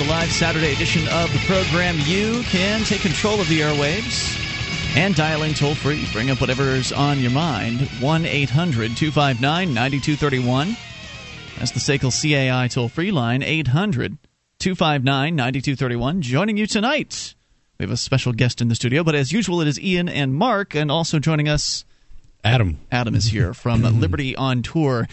the live Saturday edition of the program. You can take control of the airwaves and dial in toll free. Bring up whatever's on your mind. 1 800 259 9231. That's the SACL CAI toll free line. 800 259 9231. Joining you tonight. We have a special guest in the studio, but as usual, it is Ian and Mark, and also joining us, Adam. Adam is here from Liberty on Tour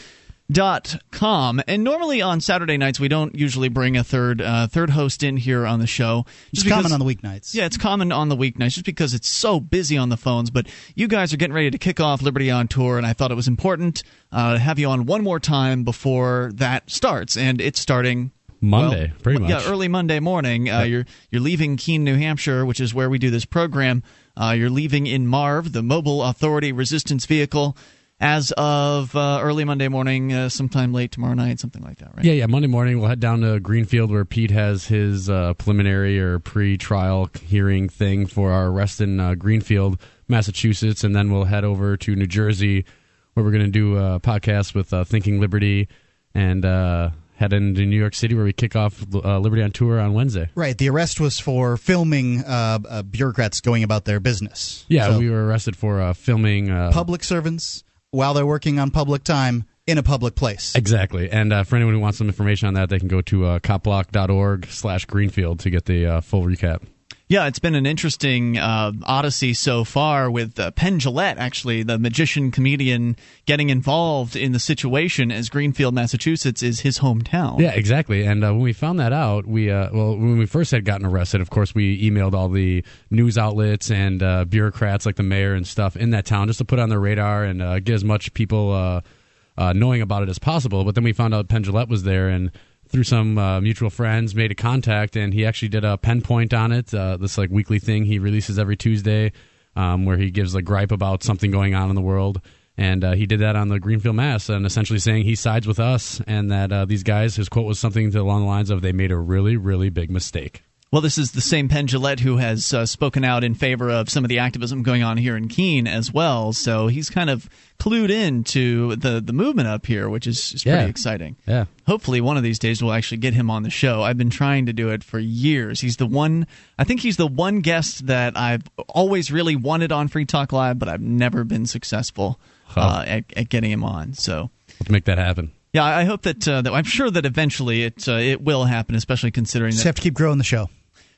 dot com and normally on saturday nights we don't usually bring a third uh, third host in here on the show It's common on the weeknights. yeah it's common on the weeknights just because it's so busy on the phones but you guys are getting ready to kick off liberty on tour and i thought it was important uh, to have you on one more time before that starts and it's starting Monday, well, pretty much. Yeah, early Monday morning. Uh, You're you're leaving Keene, New Hampshire, which is where we do this program. Uh, you're leaving in Marv, the Mobile Authority Resistance Vehicle, as of uh, early Monday morning, uh, sometime late tomorrow night, something like that, right? Yeah, yeah. Monday morning, we'll head down to Greenfield where Pete has his uh, preliminary or pre-trial hearing thing for our arrest in uh, Greenfield, Massachusetts, and then we'll head over to New Jersey where we're going to do a podcast with uh, Thinking Liberty and uh, head into New York City where we kick off uh, Liberty on Tour on Wednesday. Right. The arrest was for filming uh, uh, bureaucrats going about their business. Yeah, So we were arrested for uh, filming. Uh, public servants while they're working on public time in a public place. Exactly. And uh, for anyone who wants some information on that, they can go to uh, copblock.org slash Greenfield to get the uh, full recap. Yeah, it's been an interesting uh, odyssey so far with uh, Penn Jillette, actually, the magician comedian, getting involved in the situation as Greenfield, Massachusetts is his hometown. Yeah, exactly. And uh, when we found that out, we uh, well, when we first had gotten arrested, of course, we emailed all the news outlets and uh, bureaucrats like the mayor and stuff in that town just to put on their radar and uh, get as much people uh, knowing about it as possible. But then we found out Penn Jillette was there and. Through some uh, mutual friends, made a contact, and he actually did a Penn Point on it. Uh, this like weekly thing he releases every Tuesday, um, where he gives a gripe about something going on in the world. And uh, he did that on the Greenfield Mass, and essentially saying he sides with us, and that uh, these guys, his quote was something along the lines of, "They made a really, really big mistake." Well, this is the same Penn Jillette who has uh, spoken out in favor of some of the activism going on here in Keene as well. So he's kind of clued in to the, the movement up here, which is, is pretty Yeah. exciting. Yeah. Hopefully, one of these days we'll actually get him on the show. I've been trying to do it for years. He's the one, I think he's the one guest that I've always really wanted on Free Talk Live, but I've never been successful uh, at, at getting him on. So. Let's make that happen. Yeah, I hope that, uh, that I'm sure that eventually it uh, it will happen, especially considering Just that have to keep growing the show.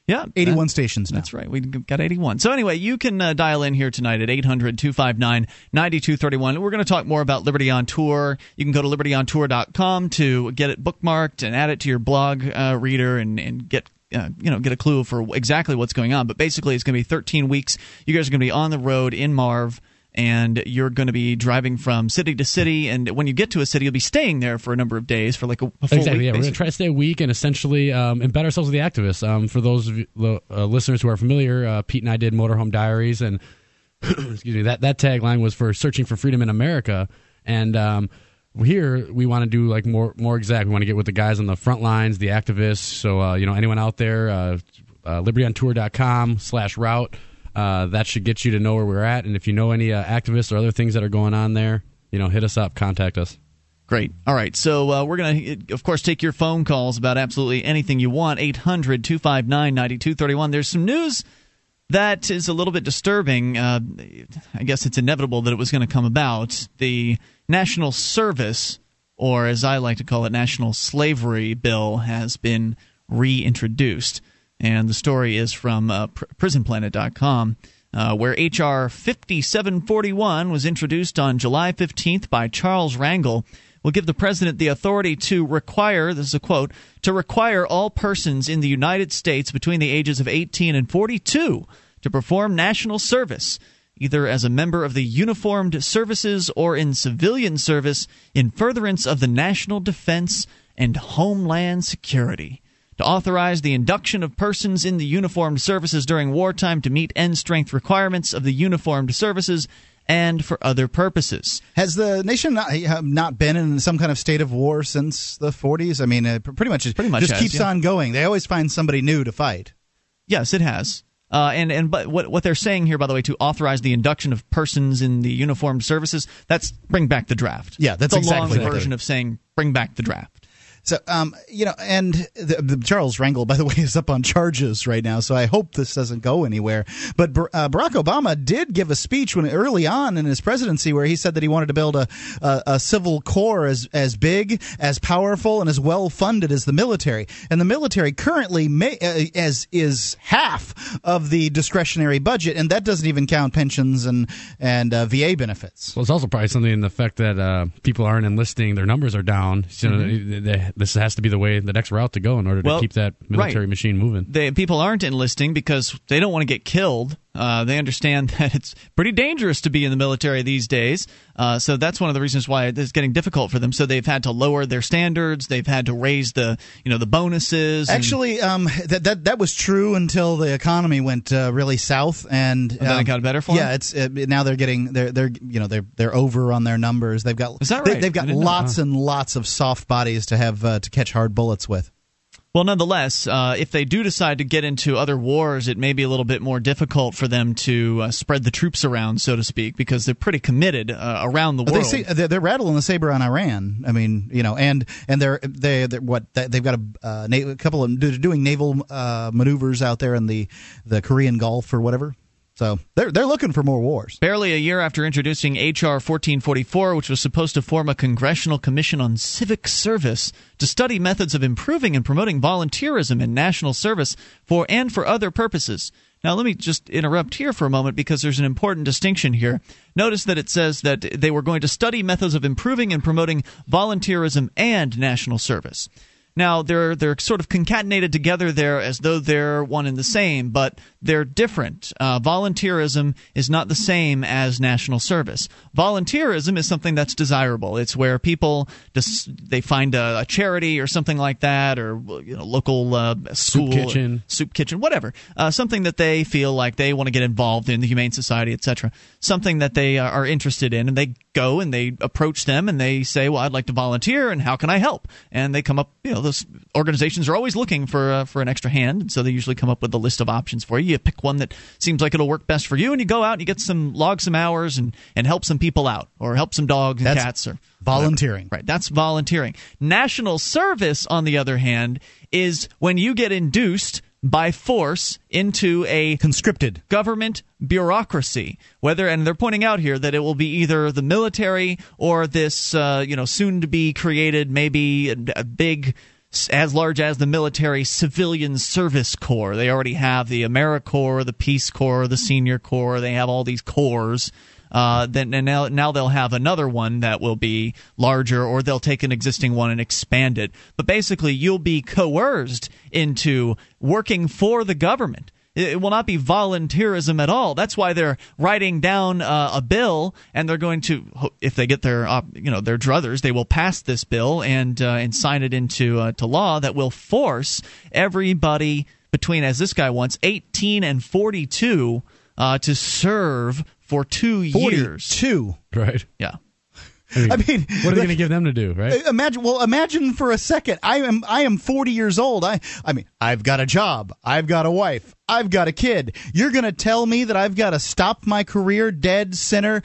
Yeah, 81 that- stations now. That's right. We've got 81. So anyway, you can uh, dial in here tonight at 800-259-9231. We're going to talk more about Liberty on Tour. You can go to libertyontour.com to get it bookmarked and add it to your blog uh, reader and, and get uh, you know get a clue for exactly what's going on. But basically, it's going to be 13 weeks. You guys are going to be on the road in Marv. And you're going to be driving from city to city, and when you get to a city, you'll be staying there for a number of days, for like a, a full Exactly. week. Yeah, we're going to try to stay a week and essentially um, embed ourselves with the activists. Um, for those of you, uh, listeners who are familiar, uh, Pete and I did Motorhome Diaries, and excuse me, that that tagline was for searching for freedom in America. And um, here we want to do like more more exact. We want to get with the guys on the front lines, the activists. So uh, you know, anyone out there, uh, uh, libertyontour.com slash route. Uh, that should get you to know where we're at. And if you know any uh, activists or other things that are going on there, you know, hit us up, contact us. Great. All right. So uh, we're going to, of course, take your phone calls about absolutely anything you want. 800 259 9231. There's some news that is a little bit disturbing. Uh, I guess it's inevitable that it was going to come about. The National Service, or as I like to call it, National Slavery Bill, has been reintroduced. And the story is from uh, pr- prisonplanet.com. Uh, where H.R. 5741 was introduced on July 15th by Charles Rangel, will give the president the authority to require, this is a quote, to require all persons in the United States between the ages of 18 and 42 to perform national service, either as a member of the uniformed services or in civilian service in furtherance of the national defense and homeland security to authorize the induction of persons in the uniformed services during wartime to meet end strength requirements of the uniformed services and for other purposes. Has the nation not, not been in some kind of state of war since the 40s? I mean, it pretty much, Pretty much just has, keeps yeah. on going. They always find somebody new to fight. Yes, it has. Uh, and and but what what they're saying here, by the way, to authorize the induction of persons in the uniformed services, that's bring back the draft. Yeah, that's the exactly long version of saying bring back the draft. So, um, you know, and the, the Charles Rangel, by the way, is up on charges right now. So I hope this doesn't go anywhere. But uh, Barack Obama did give a speech when early on in his presidency where he said that he wanted to build a, a, a civil corps as as big, as powerful, and as well funded as the military. And the military currently may, uh, as is half of the discretionary budget, and that doesn't even count pensions and and uh, VA benefits. Well, it's also probably something in the fact that uh, people aren't enlisting; their numbers are down. So mm-hmm. they, this has to be the way, the next route to go in order to well, keep that military right. machine moving. They, people aren't enlisting because they don't want to get killed. Uh, they understand that it's pretty dangerous to be in the military these days. Uh, so that's one of the reasons why it's getting difficult for them. So they've had to lower their standards. They've had to raise the you know the bonuses. Actually, um, that that that was true until the economy went uh, really south, and, and then um, it got better for them. yeah, it's now they're getting they're they're you know they're they're over on their numbers. They've got is that right? They, have got lots and lots of soft bodies to have uh, to catch hard bullets with. Well, nonetheless, uh, if they do decide to get into other wars, it may be a little bit more difficult for them to uh, spread the troops around, so to speak, because they're pretty committed uh, around the world. They say, they're, they're, rattling the saber on Iran. I mean, you know, and and they're they they're, what they've got a, uh, a couple of doing naval uh, maneuvers out there in the the Korean Gulf or whatever. So they're they're looking for more wars. Barely a year after introducing HR 1444, which was supposed to form a congressional commission on civic service to study methods of improving and promoting volunteerism in national service for and for other purposes. Now, let me just interrupt here for a moment because there's an important distinction here. Notice that it says that they were going to study methods of improving and promoting volunteerism and national service. Now they're they're sort of concatenated together there as though they're one and the same, but they're different. Uh, volunteerism is not the same as national service. Volunteerism is something that's desirable. It's where people dis- they find a, a, charity or something like that, or you know, local uh, school, soup kitchen, soup kitchen, whatever. Uh, something that they feel like they want to get involved in, the Humane Society, etc. Something that they are interested in, and they go and they approach them and they say, "Well, I'd like to volunteer, and how can I help?" And they come up, you know, those organizations are always looking for uh, for an extra hand, and so they usually come up with a list of options for you you pick one that seems like it'll work best for you, and you go out and you get some log some hours and and help some people out, or help some dogs and That's cats, or volunteering. Whatever. Right, that's volunteering. National service, on the other hand, is when you get induced by force into a conscripted government bureaucracy whether and they're pointing out here that it will be either the military or this uh, you know soon to be created maybe a, a big as large as the military civilian service corps. They already have the AmeriCorps, the Peace Corps, the Senior Corps. They have all these corps. Uh, then and now, now they'll have another one that will be larger, or they'll take an existing one and expand it. But basically, you'll be coerced into working for the government. It will not be volunteerism at all. That's why they're writing down uh, a bill, and they're going to, if they get their, you know, their druthers, they will pass this bill and uh, and sign it into uh, to law that will force everybody between, as this guy wants, 18 and 42 uh, to serve for two years. Two, right? Yeah. I mean, I mean what are they going to give them to do, right? Uh, imagine, well, imagine for a second. I am, I am 40 years old. I, I mean, I've got a job. I've got a wife. I've got a kid. You're going to tell me that I've got to stop my career dead center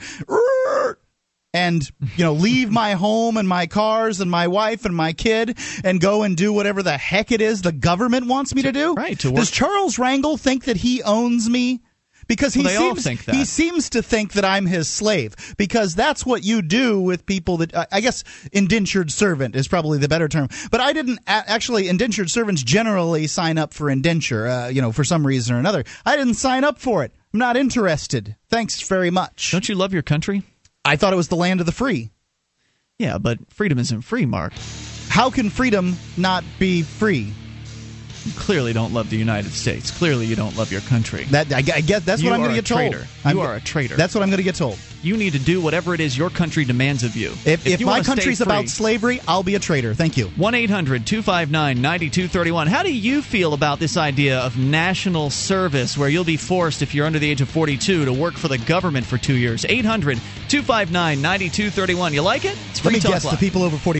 and you know leave my home and my cars and my wife and my kid and go and do whatever the heck it is the government wants me to do? Right. To work. Does Charles Rangel think that he owns me? Because he well, seems he seems to think that I'm his slave because that's what you do with people that I guess indentured servant is probably the better term. But I didn't actually indentured servants generally sign up for indenture, uh, you know, for some reason or another. I didn't sign up for it. I'm not interested. Thanks very much. Don't you love your country? I thought it was the land of the free. Yeah, but freedom isn't free, Mark. How can freedom not be free? You clearly don't love the United States. Clearly, you don't love your country. That I, I guess that's you what I'm going to get traitor. told. You I'm, are a traitor. That's what I'm going to get told. You need to do whatever it is your country demands of you. If, if, if my country's free, about slavery, I'll be a traitor. Thank you. 1 800 259 9231. How do you feel about this idea of national service where you'll be forced, if you're under the age of 42, to work for the government for two years? 800 259 9231. You like it? It's free Let me guess live. the people over 40.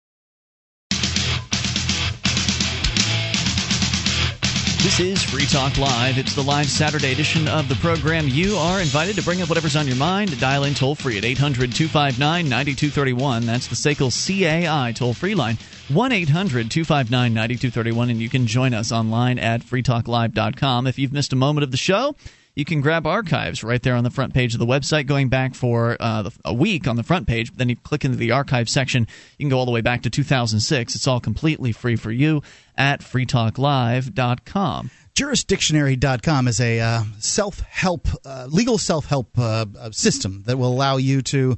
This is Free Talk Live. It's the live Saturday edition of the program. You are invited to bring up whatever's on your mind. Dial in toll free at 800 259 9231. That's the SACL CAI toll free line. 1 800 259 9231. And you can join us online at freetalklive.com. If you've missed a moment of the show, you can grab archives right there on the front page of the website, going back for uh, a week on the front page. But then you click into the archive section, you can go all the way back to 2006. It's all completely free for you at freetalklive.com. Jurisdictionary.com is a uh, self help, uh, legal self help uh, system that will allow you to,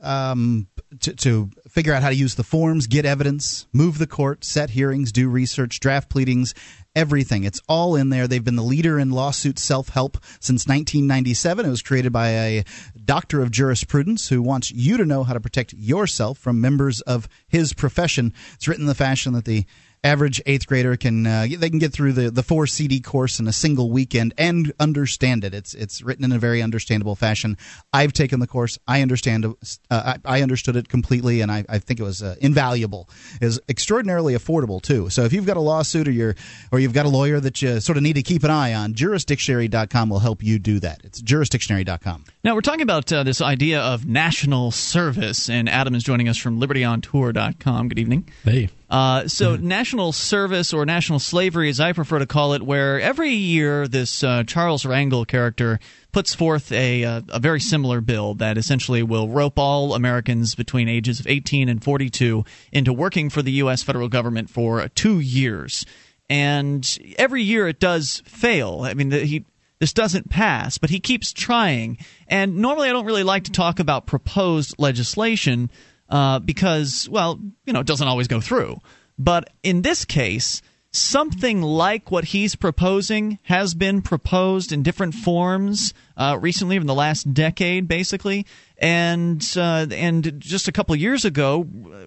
um, to, to figure out how to use the forms, get evidence, move the court, set hearings, do research, draft pleadings, everything. It's all in there. They've been the leader in lawsuit self help since 1997. It was created by a doctor of jurisprudence who wants you to know how to protect yourself from members of his profession. It's written in the fashion that the average eighth grader can uh, they can get through the, the four CD course in a single weekend and understand it. It's it's written in a very understandable fashion. I've taken the course. I understand. Uh, I, I, understood it completely, and I, I think it was uh, invaluable. It is extraordinarily affordable too. So if you've got a lawsuit or you're or you've got a lawyer that you sort of need to keep an eye on, jurisdictionary.com will help you do that. It's jurisdictionary.com. Now we're talking about uh, this idea of national service, and Adam is joining us from libertyontour.com. Good evening. Hey. Uh, so, national service or national slavery, as I prefer to call it, where every year this uh, Charles Rangel character puts forth a, uh, a very similar bill that essentially will rope all Americans between ages of 18 and 42 into working for the U.S. federal government for two years. And every year it does fail. I mean, the, he this doesn't pass, but he keeps trying. And normally I don't really like to talk about proposed legislation uh, because, well, you know, it doesn't always go through. But in this case, something like what he's proposing has been proposed in different forms uh, recently, in the last decade, basically. And uh, and just a couple years ago,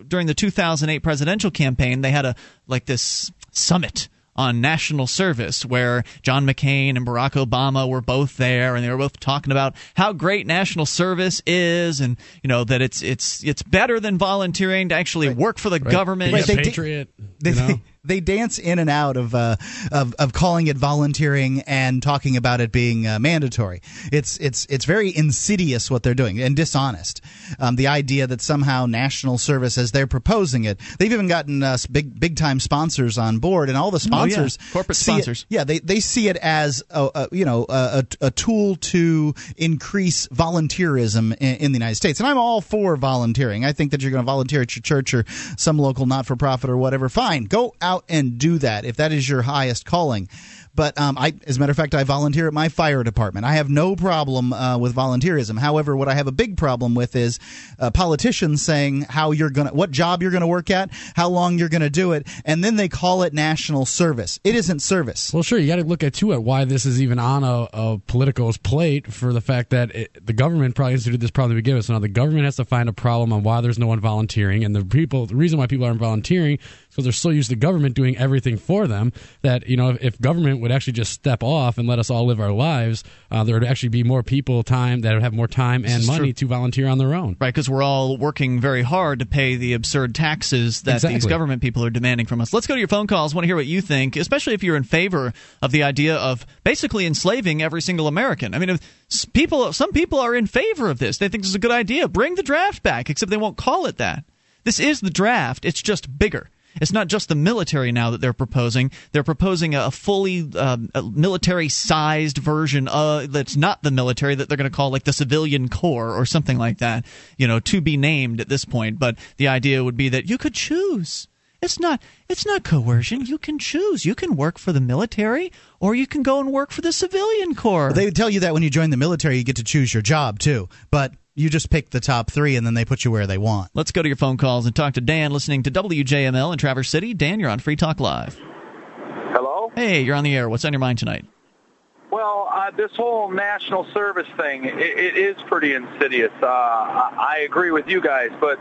during the 2008 presidential campaign, they had a like this summit on national service where John McCain and Barack Obama were both there and they were both talking about how great national service is and you know that it's it's it's better than volunteering to actually right. work for the right. government. Right. Patriot. They, you know? they dance in and out of, uh, of of calling it volunteering and talking about it being uh, mandatory. It's it's it's very insidious what they're doing and dishonest. Um, the idea that somehow national service, as they're proposing it, they've even gotten uh, big big time sponsors on board, and all the sponsors, oh, yeah. corporate sponsors, it, yeah, they they see it as a, a you know a, a, tool to increase volunteerism in, in the United States, and I'm all for volunteering. I think that you're going to volunteer at your church or some local not for profit or whatever. Fine, go out out and do that if that is your highest calling. But um, I, as a matter of fact, I volunteer at my fire department. I have no problem uh, with volunteerism. However, what I have a big problem with is uh, politicians saying how you're gonna, what job you're gonna work at, how long you're gonna do it, and then they call it national service. It isn't service. Well, sure, you got to look at too at why this is even on a, a political's plate for the fact that it, the government probably instituted this problem to begin with. So now the government has to find a problem on why there's no one volunteering, and the people, the reason why people aren't volunteering because they're so used to government doing everything for them that you know if, if, government would actually just step off and let us all live our lives, uh, there would actually be more people time that would have more time and money true. to volunteer on their own. Right, because we're all working very hard to pay the absurd taxes that exactly. these government people are demanding from us. Let's go to your phone calls. Want to hear what you think, especially if you're in favor of the idea of basically enslaving every single American. I mean, if people, some people are in favor of this. They think this is a good idea. Bring the draft back, except they won't call it that. This is the draft. It's just bigger. It's not just the military now that they're proposing. They're proposing a fully um, military-sized version uh, that's not the military that they're going to call like the civilian corps or something like that. You know, to be named at this point. But the idea would be that you could choose. It's not it's not coercion. You can choose. You can work for the military or you can go and work for the civilian corps. Well, they would tell you that when you join the military you get to choose your job too. But you just pick the top three, and then they put you where they want. Let's go to your phone calls and talk to Dan, listening to WJML in Traverse City. Dan, you're on Free Talk Live. Hello. Hey, you're on the air. What's on your mind tonight? Well, uh, this whole national service thing, it, it is pretty insidious. Uh, I I agree with you guys, but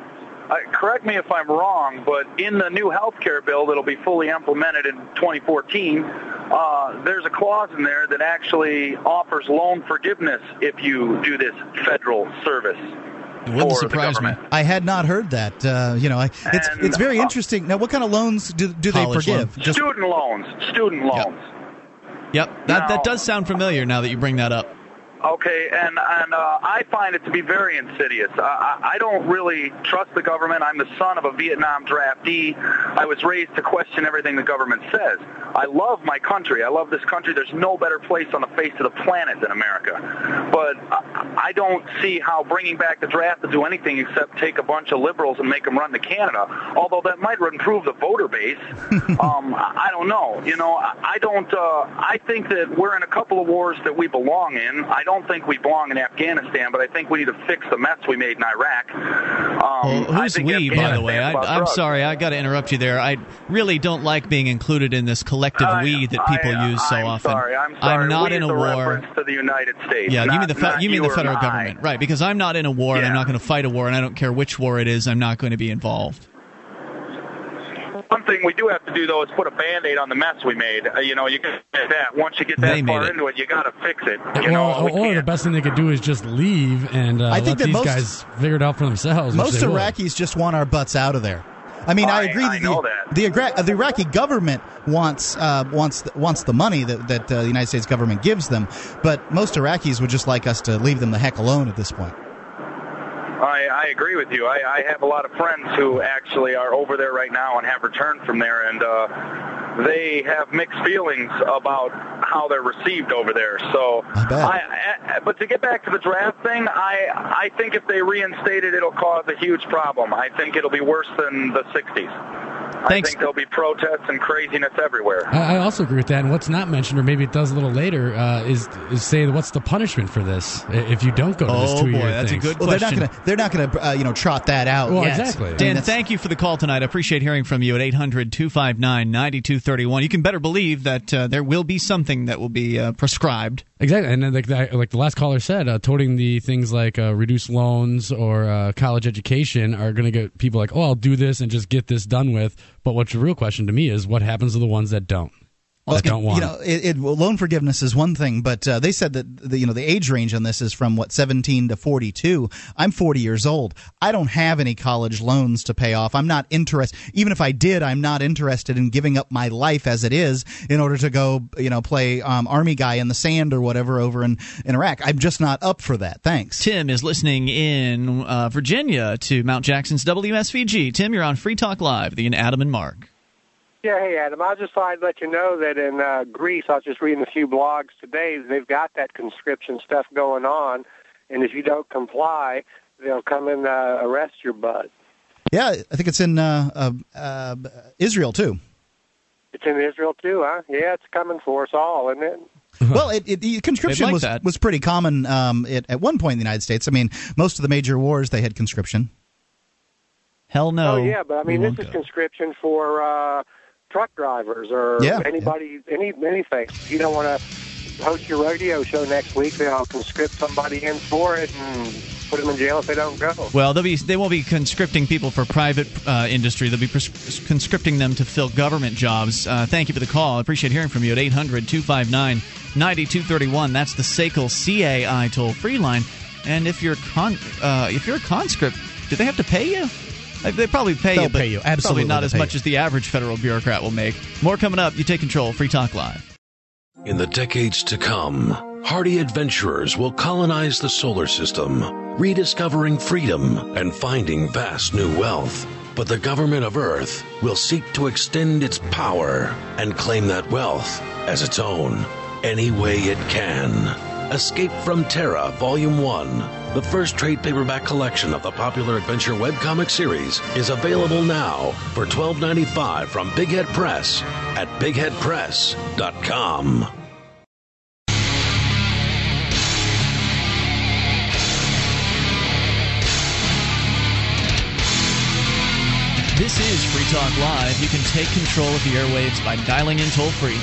uh, correct me if I'm wrong, but in the new health care bill that'll be fully implemented in 2014, uh, there's a clause in there that actually offers loan forgiveness if you do this federal service. It wouldn't for the surprise me. I had not heard that. Uh, you know, I, it's And, it's very uh, interesting. Now, what kind of loans do do they forgive? loan. Just Student loans, student loans. Yep, that, Now- that does sound familiar now that you bring that up. Okay, and and uh, I find it to be very insidious. I, I don't really trust the government. I'm the son of a Vietnam draftee. I was raised to question everything the government says. I love my country. I love this country. There's no better place on the face of the planet than America. But I, I don't see how bringing back the draft will do anything except take a bunch of liberals and make them run to Canada. Although that might improve the voter base. um, I don't know. You know, I I don't. Uh, I think that we're in a couple of wars that we belong in. I don't think we belong in Afghanistan, but I think we need to fix the mess we made in Iraq. Um, Well, who's we, by the way? I, I'm drugs. sorry, I got to interrupt you there. I really don't like being included in this collective I- we that people I- use so I'm often. Sorry, I'm sorry. not we in a war. reference to the United States. Yeah, you mean the fe- you mean the federal government, right? Because I'm not in a war and I'm not going to fight a war, and I don't care which war it is. I'm not going to be involved. One thing we do have to do though is put a band-aid on the mess we made. Uh, you know, you get that. Once you get They that made far it. into it, you got to fix it. You or, know, we or the can't- best thing they could do is just leave and uh, I think let that these most- guys figure it out for themselves. most they will. Iraqis just want our butts out of there. I mean, I, I- agree. I that the, that. the Ira- the Iraqi government wants uh, wants the, wants the money that that uh, the United States government gives them, but most Iraqis would just like us to leave them the heck alone at this point. I, I agree with you. I, I have a lot of friends who actually are over there right now and have returned from there, and uh, they have mixed feelings about how they're received over there. So, I. I, but to get back to the draft thing, I I think if they reinstate it, it'll cause a huge problem. I think it'll be worse than the '60s. I think there'll be protests and craziness everywhere. I, I also agree with that. And what's not mentioned, or maybe it does a little later, uh, is is say what's the punishment for this if you don't go to this Oh two boy, year that's a good Well, they're not question. going to they're not going to uh, you know trot that out. Well, yet. exactly. I mean, Dan, thank you for the call tonight. I appreciate hearing from you at 800 259 9231. You can better believe that uh, there will be something that will be uh, prescribed. Exactly, and like the, like the last caller said, uh, toting the things like uh, reduced loans or uh, college education are going to get people like, oh, I'll do this and just get this done with. But what's the real question to me is, what happens to the ones that don't? That don't want you know, it, it, well, loan forgiveness is one thing, but uh, they said that the, you know the age range on this is from what 17 to 42. I'm 40 years old. I don't have any college loans to pay off. I'm not interested. Even if I did, I'm not interested in giving up my life as it is in order to go, you know, play um, army guy in the sand or whatever over in, in Iraq. I'm just not up for that. Thanks. Tim is listening in uh, Virginia to Mount Jackson's WSVG. Tim, you're on Free Talk Live, the Adam and Mark. Yeah, hey Adam, I just thought I'd let you know that in uh, Greece, I was just reading a few blogs today. They've got that conscription stuff going on, and if you don't comply, they'll come and uh, arrest your butt. Yeah, I think it's in uh, uh, uh, Israel too. It's in Israel too, huh? Yeah, it's coming for us all, isn't it? well, it, it, the conscription like was that. was pretty common um, it, at one point in the United States. I mean, most of the major wars they had conscription. Hell no. oh yeah, but I mean, this is go. conscription for uh, truck drivers or Yeah, anybody, any anything. If you don't want to host your rodeo show next week, they'll conscript somebody in for it and put them in jail if they don't go. Well, they'll be they won't be conscripting people for private uh, industry. They'll be pres- conscripting them to fill government jobs. Uh, thank you for the call. I appreciate hearing from you at 800-259-9231. That's the SACL CAI toll free line. And if you're con- uh, if you're a conscript, do they have to pay you? They probably pay They'll you, but pay you. Absolutely probably not as much you. as the average federal bureaucrat will make. More coming up. You take control. Free Talk Live. In the decades to come, hardy adventurers will colonize the solar system, rediscovering freedom and finding vast new wealth. But the government of Earth will seek to extend its power and claim that wealth as its own any way it can. Escape from Terra Volume 1, the first trade paperback collection of the popular adventure webcomic series is available now for $12.95 from Big Head Press at bigheadpress.com. This is Free Talk Live. You can take control of the airwaves by dialing in toll free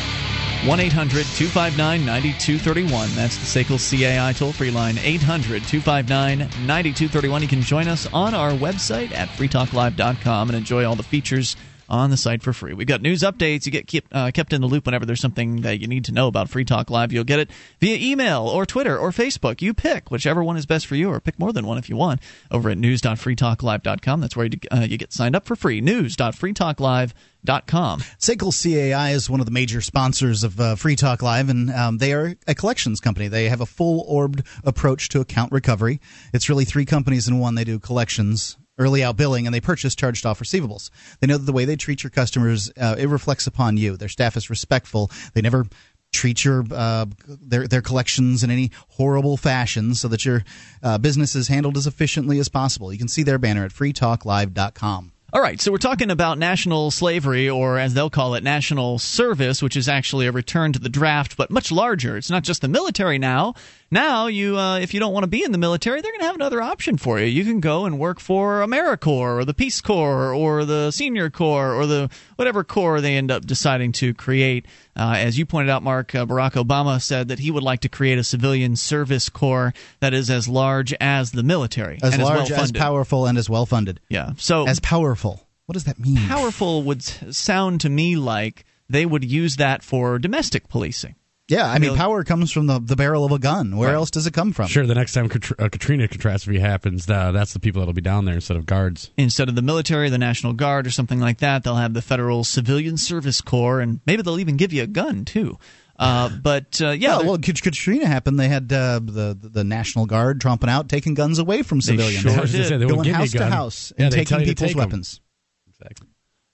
1 800 259 9231. That's the SACL CAI toll free line. 800 259 9231. You can join us on our website at freetalklive.com and enjoy all the features on the site for free. We've got news updates. You get keep, uh, kept in the loop whenever there's something that you need to know about Free Talk Live. You'll get it via email or Twitter or Facebook. You pick whichever one is best for you, or pick more than one if you want. Over at news.freetalklive.com. That's where you, uh, you get signed up for free. News.freetalklive.com. SACL CAI is one of the major sponsors of uh, Free Talk Live, and um, they are a collections company. They have a full orbed approach to account recovery. It's really three companies in one. They do collections, early out billing and they purchase charged off receivables. They know that the way they treat your customers, uh, it reflects upon you. Their staff is respectful. They never treat your uh, their their collections in any horrible fashion so that your uh, business is handled as efficiently as possible. You can see their banner at freetalklive.com. All right, so we're talking about national slavery, or as they'll call it, national service, which is actually a return to the draft, but much larger. It's not just the military now. Now, you, uh, if you don't want to be in the military, they're going to have another option for you. You can go and work for AmeriCorps or the Peace Corps or the Senior Corps or the whatever corps they end up deciding to create. Uh, as you pointed out, Mark, uh, Barack Obama said that he would like to create a civilian service corps that is as large as the military, as and large, as, as powerful, and as well funded. Yeah. So as powerful. What does that mean? Powerful would sound to me like they would use that for domestic policing. Yeah, I mean, power comes from the, the barrel of a gun. Where right. else does it come from? Sure, the next time a Katrina catastrophe happens, uh, that's the people that'll be down there instead of guards. Instead of the military, the National Guard, or something like that, they'll have the Federal Civilian Service Corps, and maybe they'll even give you a gun, too. Uh, but uh, yeah, well, well, Katrina happened. They had uh, the the National Guard tromping out, taking guns away from civilians, they sure did. Going house to house and yeah, taking people's take weapons.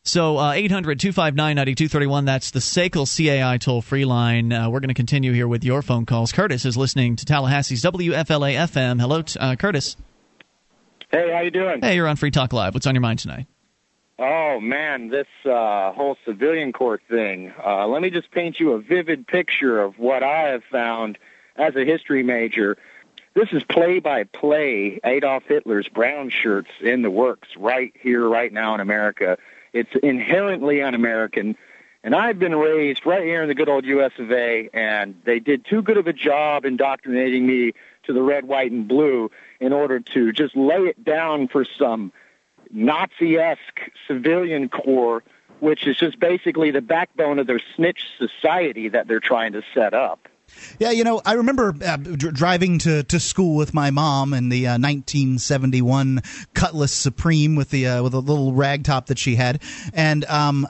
So uh, 800 259 9231, that's the SACL CAI toll free line. Uh, we're going to continue here with your phone calls. Curtis is listening to Tallahassee's WFLA FM. Hello, uh, Curtis. Hey, how you doing? Hey, you're on Free Talk Live. What's on your mind tonight? Oh man, this uh, whole civilian court thing. Uh, let me just paint you a vivid picture of what I have found as a history major. This is play by play Adolf Hitler's brown shirts in the works right here, right now in America. It's inherently un-American. And I've been raised right here in the good old U.S. of A. And they did too good of a job indoctrinating me to the red, white, and blue in order to just lay it down for some Nazi-esque civilian corps, which is just basically the backbone of their snitch society that they're trying to set up. Yeah, you know, I remember uh, driving to, to school with my mom in the uh, 1971 Cutlass Supreme with the uh, with a little rag top that she had, and um,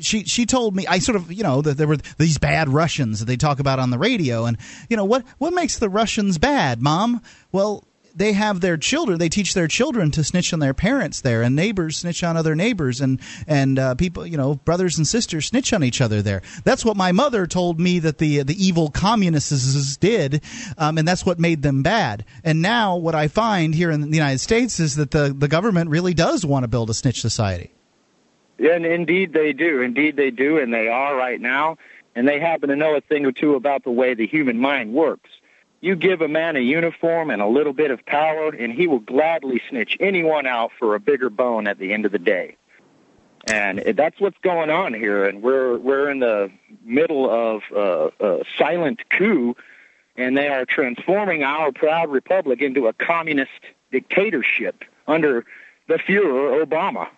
she she told me I sort of you know that there were these bad Russians that they talk about on the radio, and you know what what makes the Russians bad, mom? Well, they have their children. They teach their children to snitch on their parents there, and neighbors snitch on other neighbors, and and uh, people, you know, brothers and sisters snitch on each other there. That's what my mother told me that the the evil communists did, um, and that's what made them bad. And now what I find here in the United States is that the the government really does want to build a snitch society. Yeah, and indeed they do. Indeed they do, and they are right now. And they happen to know a thing or two about the way the human mind works. You give a man a uniform and a little bit of power, and he will gladly snitch anyone out for a bigger bone at the end of the day. And that's what's going on here. And we're we're in the middle of uh, a silent coup, and they are transforming our proud republic into a communist dictatorship under the Fuhrer Obama.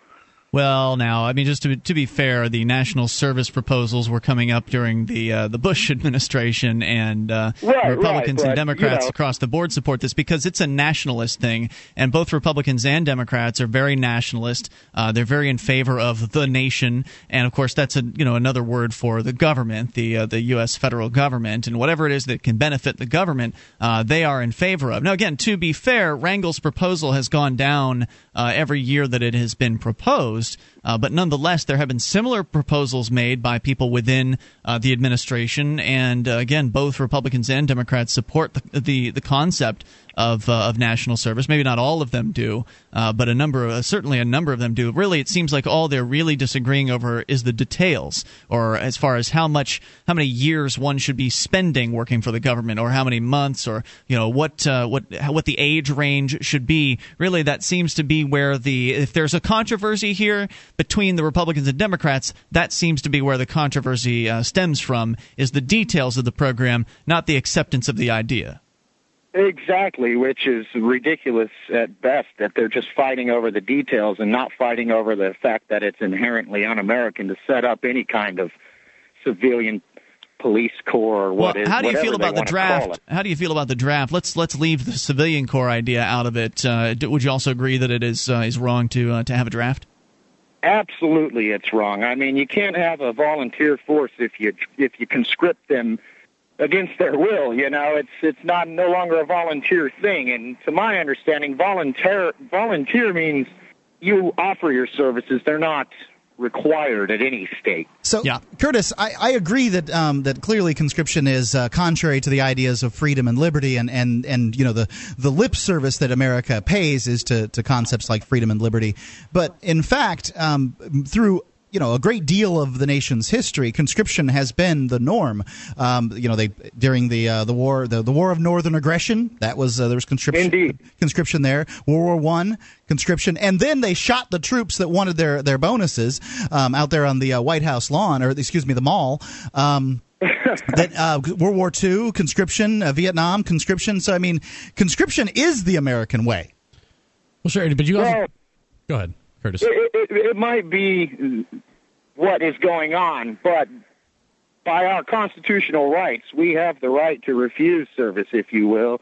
Well, now, I mean, just to, to be fair, the national service proposals were coming up during the uh, the Bush administration, and uh, right, Republicans right, and Democrats you know. across the board support this because it's a nationalist thing, and both Republicans and Democrats are very nationalist. Uh, they're very in favor of the nation, and of course, that's a you know another word for the government, the uh, the U.S. federal government, and whatever it is that can benefit the government, uh, they are in favor of. Now, again, to be fair, Rangel's proposal has gone down uh, every year that it has been proposed. Uh, but nonetheless, there have been similar proposals made by people within uh, the administration, and uh, again, both Republicans and Democrats support the the, the concept of uh, of national service. Maybe not all of them do, uh, but a number, uh, certainly a number of them do. Really, it seems like all they're really disagreeing over is the details, or as far as how much, how many years one should be spending working for the government, or how many months, or you know what uh, what what the age range should be. Really, that seems to be where the if there's a controversy here between the Republicans and Democrats, that seems to be where the controversy uh, stems from. Is the details of the program, not the acceptance of the idea. Exactly, which is ridiculous at best that they're just fighting over the details and not fighting over the fact that it's inherently un-American to set up any kind of civilian police corps or what well, is, how do you feel about the draft? How do you feel about the draft? Let's let's leave the civilian corps idea out of it. Uh, would you also agree that it is uh, is wrong to uh, to have a draft? Absolutely, it's wrong. I mean, you can't have a volunteer force if you if you conscript them against their will. You know, it's it's not no longer a volunteer thing. And to my understanding, volunteer volunteer means you offer your services. They're not required at any state. So, yeah. Curtis, I, I agree that um, that clearly conscription is uh, contrary to the ideas of freedom and liberty, and, and, and you know the the lip service that America pays is to, to concepts like freedom and liberty. But in fact, um, through you know a great deal of the nation's history, conscription has been the norm. Um, you know, they during the uh, the war the, the war of northern aggression that was uh, there was conscription Indeed. conscription there. World War One conscription, and then they shot the troops that wanted their their bonuses um, out there on the uh, White House lawn, or excuse me, the mall. Um, that uh, World War II conscription, uh, Vietnam conscription. So I mean, conscription is the American way. Well, sure, but you also Well, go ahead, Curtis. it, it, it might be what is going on, but by our constitutional rights, we have the right to refuse service, if you will,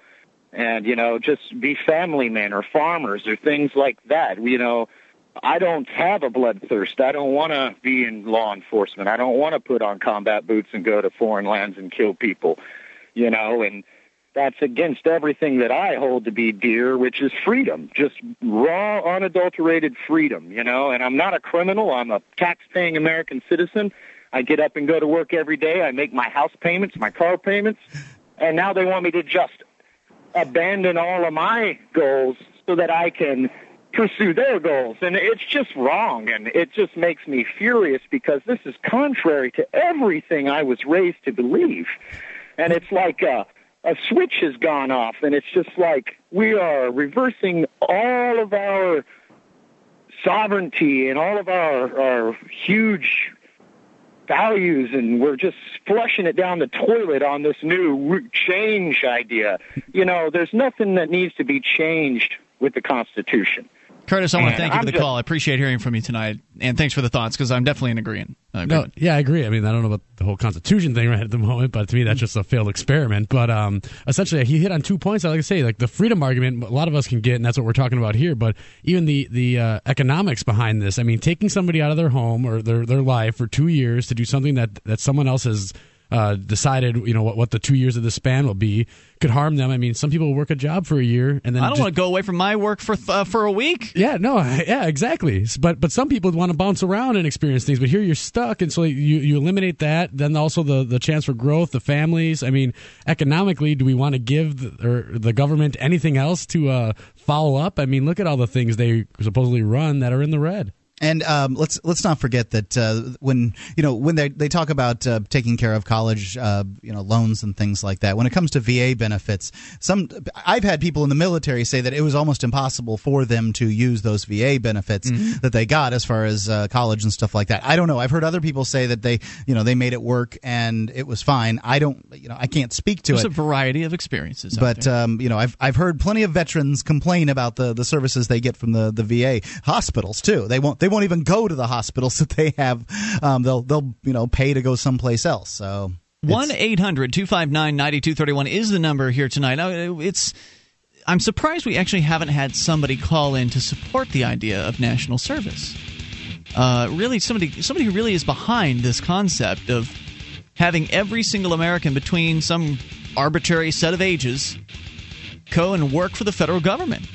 and you know, just be family men or farmers or things like that. You know, I don't have a bloodthirst. I don't want to be in law enforcement. I don't want to put on combat boots and go to foreign lands and kill people. You know, and that's against everything that I hold to be dear, which is freedom, just raw, unadulterated freedom, you know. And I'm not a criminal. I'm a tax-paying American citizen. I get up and go to work every day. I make my house payments, my car payments, and now they want me to just abandon all of my goals so that I can pursue their goals. And it's just wrong, and it just makes me furious because this is contrary to everything I was raised to believe. And it's like uh, a switch has gone off, and it's just like we are reversing all of our sovereignty and all of our, our huge values, and we're just flushing it down the toilet on this new change idea. You know, there's nothing that needs to be changed with the Constitution. Curtis, I want to thank you for I'm the just- call. I appreciate hearing from you tonight, and thanks for the thoughts because I'm definitely in agreement. Uh, No, yeah, I agree. I mean, I don't know about the whole Constitution thing right at the moment, but to me, that's just a failed experiment. But um, essentially, he hit on two points. Like I say, like the freedom argument, a lot of us can get, and that's what we're talking about here. But even the the uh, economics behind this, I mean, taking somebody out of their home or their their life for two years to do something that that someone else has uh, decided, you know, what, what the two years of the span will be, could harm them. I mean, some people work a job for a year and then I don't want to go away from my work for uh, for a week. yeah, no, yeah, exactly. But but some people want to bounce around and experience things, but here you're stuck, and so you you eliminate that. Then also the the chance for growth, the families. I mean, economically, do we want to give the, or the government anything else to uh, follow up? I mean, look at all the things they supposedly run that are in the red. And um, let's let's not forget that uh, when you know when they they talk about uh, taking care of college uh, you know loans and things like that. When it comes to VA benefits, some I've had people in the military say that it was almost impossible for them to use those VA benefits that they got as far as uh, college and stuff like that. I don't know. I've heard other people say that they you know they made it work and it was fine. I don't you know I can't speak to There's it. a variety of experiences. But um, you know, I've I've heard plenty of veterans complain about the, the services they get from the, the VA hospitals too. They won't they won't even go to the hospitals that they have. Um, they'll they'll you know pay to go someplace else. So One eight hundred two five nine ninety two thirty one is the number here tonight. It's I'm surprised we actually haven't had somebody call in to support the idea of national service. Uh, really, somebody somebody who really is behind this concept of having every single American between some arbitrary set of ages go and work for the federal government.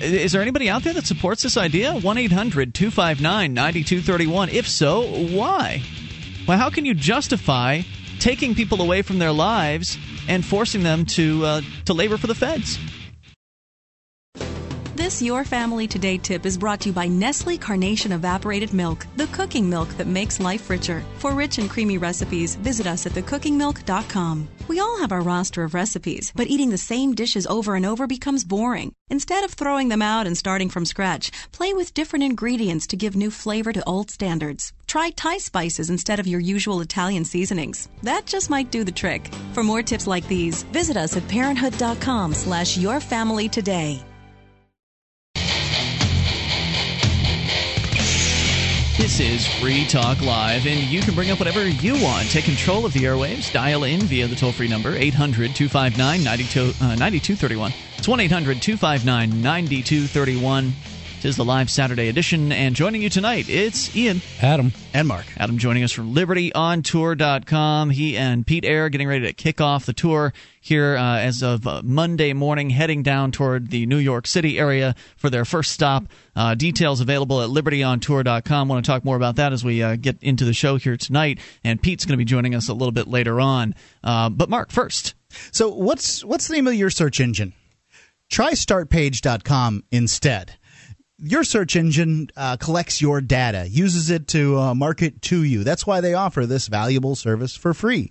Is there anybody out there that supports this idea? 1 800 259 9231. If so, why? Well, how can you justify taking people away from their lives and forcing them to uh, to labor for the feds. This Your Family Today tip is brought to you by Nestle Carnation Evaporated Milk, the cooking milk that makes life richer. For rich and creamy recipes, visit us at thecookingmilk.com. We all have our roster of recipes, but eating the same dishes over and over becomes boring. Instead of throwing them out and starting from scratch, play with different ingredients to give new flavor to old standards. Try Thai spices instead of your usual Italian seasonings. That just might do the trick. For more tips like these, visit us at parenthood.com slash yourfamilytoday. This is Free Talk Live, and you can bring up whatever you want. Take control of the airwaves. Dial in via the toll free number, 800 259 9231. Uh, it's 1 800 259 9231. It is the live Saturday edition, and joining you tonight, it's Ian. Adam. And Mark. Adam joining us from libertyontour.com. He and Pete Eyre getting ready to kick off the tour here uh, as of uh, Monday morning, heading down toward the New York City area for their first stop. Uh, details available at libertyontour.com. Want to talk more about that as we uh, get into the show here tonight. And Pete's going to be joining us a little bit later on. Uh, but Mark, first. So what's what's the name of your search engine? Try startpage.com instead your search engine uh, collects your data, uses it to uh, market to you. That's why they offer this valuable service for free.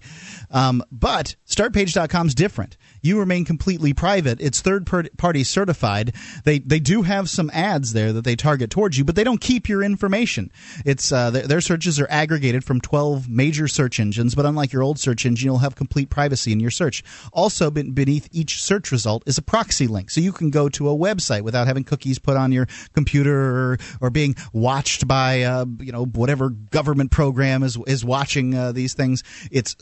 Um, but StartPage.com is different you remain completely private. It's third party certified. They they do have some ads there that they target towards you, but they don't keep your information. It's uh, their, their searches are aggregated from 12 major search engines, but unlike your old search engine, you'll have complete privacy in your search. Also, beneath each search result is a proxy link, so you can go to a website without having cookies put on your computer or, or being watched by uh, you know whatever government program is is watching uh, these things. It's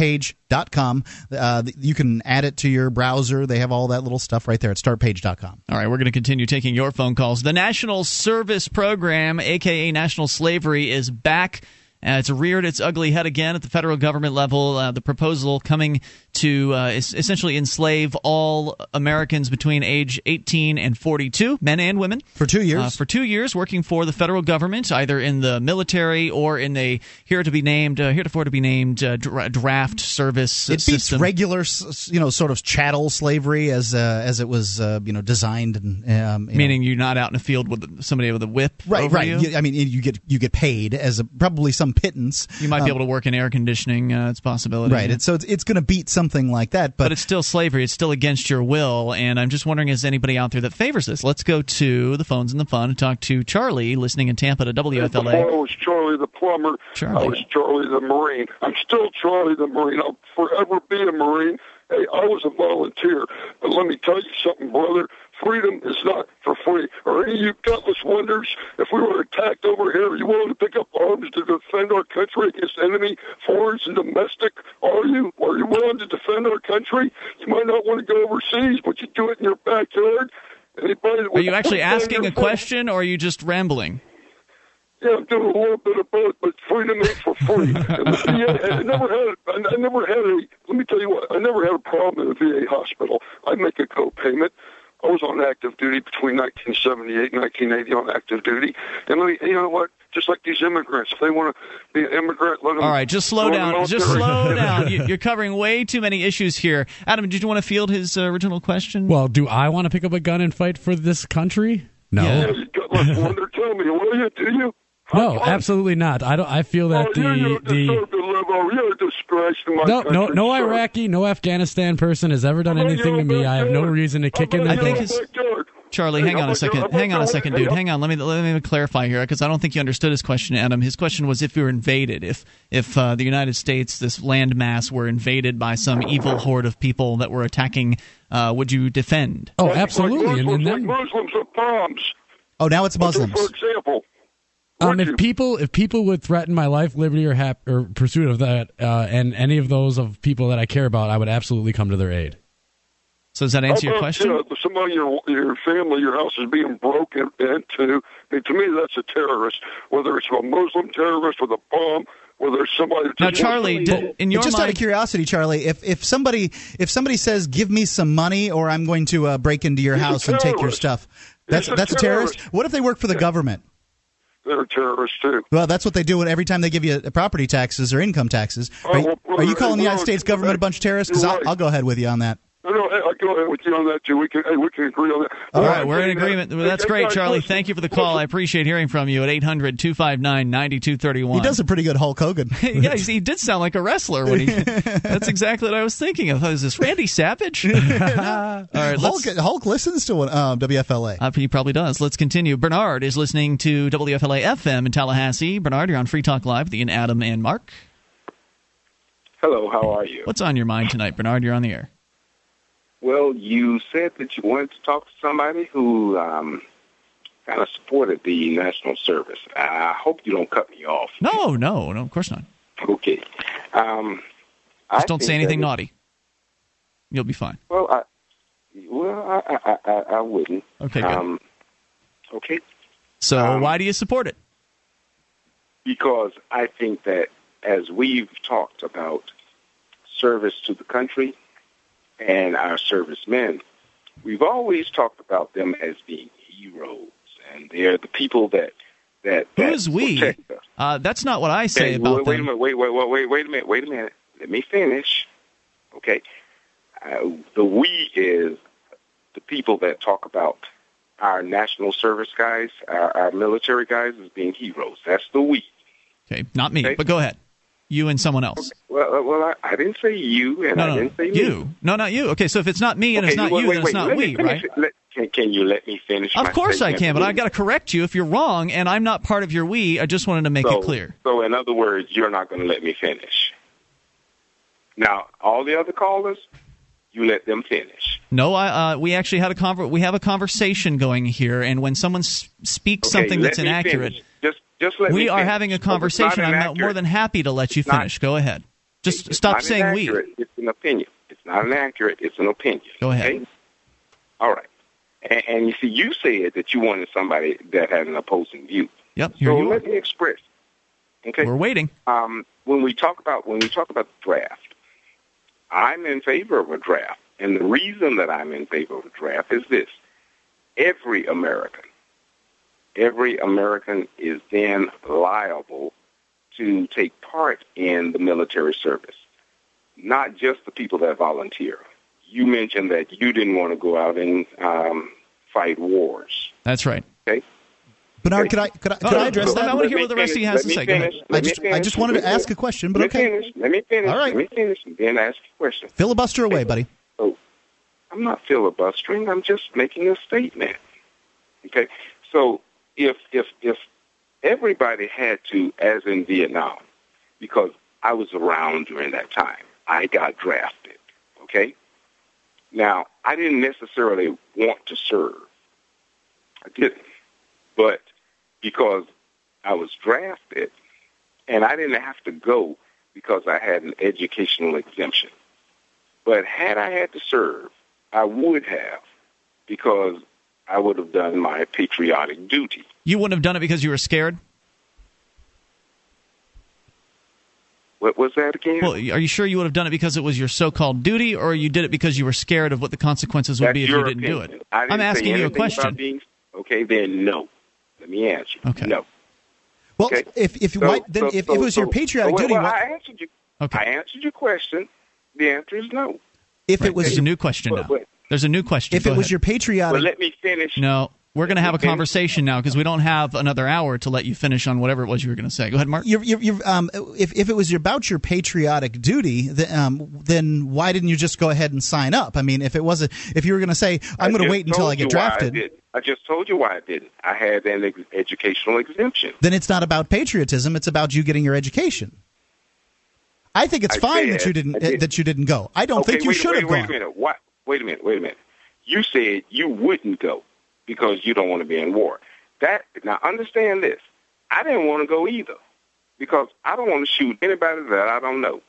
startpage.com. Uh, you can add it to your browser. They have all that little stuff right there at startpage.com. All right, we're going to continue taking your phone calls. The National Service Program, aka National Slavery, is back. Uh, it's reared its ugly head again at the federal government level. Uh, the proposal coming to uh, essentially enslave all Americans between age 18 and 42, men and women, for two years. Uh, for two years, working for the federal government, either in the military or in a here to be named, uh, heretofore to be named uh, draft service. It system. beats regular, you know, sort of chattel slavery as uh, as it was, you know, designed. And, um, Meaning know. you're not out in a field with somebody with a whip, right? right. You. I mean, you get you get paid as a, probably some pittance. You might um, be able to work in air conditioning. it's a possibility, right? Yeah. so it's, it's going to beat some something like that. But, but it's still slavery. It's still against your will. And I'm just wondering, is anybody out there that favors this? Let's go to the phones and the fun and talk to Charlie, listening in Tampa to WFLA. I was Charlie the plumber. Charlie. I was Charlie the Marine. I'm still Charlie the Marine. I'll forever be a Marine. Hey, I was a volunteer, but let me tell you something, brother freedom is not for free. Are any of you gutless wonders, if we were attacked over here, are you willing to pick up arms to defend our country against enemy, foreign and domestic? Are you? Are you willing to defend our country? You might not want to go overseas, but you do it in your backyard. Anybody are you actually asking a question, or are you just rambling? Yeah, I'm doing a little bit of both, but freedom is for free. yeah, I never had. I never had a. Let me tell you what. I never had a problem in a VA hospital. I make a co-payment. I was on active duty between 1978 and 1980 on active duty. And let me, you know what? Just like these immigrants, if they want to be an immigrant, let them. All right, just slow down. Just slow down. You're covering way too many issues here. Adam, did you want to field his uh, original question? Well, do I want to pick up a gun and fight for this country? No. Yeah, you got my wonder. Tell me, will you? Do you? No, absolutely not. I don't. I feel that oh, the you the you're a disgrace to my no country, no no sir. Iraqi, no Afghanistan person has ever done anything to me. I have no reason to kick in the I think door. it's Charlie, hang on a second. Hang on a second, dude. Hang on. Let me let me clarify here because I don't think you understood his question, Adam. His question was if we were invaded, if if uh, the United States, this landmass, were invaded by some evil horde of people that were attacking, uh, would you defend? Oh, absolutely. Like Muslims, and, and then, like Muslims are bombs. Oh, now it's Muslims. For example. Um, if people if people would threaten my life, liberty, or hap- or pursuit of that, uh, and any of those of people that I care about, I would absolutely come to their aid. So does that answer your question? Uh, somebody your your family, your house is being broken into. I mean, to me, that's a terrorist. Whether it's a Muslim terrorist with a bomb, whether it's somebody. Now, Charlie, did, in your just mind, out of curiosity, Charlie, if if somebody if somebody says, "Give me some money," or "I'm going to uh, break into your house and take your stuff," that's a that's a terrorist. What if they work for the yeah. government? They're terrorists too. Well, that's what they do every time they give you property taxes or income taxes. Oh, are, you- are you calling the United States government a bunch of terrorists? Because I'll. I'll go ahead with you on that. No, no, hey, I go ahead with you on that too. We can, hey, we can agree on that. All Well, right, we're in agreement. hey, Well, That's great, Charlie. Thank you for the call. I appreciate hearing from you at 800 259 9231. He does a pretty good Hulk Hogan. yeah, he he did sound like a wrestler when he. that's exactly what I was thinking of. Is this Randy Savage? All right, Hulk, Hulk listens to uh, WFLA. uh, he probably does. Let's continue. Bernard is listening to WFLA FM in Tallahassee. Bernard, you're on Free Talk Live with Ian, Adam, and Mark. Hello, how are you? What's on your mind tonight, Bernard? You're on the air. Well, you said that you wanted to talk to somebody who um, kind of supported the national service. I hope you don't cut me off. No, no, no, of course not. Okay. Um, I Just don't say anything naughty. You'll be fine. Well, I, well, I, I, I, I wouldn't. Okay. Um, okay. So, um, why do you support it? Because I think that as we've talked about service to the country and our servicemen, we've always talked about them as being heroes, and they're the people that that, that Who's we? Uh, that's not what I say Hey, about wait, wait a minute. Wait, wait, wait, wait, wait a minute. Wait a minute. Let me finish. Okay. Uh, the we is the people that talk about our national service guys, our, our military guys, as being heroes. That's the we. Okay, not me, Okay. but go ahead. You and someone else. Well, uh, well, I, I didn't say you, and No, I didn't say you. me. No, not you. Okay, so if it's not me and Okay, it's not wait, you, wait, then it's wait. not me we, finish right? Let, can, can you let me finish? Of course I can, but I've got to correct you if you're wrong, and I'm not part of your we. I just wanted to make so, it clear. So, in other words, you're not going to let me finish. Now, all the other callers, you let them finish. No, I, uh, we actually had a conver- we have a conversation going here, and when someone s- speaks Okay, something that's inaccurate, finish. Just, let we are finish. having a not conversation. I'm not inaccurate. more than happy to let you It's not- finish. Go ahead. Just It's stop not saying we. It's an opinion. It's not inaccurate. It's an opinion. Go ahead. okay? All right. And, and you see, you said that you wanted somebody that had an opposing view. Yep, so you are. let me express. Okay. We're waiting. Um, when we talk about when we talk about the draft, I'm in favor of a draft, and the reason that I'm in favor of a draft is this: every American, every American is then liable to take part in the military service, not just the people that volunteer. You mentioned that you didn't want to go out and um, fight wars. That's right. Okay. Bernard, could I could I, could No, I address no, that? I wanna hear what the rest of you has Let to say. Go ahead. I Let me just I just wanted Let to me ask a question, but Let me okay. finish. Let me finish. All right. Let me finish, and then ask a question. Filibuster away, buddy. Oh, I'm not filibustering. I'm just making a statement. Okay. So if if if everybody had to, as in Vietnam, because I was around during that time, I got drafted. Okay. Now I didn't necessarily want to serve. I didn't, but because I was drafted, and I didn't have to go because I had an educational exemption. But had I had to serve, I would have because I would have done my patriotic duty. You wouldn't have done it because you were scared. What was that again? Well, are you sure you would have done it because it was your so-called duty, or you did it because you were scared of what the consequences would That's be if you didn't do it? I didn't I'm asking you a question. Being, okay, then no. Let me answer. Okay. No. Well, Okay. if if So- why, then so- if, if it was your so- patriotic well, duty, well, I answered you. Okay. I answered your question. The answer is no. if Right, it was a new question But- now. but- There's a new question. if Go it was ahead. your patriotic But let me finish. No, we're going to have a conversation now because we don't have another hour to let you finish on whatever it was you were going to say. Go ahead, Mark. You're, you're, you're, um, if, if it was about your patriotic duty, then, um, then why didn't you just go ahead and sign up? I mean, if it wasn't, if you were going to say, I'm going to wait until I get drafted, didn't. I just told you why I didn't. I had an ex- educational exemption. then it's not about patriotism. It's about you getting your education. I think it's I fine said- that you didn't I did. that you didn't go. I don't okay, think you should wait, have wait a minute. What? Wait a minute. Wait a minute. You said you wouldn't go because you don't want to be in war. That now understand this. I didn't want to go either because I don't want to shoot anybody that I don't know.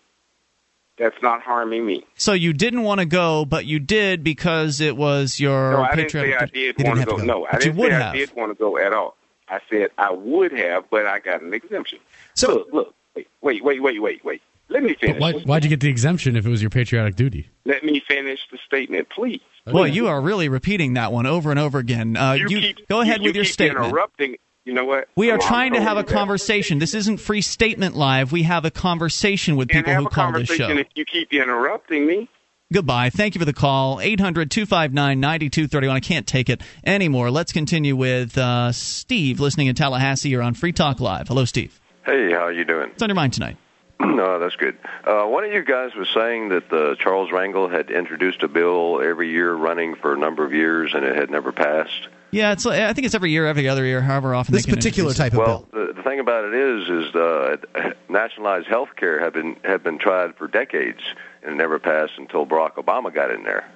That's not harming me. So you didn't want to go, but you did because it was your No, I didn't say patriotic. I did want to have go. go. No, I But you didn't say have. I did want to go at all. I said I would have, but I got an exemption. So- look, look, wait, wait, wait, wait, wait, wait. Let me finish. why, why'd you get the exemption if it was your patriotic duty? Let me finish the statement, please. Boy, you are really repeating that one over and over again. Uh, you keep, go ahead you with your keep statement. Interrupting. You know what? We are Well, trying to have a you that. conversation. This isn't free statement live. We have a conversation with people who a call this conversation show. if you keep interrupting me. Goodbye. Thank you for the call. 800 259 9231. I can't take it anymore. Let's continue with uh, Steve listening in Tallahassee. You're on Free Talk Live. Hello, Steve. Hey, how are you doing? What's on your mind tonight? No, that's good. Uh, one of you guys was saying that uh, Charles Rangel had introduced a bill every year running for a number of years and it had never passed. Yeah, it's. I think it's every year, every other year, however often. This they can particular introduce type of well, bill. the, the thing about it is, is uh, nationalized health care have been have been tried for decades and it never passed until Barack Obama got in there.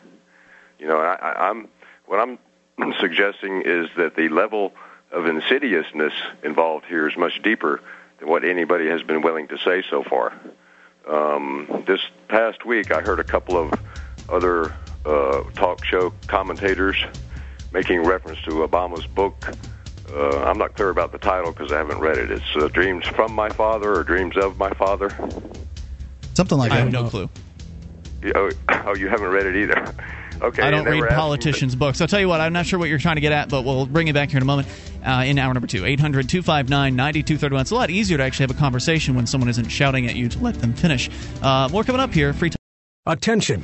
You know, I, I, I'm what I'm suggesting is that the level of insidiousness involved here is much deeper than what anybody has been willing to say so far. Um, this past week, I heard a couple of other uh, talk show commentators making reference to Obama's book. Uh, I'm not clear about the title because I haven't read it. It's uh, Dreams from My Father or Dreams of My Father. Something like that. I have no clue. Oh, oh, you haven't read it either. Okay. I don't read were asking- politicians' books. I'll tell you what, I'm not sure what you're trying to get at, but we'll bring you back here in a moment uh, in hour number two. 800 259 9231. It's a lot easier to actually have a conversation when someone isn't shouting at you to let them finish. Uh, more coming up here. Free talk. Attention,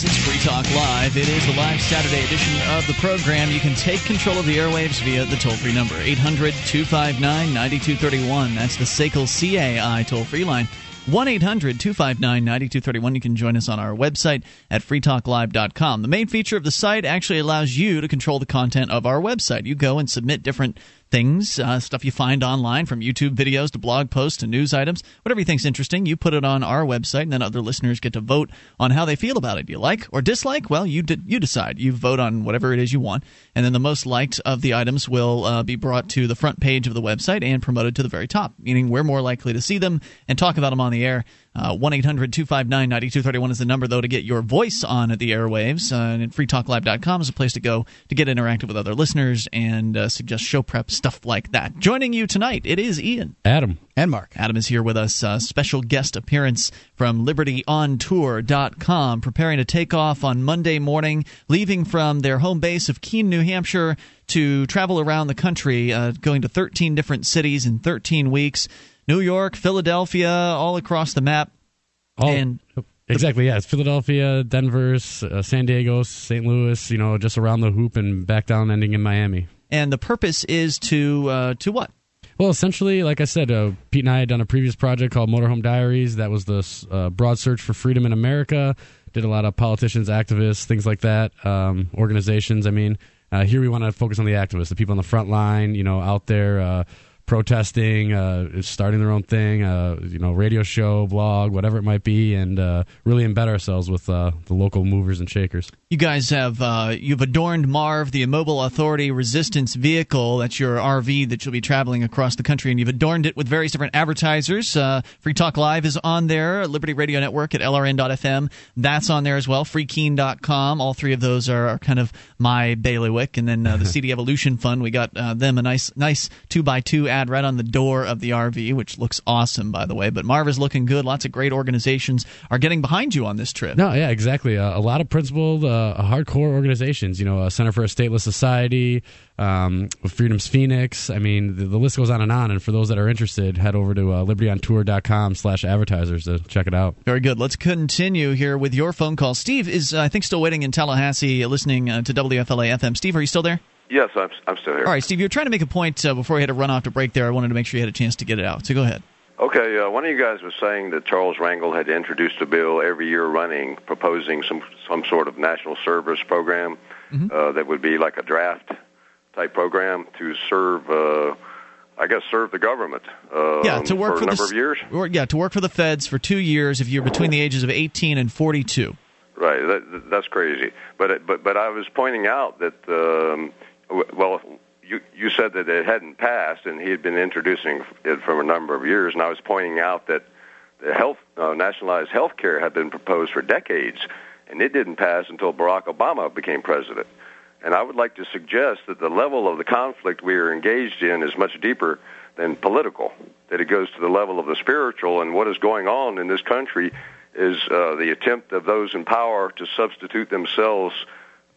This is Free Talk Live. It is the live Saturday edition of the program. You can take control of the airwaves via the toll free number 800 259 9231. That's the SACL CAI toll free line. 1 800 259 9231. You can join us on our website at freetalklive.com. The main feature of the site actually allows you to control the content of our website. You go and submit different things, uh, stuff you find online from YouTube videos to blog posts to news items, whatever you think's interesting, you put it on our website, and then other listeners get to vote on how they feel about it. Do you like or dislike? Well, you you decide. You vote on whatever it is you want, and then the most liked of the items will uh, be brought to the front page of the website and promoted to the very top, meaning we're more likely to see them and talk about them on the air. Uh, 1 800 259 9231 is the number, though, to get your voice on at the airwaves. Uh, and freetalklive.com is a place to go to get interactive with other listeners and uh, suggest show prep, stuff like that. Joining you tonight, it is Ian. Adam. And Mark. Adam is here with us. Uh, special guest appearance from libertyontour.com, preparing to take off on Monday morning, leaving from their home base of Keene, New Hampshire, to travel around the country, uh, going to 13 different cities in 13 weeks. New York, Philadelphia, all across the map. Oh, and exactly, yeah. It's Philadelphia, Denver, uh, San Diego, St. Louis, you know, just around the hoop and back down, ending in Miami. And the purpose is to uh, to what? Well, essentially, like I said, uh, Pete and I had done a previous project called Motorhome Diaries. That was the uh, broad search for freedom in America. Did a lot of politicians, activists, things like that, um, organizations. I mean, uh, here we want to focus on the activists, the people on the front line, you know, out there uh, protesting, uh, starting their own thing, uh, you know, radio show, blog, whatever it might be, and uh, really embed ourselves with uh, the local movers and shakers. You guys have uh, you've adorned Marv, the Immobile Authority Resistance Vehicle. That's your RV that you'll be traveling across the country, and you've adorned it with various different advertisers. Uh, Free Talk Live is on there. Liberty Radio Network at LRN.FM. That's on there as well. FreeKeen.com. All three of those are, are kind of my bailiwick. And then uh, the CD Evolution Fund. We got uh, them a nice nice two by two ad right on the door of the RV, which looks awesome, by the way. But Marv is looking good. Lots of great organizations are getting behind you on this trip. No, yeah, exactly. Uh, a lot of principled, uh, hardcore organizations. You know, uh, Center for a Stateless Society, um, Freedom's Phoenix. I mean, the, the, list goes on and on. And for those that are interested, head over to uh, libertyontour.com slash advertisers to check it out. Very good. Let's continue here with your phone call. Steve is, uh, I think, still waiting in Tallahassee, listening uh, to WFLA FM. Steve, are you still there? Yes, I'm, I'm still here. All right, Steve, you were trying to make a point uh, before we had to run off to break there. I wanted to make sure you had a chance to get it out. So go ahead. Okay, uh, one of you guys was saying that Charles Rangel had introduced a bill every year running proposing some some sort of national service program mm-hmm. uh, that would be like a draft type program to serve, uh, I guess, serve the government. Uh, yeah, to work for, for a number the, of years. Or, yeah, to work for the feds for two years if you're between the ages of 18 and 42. Right, that, that's crazy. But but but I was pointing out that um, well, you you said that it hadn't passed, and he had been introducing it for a number of years, and I was pointing out that the health uh, nationalized health care had been proposed for decades, and it didn't pass until Barack Obama became president. And I would like to suggest that the level of the conflict we are engaged in is much deeper than political. That it goes to the level of the spiritual, and what is going on in this country is uh, the attempt of those in power to substitute themselves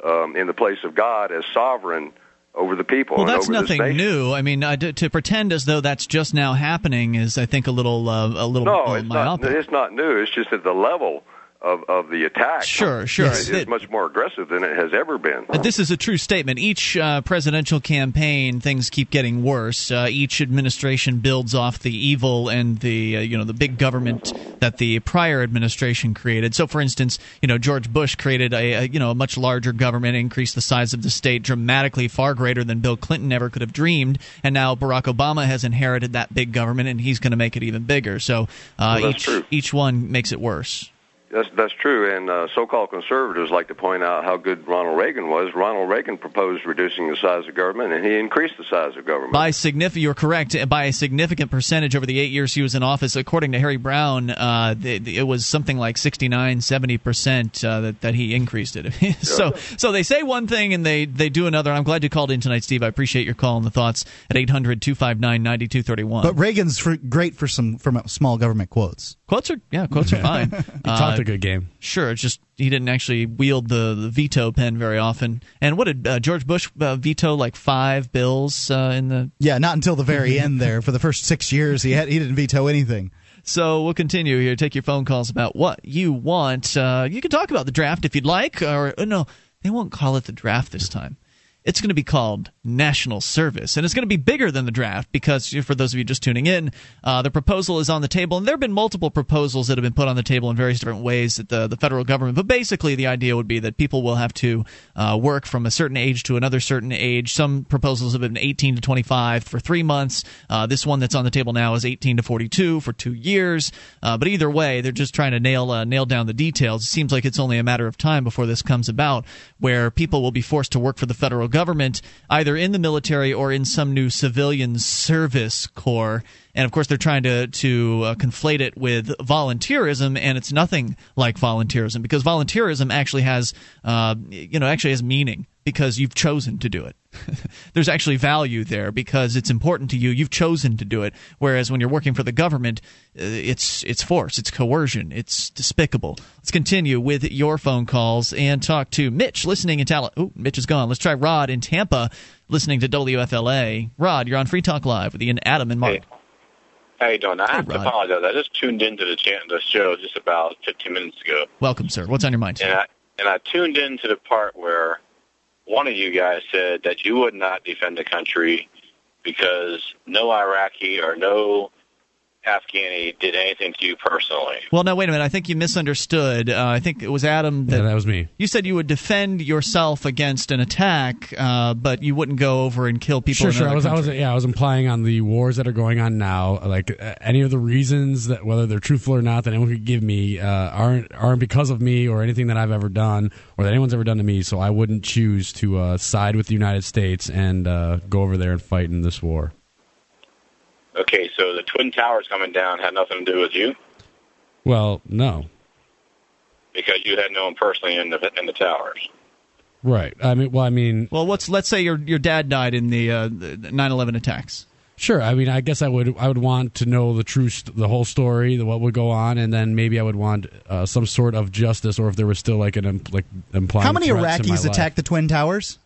um, in the place of God as sovereign over the people. Well, that's nothing new. I mean, uh, to, to, pretend as though that's just now happening is, I think, a little uh, a little no, uh, it's myopic. not. It's not new. It's just that the level of, of the attack sure, sure. is It- much more aggressive than it has ever been. But this is a true statement. Each uh, presidential campaign, things keep getting worse. Uh, each administration builds off the evil and the uh, you know the big government that the prior administration created. So, for instance, you know George Bush created a, a you know a much larger government, increased the size of the state dramatically, far greater than Bill Clinton ever could have dreamed. And now Barack Obama has inherited that big government, and he's going to make it even bigger. So uh, Well, each true. each one makes it worse. That's that's true, and uh, so-called conservatives like to point out how good Ronald Reagan was. Ronald Reagan proposed reducing the size of government, and he increased the size of government. By significant, you're correct. By a significant percentage over the eight years he was in office, according to Harry Browne, uh, the, the- it was something like 69, 70 percent uh, that that he increased it. so, so they say one thing and they they do another. I'm glad you called in tonight, Steve. I appreciate your call and the thoughts at 800-259-9231. But Reagan's for, great for some from small government quotes. Quotes are yeah, quotes are fine. He talked a good game. Sure, it's just he didn't actually wield the, the veto pen very often. And what did uh, George Bush uh, veto like five bills uh, in the Yeah, not until the very end there. For the first six years, he had he didn't veto anything. So we'll continue here. Take your phone calls about what you want. Uh, you can talk about the draft if you'd like, or uh, no, they won't call it the draft this time. It's going to be called National Service, and it's going to be bigger than the draft because, for those of you just tuning in, uh, the proposal is on the table, and there have been multiple proposals that have been put on the table in various different ways at the the federal government. But basically, the idea would be that people will have to uh, work from a certain age to another certain age. Some proposals have been 18 to 25 for three months. Uh, this one that's on the table now is 18 to 42 for two years. Uh, but either way, they're just trying to nail uh, nail down the details. It seems like it's only a matter of time before this comes about, where people will be forced to work for the federal government, either in the military or in some new civilian service corps. And of course, they're trying to to uh, conflate it with volunteerism, and it's nothing like volunteerism because volunteerism actually has, uh, you know, actually has meaning because you've chosen to do it. There's actually value there because it's important to you. You've chosen to do it. Whereas when you're working for the government, uh, it's it's force, it's coercion, it's despicable. Let's continue with your phone calls and talk to Mitch, listening in Tal. Oh, Mitch is gone. Let's try Rod in Tampa, listening to WFLA. Rod, you're on Free Talk Live with Ian, Adam, and Mark. How you doing? I have to apologize. I just tuned into the, chan- the show just about 15 minutes ago, Welcome, sir. What's on your mind? and I and I tuned into the part where one of you guys said that you would not defend the country because no Iraqi or no Afghani did anything to you personally. Well, no, wait a minute. I think you misunderstood. Uh, I think it was Adam that, Yeah, that was me. You said you would defend yourself against an attack, uh, but you wouldn't go over and kill people. Sure, in sure. I was, I was, yeah, I was implying on the wars that are going on now, like uh, any of the reasons that whether they're truthful or not that anyone could give me uh, aren't aren't because of me or anything that I've ever done or that anyone's ever done to me. So I wouldn't choose to uh, side with the United States and uh, go over there and fight in this war. Okay, so the Twin Towers coming down had nothing to do with you Well, no, because you had no one personally in the in the towers. right. I mean, well, I mean, Well, what's let's say your your dad died in the uh, the 9/11 attacks. Sure. I mean, I guess I would I would want to know the true st- the whole story, the, what would go on, and then maybe I would want uh, some sort of justice, or if there was still like an im- like implied. How many threats in Iraqis life. attacked the Twin Towers?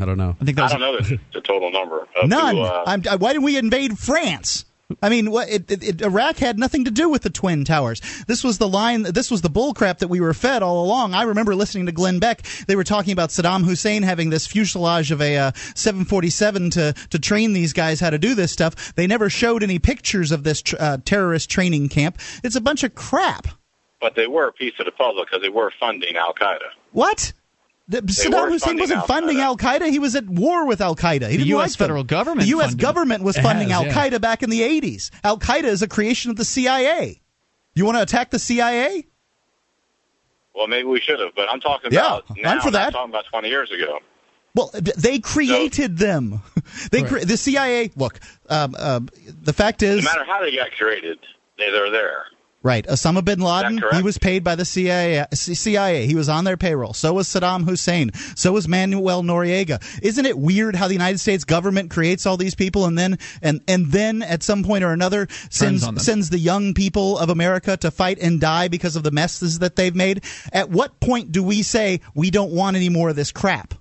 I don't know. I think I don't know the, the total number. Of None. Who, uh, I'm, I, why didn't we invade France? I mean, what, it, it, it, Iraq had nothing to do with the Twin Towers. This was the line. This was the bullcrap that we were fed all along. I remember listening to Glenn Beck. They were talking about Saddam Hussein having this fuselage of a uh, 747 to to train these guys how to do this stuff. They never showed any pictures of this tr- uh, terrorist training camp. It's a bunch of crap. but they were a piece of the puzzle because they were funding Al Qaeda. What? The, Saddam Hussein wasn't funding Al Qaeda. He was at war with Al Qaeda. He The didn't US like them. federal government The U.S. government was funding has, Al yeah. Qaeda back in the 80s. Al Qaeda is a creation of the CIA. You want to attack the CIA? Well, maybe we should have, but I'm talking Yeah, about I'm now. for not that. talking about 20 years ago. Well, they created them. They cre- the CIA. Look, um, uh, the fact is, No matter how they got created, they, they're there. Right? Osama bin Laden. He was paid by the CIA. CIA. He was on their payroll. So was Saddam Hussein. So was Manuel Noriega. Isn't it weird how the United States government creates all these people and then and and then at some point or another sends sends the young people of America to fight and die because of the messes that they've made? At what point do we say we don't want any more of this crap?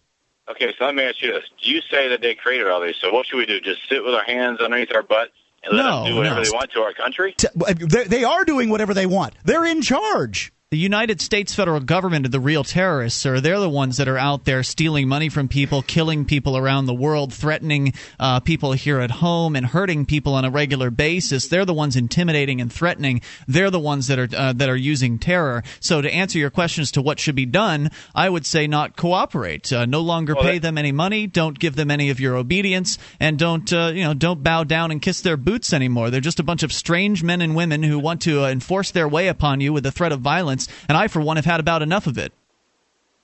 Okay, so let me ask you this: You say that they created all these, so what should we do? Just sit with our hands underneath our butt and let No, them do whatever no. they want to our country? They they are doing whatever they want. They're in charge. The United States federal government are the real terrorists, or they're the ones that are out there stealing money from people, killing people around the world, threatening uh, people here at home, and hurting people on a regular basis. They're the ones intimidating and threatening. They're the ones that are uh, that are using terror. So, to answer your question as to what should be done, I would say not cooperate. Uh, no longer Well, pay them any money. Don't give them any of your obedience, and don't uh, you know don't bow down and kiss their boots anymore. They're just a bunch of strange men and women who want to uh, enforce their way upon you with the threat of violence. And I, for one, have had about enough of it.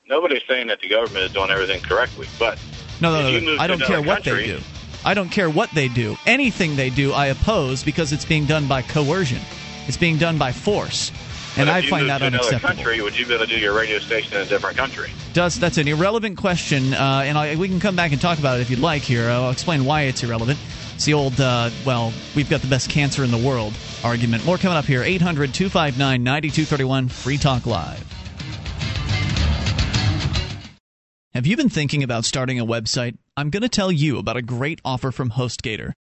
Nobody's saying that the government is doing everything correctly, but No, no, no. I don't care another what country, they do. I don't care what they do. Anything they do, I oppose because it's being done by coercion. It's being done by force, and I find that unacceptable. country, would you be able to do your radio station in a different country? Does that's an irrelevant question, uh, and I, we can come back and talk about it if you'd like. Here, I'll explain why it's irrelevant. It's the old, uh, well, we've got the best cancer in the world argument. More coming up here. 800 259 9231 Free Talk Live. Have you been thinking about starting a website? I'm going to tell you about a great offer from HostGator.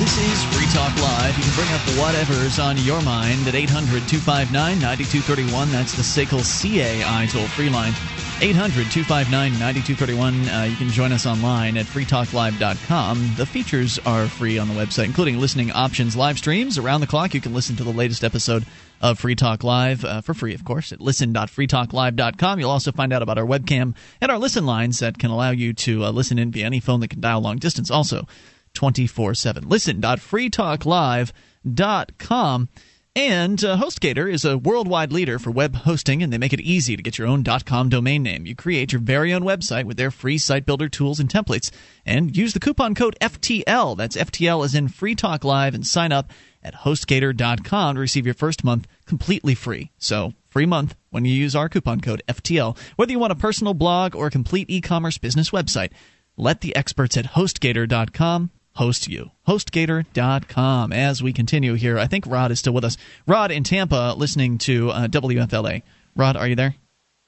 This is Free Talk Live. You can bring up whatever's on your mind at 800 259 9231. That's the SACL CAI toll free line. 800 259 9231. Uh, You can join us online at freetalklive.com. The features are free on the website, including listening options, live streams around the clock. You can listen to the latest episode of Free Talk Live uh, for free, of course, at listen.freetalklive.com. You'll also find out about our webcam and our listen lines that can allow you to uh, listen in via any phone that can dial long distance. Also, 24 7. Listen, Listen.freetalklive.com. And uh, HostGator is a worldwide leader for web hosting, and they make it easy to get your own .com domain name. You create your very own website with their free site builder tools and templates, and use the coupon code FTL. That's FTL as in Free Talk Live, and sign up at HostGator.com to receive your first month completely free. So, free month when you use our coupon code FTL. Whether you want a personal blog or a complete e-commerce business website, let the experts at HostGator.com host you. HostGator.com. As we continue here, I think Rod is still with us. Rod in Tampa, listening to uh, WFLA. Rod, are you there?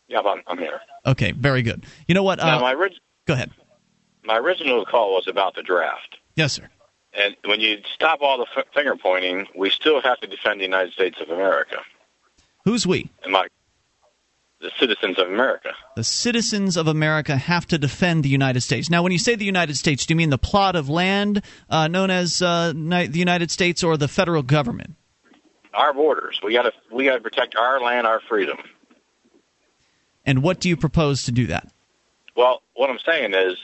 Yeah, I'm, I'm here. Okay, very good. You know what? now, Uh, my, orig- go ahead. my original call was about the draft. Yes, sir. And when you stop all the f- finger pointing, we still have to defend the United States of America Who's we? and my the citizens of America. The citizens of America have to defend the United States. Now, when you say the United States, do you mean the plot of land uh, known as uh, Ni- the United States or the federal government? Our borders. We got to we got to protect our land, our freedom. And what do you propose to do that? Well, what I'm saying is,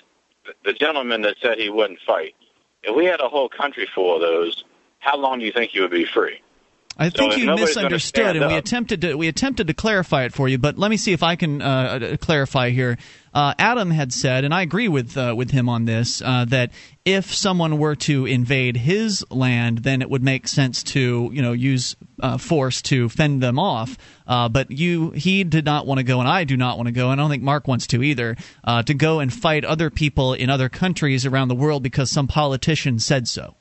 the gentleman that said he wouldn't fight. If we had a whole country full of those, how long do you think you would be free? I think if you misunderstood, and we attempted to we attempted to clarify it for you. But let me see if I can uh, clarify here. Uh, Adam had said, and I agree with uh, with him on this, uh, that if someone were to invade his land, then it would make sense to you know use uh, force to fend them off. Uh, but you, he did not want to go, and I do not want to go, and I don't think Mark wants to either. Uh, to go and fight other people in other countries around the world because some politician said so.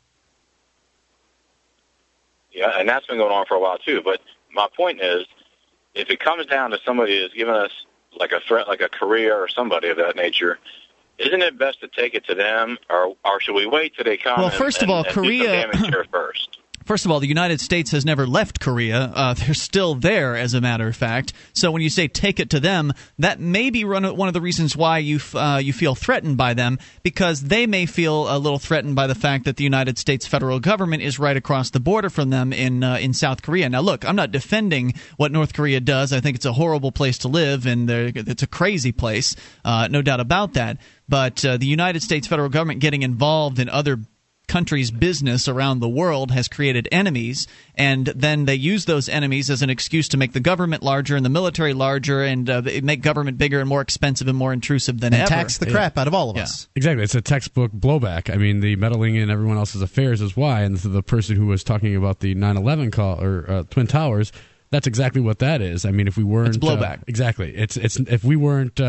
Yeah, and that's been going on for a while too. But my point is, if it comes down to somebody that's giving us like a threat, like a Korea or somebody of that nature, isn't it best to take it to them, or or should we wait till they come? Well, and- first of all, and Korea- damage here first. First of all, the United States has never left Korea. Uh, they're still there, as a matter of fact. So when you say take it to them, that may be one of the reasons why you uh, you feel threatened by them, because they may feel a little threatened by the fact that the United States federal government is right across the border from them in uh, in South Korea. Now, look, I'm not defending what North Korea does. I think it's a horrible place to live, and it's a crazy place, uh, no doubt about that. But uh, the United States federal government getting involved in other country's business around the world has created enemies, and then they use those enemies as an excuse to make the government larger and the military larger, and uh, make government bigger and more expensive and more intrusive than And ever. tax the crap out of all of us. Exactly. It's a textbook blowback. I mean, the meddling in everyone else's affairs is why. And the person who was talking about the 9 11 call or uh, Twin Towers, that's exactly what that is. I mean, if we weren't. It's blowback. Uh, exactly. It's, it's, if we weren't.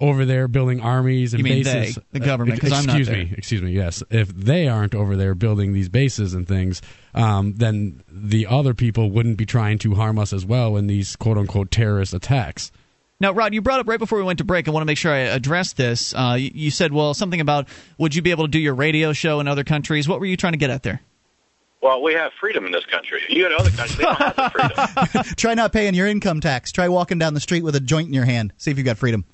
Over there building armies and You mean bases. they, the government, Uh, 'cause I'm not excuse me, excuse me. Yes, if they aren't over there building these bases and things, um, then the other people wouldn't be trying to harm us as well in these quote unquote terrorist attacks. Now, Rod, you brought up right before we went to break. I want to make sure I address this. Uh, you, you said, well, something about would you be able to do your radio show in other countries? What were you trying to get at there? Well, we have freedom in this country. You go to other countries, they don't have the freedom. Try not paying your income tax. Try walking down the street with a joint in your hand. See if you've got freedom.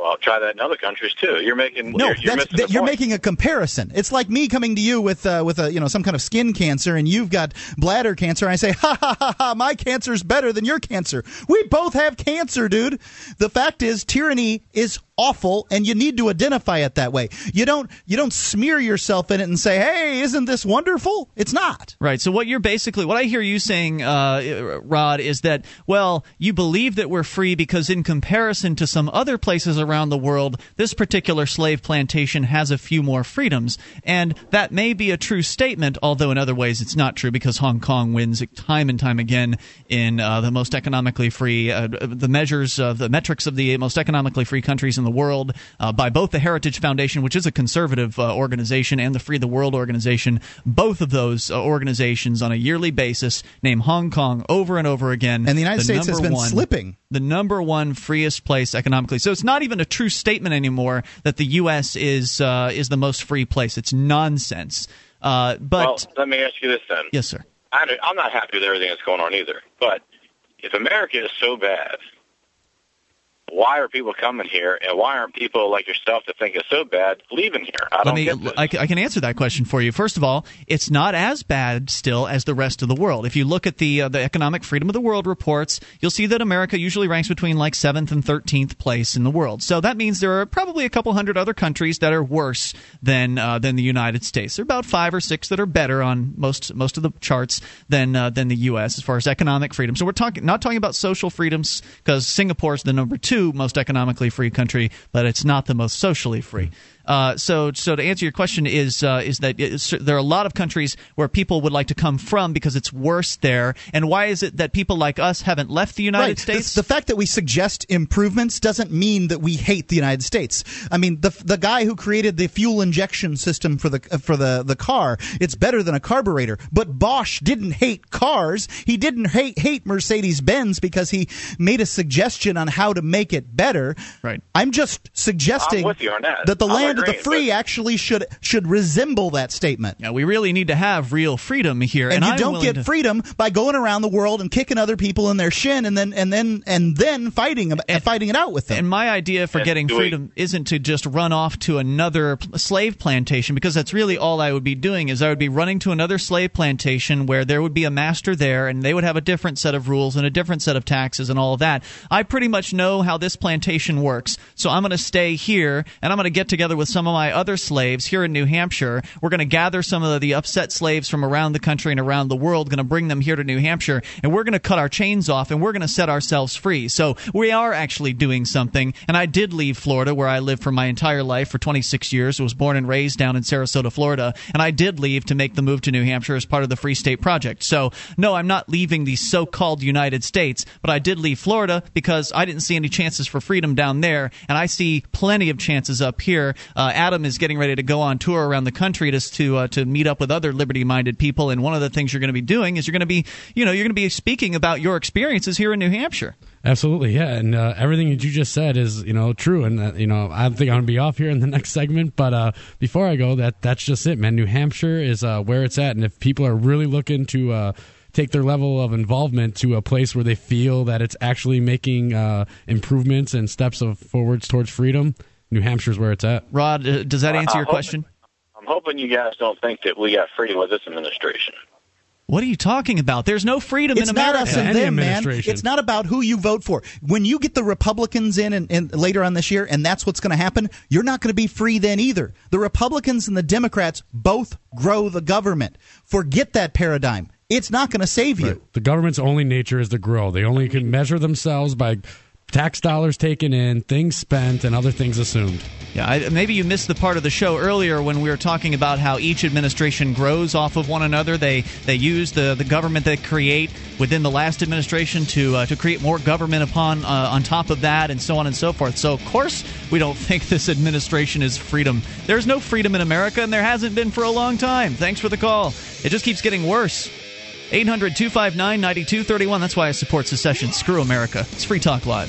Well, I'll try that in other countries too. You're making No, you're, you're that's, that the you're making a comparison. It's like me coming to you with uh, with a you know some kind of skin cancer, and you've got bladder cancer. And I say, ha ha ha ha, my cancer's better than your cancer. We both have cancer, dude. The fact is, tyranny is awful, and you need to identify it that way. You don't you don't smear yourself in it and say, hey, isn't this wonderful? It's not. Right. So what you're basically, what I hear you saying, uh, Rod, is that well, you believe that we're free because in comparison to some other places around the world, this particular slave plantation has a few more freedoms, and that may be a true statement. Although in other ways it's not true because Hong Kong wins time and time again in uh, the most economically free, uh, the measures, the metrics of the most economically free countries in the world uh, by both the Heritage Foundation, which is a conservative uh, organization, and the Free the World organization. Both of those uh, organizations, on a yearly basis, name Hong Kong over and over again. And the United States has number been one- slipping. The number one freest place economically. So it's not even a true statement anymore that the U.S. is uh, is the most free place. It's nonsense. Uh, but well, let me ask you this then. yes, sir. I'm not happy with everything that's going on either. But if America is so bad, why are people coming here, and why aren't people like yourself that think it's so bad leaving here? I Let don't me. I, I can answer that question for you. First of all, it's not as bad still as the rest of the world. If you look at the uh, the Economic Freedom of the World reports, you'll see that America usually ranks between like seventh and thirteenth place in the world. So that means there are probably a couple hundred other countries that are worse than uh, than the United States. There are about five or six that are better on most most of the charts than uh, than the U.S. as far as economic freedom. So we're talking not talking about social freedoms because Singapore is the number two most economically free country, but it's not the most socially free. Uh, so, so to answer your question is uh, is that there are a lot of countries where people would like to come from because it's worse there, and why is it that people like us haven't left the United right. States? The, the fact that we suggest improvements doesn't mean that we hate the United States. I mean, the the guy who created the fuel injection system for the for the the car, it's better than a carburetor. But Bosch didn't hate cars. He didn't hate hate Mercedes Benz because he made a suggestion on how to make it better. Right. I'm just suggesting I'm with you on that. that the I'm with land of the agreeing, free actually should should resemble that statement. Yeah, we really need to have real freedom here, and, and, you I'm don't get to- freedom by going around the world and kicking other people in their shin and then and then and then fighting and, fighting it out with them. And my idea for And getting do we- freedom isn't to just run off to another slave plantation because that's really all I would be doing is I would be running to another slave plantation where there would be a master there and they would have a different set of rules and a different set of taxes and all of that. I pretty much know how this plantation works. So I'm going to stay here and I'm going to get together with some of my other slaves here in New Hampshire. We're going to gather some of the upset slaves from around the country and around the world, going to bring them here to New Hampshire and we're going to cut our chains off and we're going to set ourselves free. So we are actually doing something. And I did leave Florida, where I lived for my entire life for 26 years. I was born and raised down in Sarasota, Florida. And I did leave to make the move to New Hampshire as part of the Free State Project. So no, I'm not leaving the so-called United States, but I did leave Florida because I didn't see any chances for freedom down there, and I see plenty of chances up here. Uh, Adam is getting ready to go on tour around the country to to uh, to meet up with other liberty-minded people, and one of the things you're going to be doing is you're going to be, you know, you're going to be speaking about your experiences here in New Hampshire. Absolutely, yeah, and uh, everything that you just said is you know true, and uh, you know I think I'm gonna be off here in the next segment, but uh, before I go, that that's just it, man. New Hampshire is uh, where it's at, and if people are really looking to uh, take their level of involvement to a place where they feel that it's actually making uh, improvements and steps of forwards towards freedom, New Hampshire's where it's at. Rod, uh, does that answer I'm your hoping- question? I'm hoping you guys don't think that we got freedom with this administration. What are you talking about? There's no freedom it's in not us and them, man. It's not about who you vote for. When you get the Republicans in and, and later on this year, and that's what's going to happen, you're not going to be free then either. The Republicans and the Democrats both grow the government. Forget that paradigm. It's not going to save you. The government's only nature is to grow. They only can measure themselves by tax dollars taken in, things spent, and other things assumed. Yeah, I, maybe you missed the part of the show earlier when we were talking about how each administration grows off of one another. They they use the, the government they create within the last administration to uh, to create more government upon uh, on top of that, and so on and so forth. So of course we don't think this administration is freedom. There's no freedom in America, and there hasn't been for a long time. Thanks for the call. It just keeps getting worse. 800 259 9231. That's why I support secession. Screw America. It's Free Talk Live.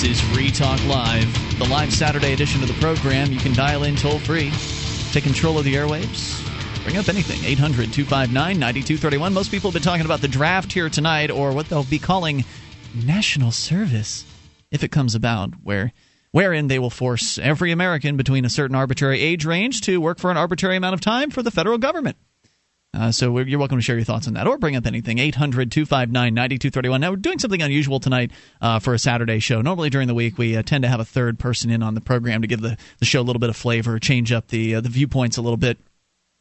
This is Free Talk Live, the live Saturday edition of the program. You can dial in toll free, take control of the airwaves, bring up anything. 800 259 9231. Most people have been talking about the draft here tonight, or what they'll be calling national service, if it comes about, where wherein they will force every American between a certain arbitrary age range to work for an arbitrary amount of time for the federal government. Uh, so we're, you're welcome to share your thoughts on that or bring up anything. 800 259 9231. Now, we're doing something unusual tonight uh, for a Saturday show. Normally during the week, we uh, tend to have a third person in on the program to give the, the show a little bit of flavor, change up the, uh, the viewpoints a little bit.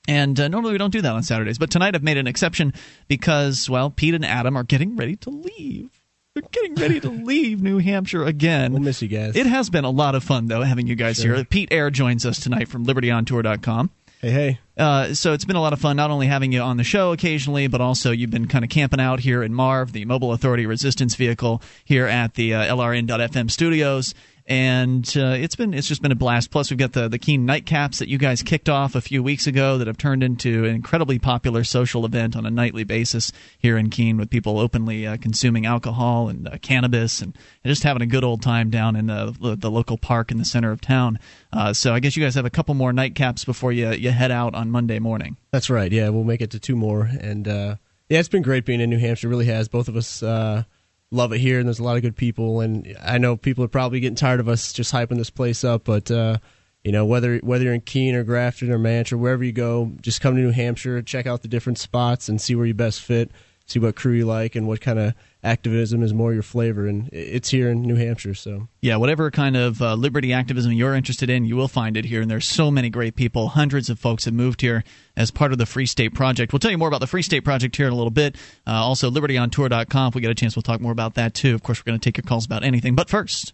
And uh, normally we don't do that on Saturdays. But tonight I've made an exception because, well, Pete and Adam are getting ready to leave. They're getting ready to leave New Hampshire again. We'll miss you guys. It has been a lot of fun, though, having you guys Sure. here. Pete Eyre joins us tonight from libertyontour.com. Hey, hey. Uh, so it's been a lot of fun not only having you on the show occasionally, but also you've been kind of camping out here in Marv, the Mobile Authority Resistance Vehicle, here at the uh, LRN.FM studios. And uh, it's been it's just been a blast. Plus, we've got the the Keene nightcaps that you guys kicked off a few weeks ago that have turned into an incredibly popular social event on a nightly basis here in Keene, with people openly uh, consuming alcohol and uh, cannabis and, just having a good old time down in the the local park in the center of town. Uh, so I guess you guys have a couple more nightcaps before you you head out on Monday morning. That's right. Yeah, we'll make it to two more. And uh, yeah, it's been great being in New Hampshire. It really has. Both of us uh, love it here, and there's a lot of good people. And I know people are probably getting tired of us just hyping this place up, but uh, you know whether whether you're in Keene or Grafton or Manchester, wherever you go, just come to New Hampshire, check out the different spots, and see where you best fit. See what crew you like and what kind of activism is more your flavor, and it's here in New Hampshire. So yeah, whatever kind of uh, liberty activism you're interested in, you will find it here. And there's so many great people. Hundreds of folks have moved here as part of the Free State Project. We'll tell you more about the Free State Project here in a little bit. Uh, also, libertyontour.com. If we get a chance, we'll talk more about that too. Of course, we're going to take your calls about anything. But first,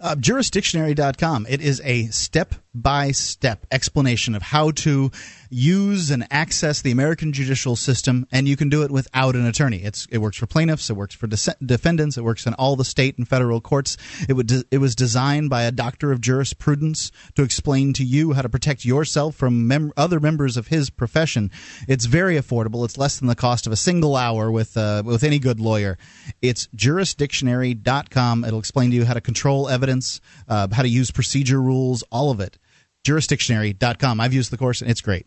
uh, jurisdictionary.com. It is a step by step explanation of how to use and access the American judicial system, and you can do it without an attorney. It's, it works for plaintiffs, it works for de- defendants, it works in all the state and federal courts. It, would de- it was designed by a doctor of jurisprudence to explain to you how to protect yourself from mem- other members of his profession. It's very affordable. It's less than the cost of a single hour with uh, with any good lawyer. It's jurisdictionary.com. It'll explain to you how to control evidence, uh, how to use procedure rules, all of it jurisdictionary.com. I've used the course and it's great.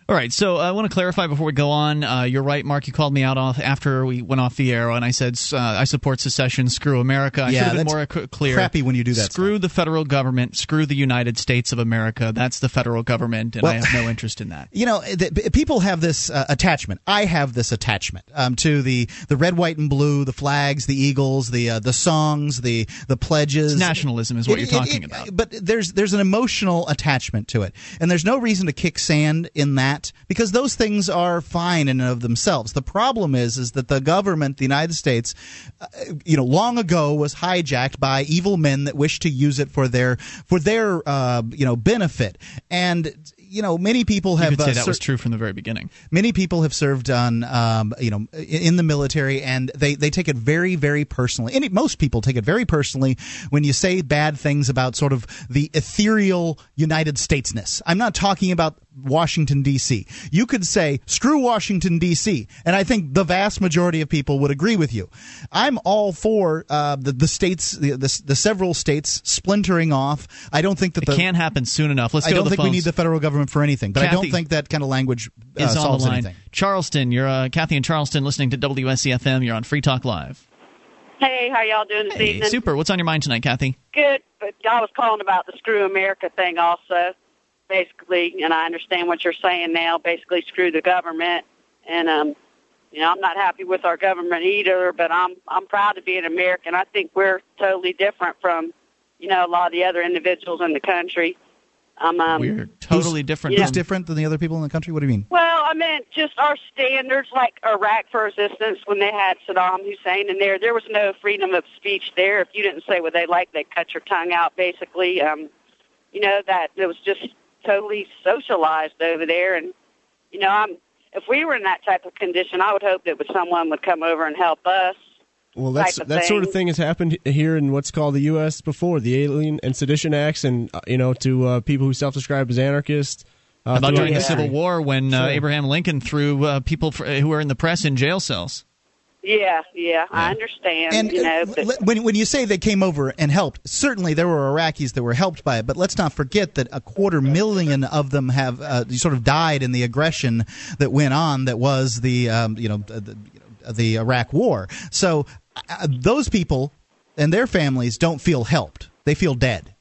All right, so I want to clarify before we go on. Uh, you're right, Mark. You called me out off after we went off the air, and I said uh, I support secession. Screw America. I yeah, should have been more clear. Crappy when you do that. Screw stuff. the federal government. Screw the United States of America. That's the federal government, and well, I have no interest in that. You know, the, people have this uh, attachment. I have this attachment um, to the the red, white, and blue, the flags, the eagles, the uh, the songs, the the pledges. It's nationalism is what it, you're talking it, about. But there's there's an emotional attachment to it, and there's no reason to kick sand in that because those things are fine in and of themselves. The problem is is that the government, the United States, uh, you know, long ago was hijacked by evil men that wish to use it for their for their uh, you know benefit. And you know, many people have you could say uh, that was true from the very beginning. Many people have served on, um, you know, in the military, and they, they take it very, very personally. And it, most people take it very personally when you say bad things about sort of the ethereal United Statesness. I'm not talking about Washington D.C. You could say screw Washington D.C. and I think the vast majority of people would agree with you. I'm all for uh, the the states, the, the, the several states splintering off. I don't think that it the, can't happen soon enough. Let's I go don't to the think phones. we need the federal government for anything, but Kathy I don't think that kind of language uh, is on solves the line. anything. Charleston, you're uh, Kathy and Charleston listening to WSCFM. You're on Free Talk Live. Hey, how y'all doing this hey, evening? Super. What's on your mind tonight, Kathy? Good, but I was calling about the Screw America thing also. Basically, and I understand what you're saying now. Basically, screw the government, and um, you know, I'm not happy with our government either. But I'm I'm proud to be an American. I think we're totally different from, you know, a lot of the other individuals in the country. Um, um, We're totally different. Who's from- different than the other people in the country? What do you mean? Well, I meant just our standards, like Iraq for resistance when they had Saddam Hussein in there. There was no freedom of speech there. If you didn't say what they liked, they cut your tongue out. Basically, um, you know that it was just totally socialized over there. And you know, I'm if we were in that type of condition, I would hope that someone would come over and help us. Well, that's type of that sort of thing. thing has happened here in what's called the U.S. before the Alien and Sedition Acts, and uh, you know, to uh, people who self-describe as anarchists. Uh, How about throughout during the. Civil War when uh, Abraham Lincoln threw uh, people for, who were in the press in jail cells? Yeah, yeah, I understand. And you know, uh, but, when when you say they came over and helped, certainly there were Iraqis that were helped by it. But let's not forget that a quarter million of them have uh, sort of died in the aggression that went on. That was the um, you know the, the, you know, the Iraq War. So uh, Uh, those people and their families don't feel helped; they feel dead.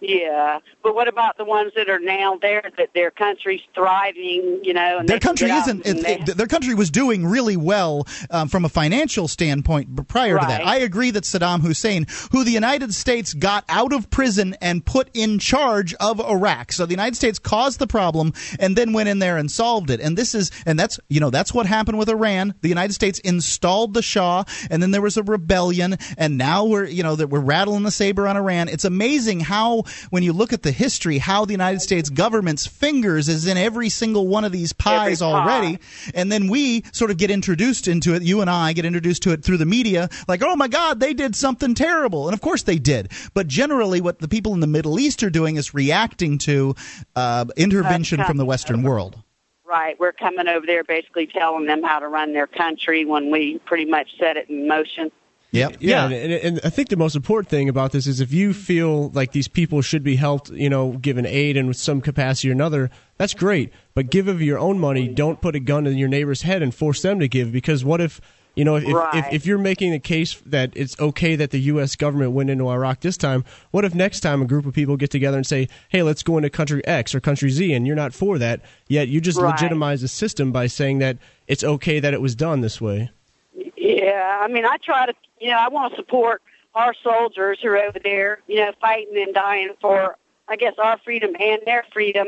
Yeah. But what about the ones that are now there that their country's thriving? You know, and Their country isn't. It, it- their country was doing really well um, from a financial standpoint prior to that. I agree that Saddam Hussein, who the United States got out of prison and put in charge of Iraq, so the United States caused the problem and then went in there and solved it. And this is, and that's you know that's what happened with Iran. The United States installed the Shah, and then there was a rebellion, and now we're you know that we're rattling the saber on Iran. It's amazing how when you look at the history, how the United States government's fingers is in every single one of these pies pie. already, and then we sort of get introduced into it. You and I get introduced to it through the media, like, oh my God, they did something terrible, and of course they did. But generally, what the people in the Middle East are doing is reacting to uh, intervention from the Western world. Right, we're coming over there basically telling them how to run their country when we pretty much set it in motion. Yep. Yeah, And, and, and I think the most important thing about this is if you feel like these people should be helped, you know, given aid in some capacity or another, that's great. But give of your own money. Don't put a gun in your neighbor's head and force them to give. Because what if, you know, if, Right. if, if you're making a case that it's okay that the U.S. government went into Iraq this time, what if next time a group of people get together and say, hey, let's go into country X or country Z, and you're not for that, yet you just Right. legitimize the system by saying that it's okay that it was done this way? Yeah, Yeah, I mean, I try to, you know, I want to support our soldiers who are over there, you know, fighting and dying for, I guess, our freedom and their freedom.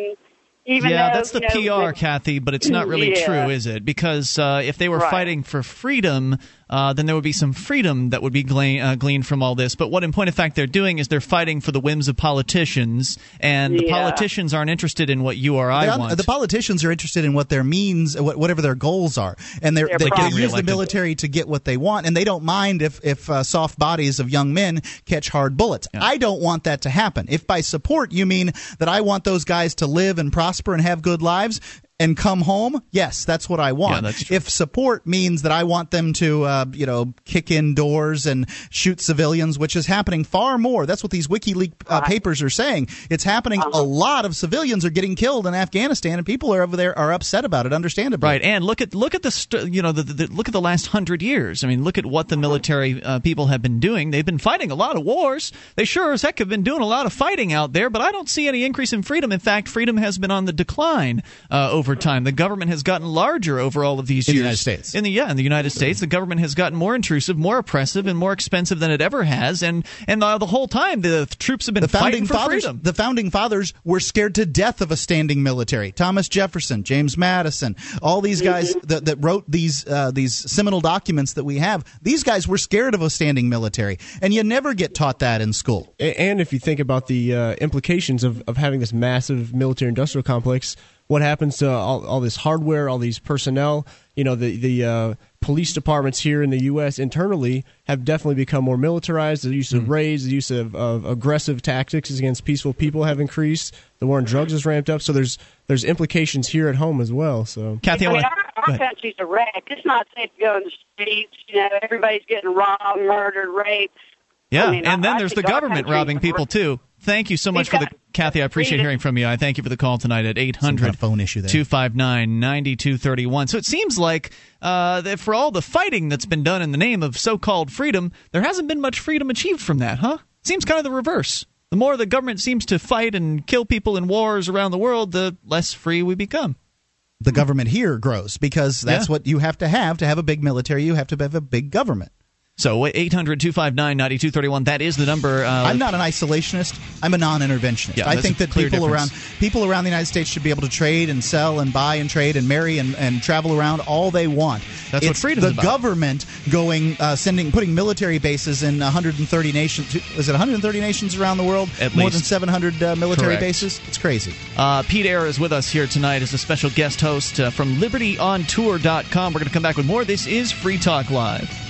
Even yeah, though, that's the you know, PR, Kathy, but it's not really Yeah. true, is it? Because uh, if they were Right. fighting for freedom, uh, then there would be some freedom that would be glean, uh, gleaned from all this. But what, in point of fact, they're doing is they're fighting for the whims of politicians, and the politicians aren't interested in what you or I the, want. the politicians are interested in what their means, whatever their goals are, and they're, Their they, they use the military to get what they want, and they don't mind if if uh, soft bodies of young men catch hard bullets. I don't want that to happen. If by support you mean that I want those guys to live and prosper and have good lives. And come home? Yes, that's what I want. If support means that I want them to, uh, you know, kick in doors and shoot civilians, which is happening far more. That's what these WikiLeaks uh, papers are saying. It's happening. A lot of civilians are getting killed in Afghanistan, and people are over there are upset about it. Understandably, Right, and look at look at the st- you know the, the, the- look at the last hundred years. I mean, look at what the military uh, people have been doing. They've been fighting a lot of wars. They sure as heck have been doing a lot of fighting out there. But I don't see any increase in freedom. In fact, freedom has been on the decline uh, over time. The government has gotten larger over all of these In the years. United States. In the yeah, in the United States, the government has gotten more intrusive, more oppressive, and more expensive than it ever has. And and uh, the whole time, the troops have been the fighting founding for fathers freedom. the founding fathers were scared to death of a standing military thomas jefferson james madison all these guys that, that wrote these uh, these seminal documents that we have these guys were scared of a standing military and you never get taught that in school And if you think about the uh, implications of, of having this massive military industrial complex, what happens to all, all this hardware, all these personnel? You know, the the uh, police departments here in the U.S. internally have definitely become more militarized. The use of raids, the use of, of aggressive tactics against peaceful people have increased. The war on drugs has ramped up. So there's there's implications here at home as well. So Kathy, I mean, our, our country's a wreck. It's not safe to go in the streets. You know, everybody's getting robbed, murdered, raped. Yeah, I mean, and I- then I there's the government robbing people too. Thank you so much for the Kathy. I appreciate Read hearing from you. I thank you for the call tonight at 800 phone issue 259 9231. So it seems like uh, that for all the fighting that's been done in the name of so called freedom, there hasn't been much freedom achieved from that, huh? Seems kind of the reverse. The more the government seems to fight and kill people in wars around the world, the less free we become. the government here grows because that's Yeah. what you have to have to have a big military you have to have a big government So 800 259 9231, that is the number. Uh, I'm not an isolationist. I'm a non-interventionist. Yeah, I think that people difference. around people around the United States should be able to trade and sell and buy and trade and marry and, and travel around all they want. That's what it's freedom's the about. government going uh, sending putting military bases in 130 nations. Is it 130 nations around the world? At More least. than 700 uh, military Correct. bases. It's crazy. Uh, Pete Eyre is with us here tonight as a special guest host uh, from LibertyOnTour.com. We're going to come back with more. This is Free Talk Live.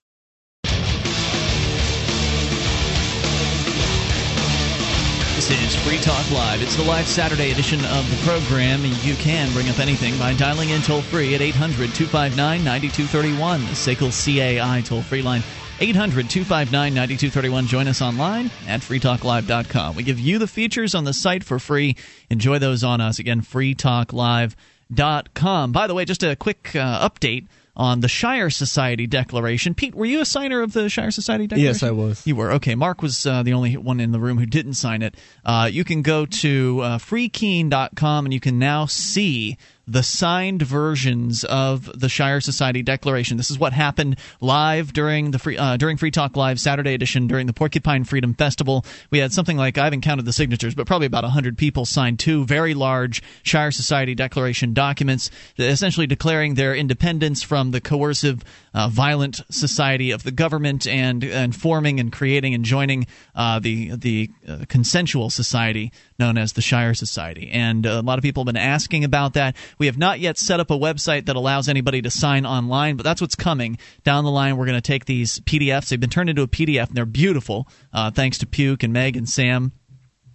This is Free Talk Live. It's the live Saturday edition of the program. You can bring up anything by dialing in toll free at 800 259 9231, the SACL CAI toll free line. 800 259 9231. Join us online at freetalklive.com. We give you the features on the site for free. Enjoy those on us. Again, freetalklive.com. By the way, just a quick uh, update on the Shire Society Declaration. Pete, were you a signer of the Shire Society Declaration? Yes, I was. You were. Okay, Mark was uh, the only one in the room who didn't sign it. Uh, you can go to uh, freekeene.com and you can now see the signed versions of the Shire Society Declaration. This is what happened live during the free uh, during Free Talk Live Saturday edition during the Porcupine Freedom Festival. We had something like I haven't counted the signatures, but probably about hundred people signed two very large Shire Society Declaration documents, essentially declaring their independence from the coercive, uh, violent society of the government and and forming and creating and joining uh, the the uh, consensual society known as the Shire Society. And uh, a lot of people have been asking about that. We have not yet set up a website that allows anybody to sign online, but that's what's coming down the line. We're going to take these PDFs. They've been turned into a PDF, and they're beautiful, uh, thanks to Puke and Meg and Sam.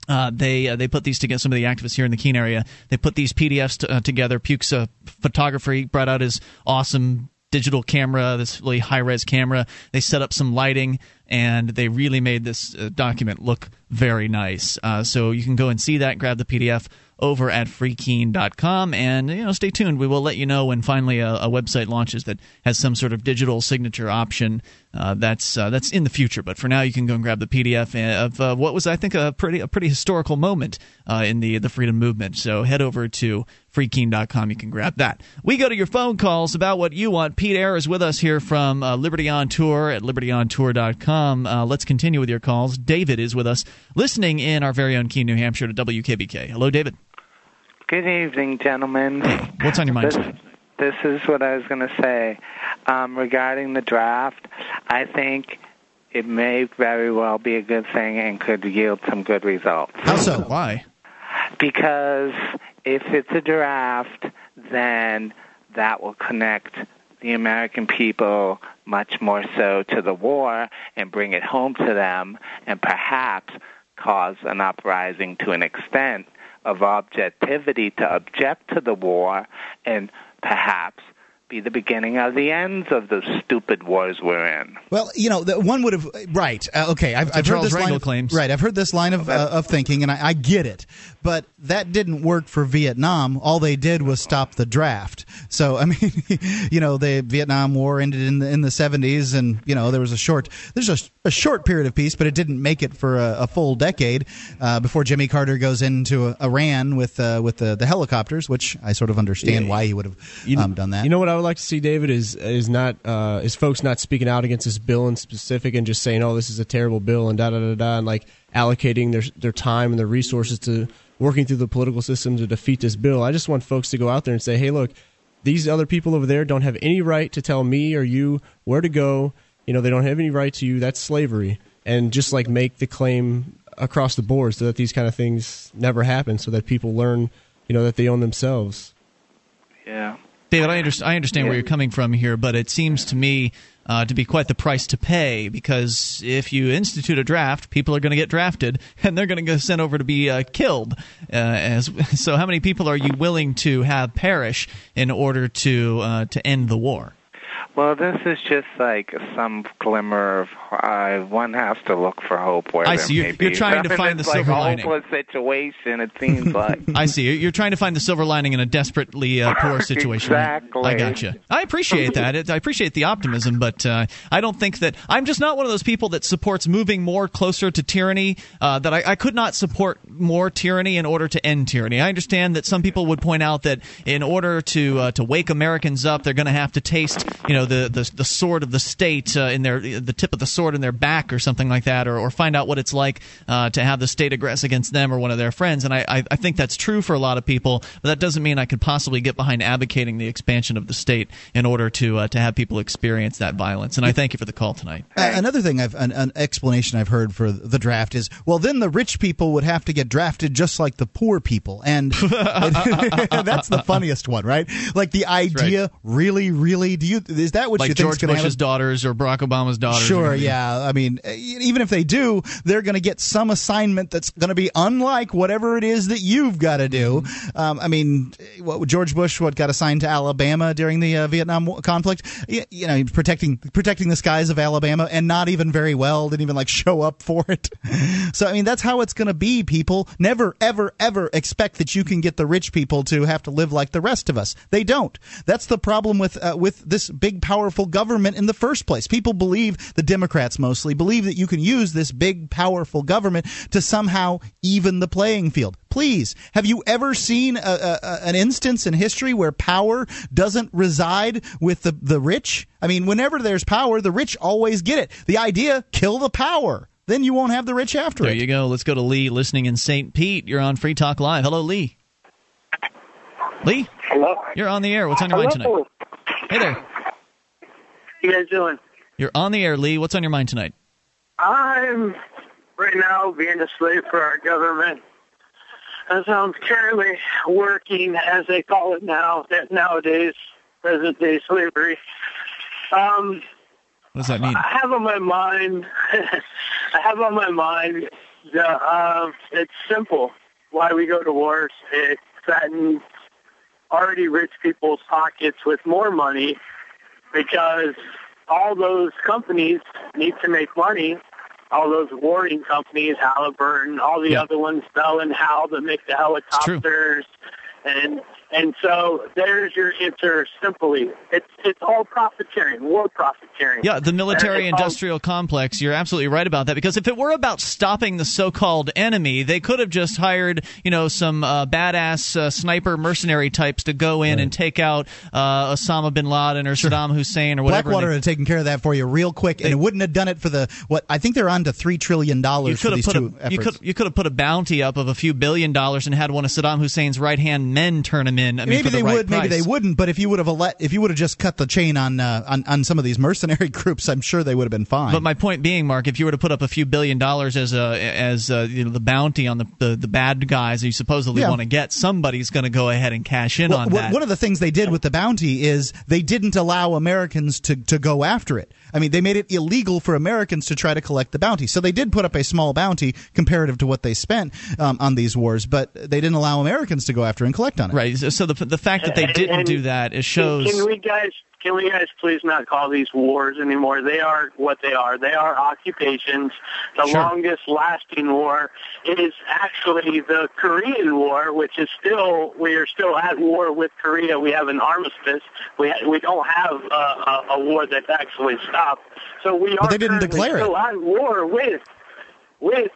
Uh, they uh, they put these together. Some of the activists here in the Keene area they put these PDFs t- uh, together. Puke's uh, photography brought out his awesome digital camera, this really high res camera. They set up some lighting. and they really made this uh, document look very nice. Uh, so you can go and see that, grab the PDF over at freekeene.com and you know stay tuned we will let you know when finally a, a website launches that has some sort of digital signature option uh, that's uh, that's in the future but for now you can go and grab the pdf of uh, what was i think a pretty a pretty historical moment uh, in the the freedom movement. So head over to freekeene.com you can grab that. We go to your phone calls about what you want. Pete Eyre is with us here from uh, liberty on tour at libertyontour.com uh, let's continue with your calls. David is with us listening in our very own keene new hampshire to wkbk hello david. Good evening, gentlemen. What's on your mind? This, this is what I was going to say. Um, regarding the draft, I think it may very well be a good thing and could yield some good results. How so? Why? Because if it's a draft, then that will connect the American people much more so to the war and bring it home to them and perhaps cause an uprising to an extent of objectivity to object to the war and perhaps be the beginning of the ends of the stupid wars we're in. Well, you know, the, one would have right. Uh, okay, I've, I've heard this line of, claims. Right, I've heard this line of uh, of thinking, and I, I, get it. But that didn't work for Vietnam. All they did was stop the draft. So I mean, you know, the Vietnam War ended in the in the seventies, and you know there was a short there's a, a short period of peace, but it didn't make it for a, a full decade uh, before Jimmy Carter goes into Iran with uh, with the, the helicopters, which I sort of understand yeah. why he would have um, done that. You know what I would like to see, David, is is not uh, is folks not speaking out against this bill in specific and just saying, "Oh, this is a terrible bill," and da da da da, and like allocating their their time and their resources to working through the political system to defeat this bill. I just want folks to go out there and say, "Hey, look, these other people over there don't have any right to tell me or you where to go. You know, they don't have any right to you. That's slavery." And just like make the claim across the board so that these kind of things never happen, so that people learn, you know, that they own themselves. Yeah. David, I, understand, I understand yeah. where you're coming from here, but it seems to me uh, to be quite the price to pay because if you institute a draft, people are going to get drafted and they're going to get sent over to be uh, killed. Uh, as so, how many people are you willing to have perish in order to uh, to end the war? Well, this is just like some glimmer of uh, one has to look for hope where I see. You're, you're trying to find the silver like a lining. hopeless situation. It seems like. I see. You're trying to find the silver lining in a desperately uh, poor situation. exactly. I gotcha. I appreciate that. I appreciate the optimism, but uh, I don't think that I'm just not one of those people that supports moving more closer to tyranny. Uh, that I, I could not support more tyranny in order to end tyranny. I understand that some people would point out that in order to uh, to wake Americans up, they're going to have to taste, you know, the the, the sword of the state uh, in their the tip of the sword in their back or something like that, or, or find out what it's like uh, to have the state aggress against them or one of their friends. And I, I, I think that's true for a lot of people, but that doesn't mean I could possibly get behind advocating the expansion of the state in order to uh, to have people experience that violence. And I thank you for the call tonight. Uh, another thing, I've an, an explanation I've heard for the draft is, well, then the rich people would have to get drafted just like the poor people, and that's the funniest one, right? Like the idea, right. really, really, do you is that what like you think George Bush's happen? daughters or Barack Obama's daughters? Sure, or, yeah. I mean, even if they do, they're going to get some assignment that's going to be unlike whatever it is that you've got to do. Um, I mean, what George Bush what got assigned to Alabama during the uh, Vietnam conflict? You, you know, protecting protecting the skies of Alabama, and not even very well. Didn't even like show up for it. so I mean, that's how it's going to be. People never, ever, ever expect that you can get the rich people to have to live like the rest of us. They don't. That's the problem with uh, with this big, powerful government in the first place. People believe the Democrats mostly believe that you can use this big, powerful government to somehow even the playing field. Please, have you ever seen a, a, an instance in history where power doesn't reside with the, the rich? I mean, whenever there's power, the rich always get it. The idea, kill the power. Then you won't have the rich after there it. There you go. Let's go to Lee listening in St. Pete. You're on Free Talk Live. Hello, Lee. Lee? Hello? You're on the air. What's on your Hello? mind tonight? Hey there. How you guys doing? You're on the air, Lee. What's on your mind tonight? I'm right now being a slave for our government. As I'm currently working, as they call it now, that nowadays, present day slavery. Um, what does that mean? I have on my mind, I have on my mind, the, uh, it's simple. Why we go to wars. It fattens already rich people's pockets with more money because all those companies need to make money. All those warring companies, Halliburton, all the Yeah. other ones, Bell and Howell, that make the helicopters, and and so there's your answer. Simply, it's it's all profiteering, war profiteering. Yeah, the military it's all- industrial complex, you're absolutely right about that because if it were about stopping the so-called enemy, they could have just hired, you know, some uh, badass uh, sniper mercenary types to go in and take out uh, Osama bin Laden or Saddam Hussein or whatever. Blackwater and had taken care of that for you real quick, and it wouldn't have done it for the what I think they're on to three trillion dollars for these put two a, you could you could have put a bounty up of a few billion dollars and had one of Saddam Hussein's right hand men turn him in. I mean, maybe they right would, maybe they wouldn't. But if you would have let, if you would have just cut the chain on, uh, on on some of these mercenary groups, I'm sure they would have been fine. But my point being, Mark, if you were to put up a few billion dollars as a as a, you know the bounty on the the, the bad guys you supposedly Yeah. want to get, somebody's going to go ahead and cash in Well, on that. One of the things they did with the bounty is they didn't allow Americans to, to go after it. I mean, they made it illegal for Americans to try to collect the bounty. So they did put up a small bounty comparative to what they spent um, on these wars, but they didn't allow Americans to go after and collect on it. Right. So the the fact that they didn't and do that it shows. can we guys? Can we guys please not call these wars anymore? They are what they are. They are occupations. The Sure. longest lasting war is actually the Korean War, which is still we are still at war with Korea. We have an armistice. We ha- we don't have uh, a, a war that's actually stopped. So we are they didn't declare it. still at war with with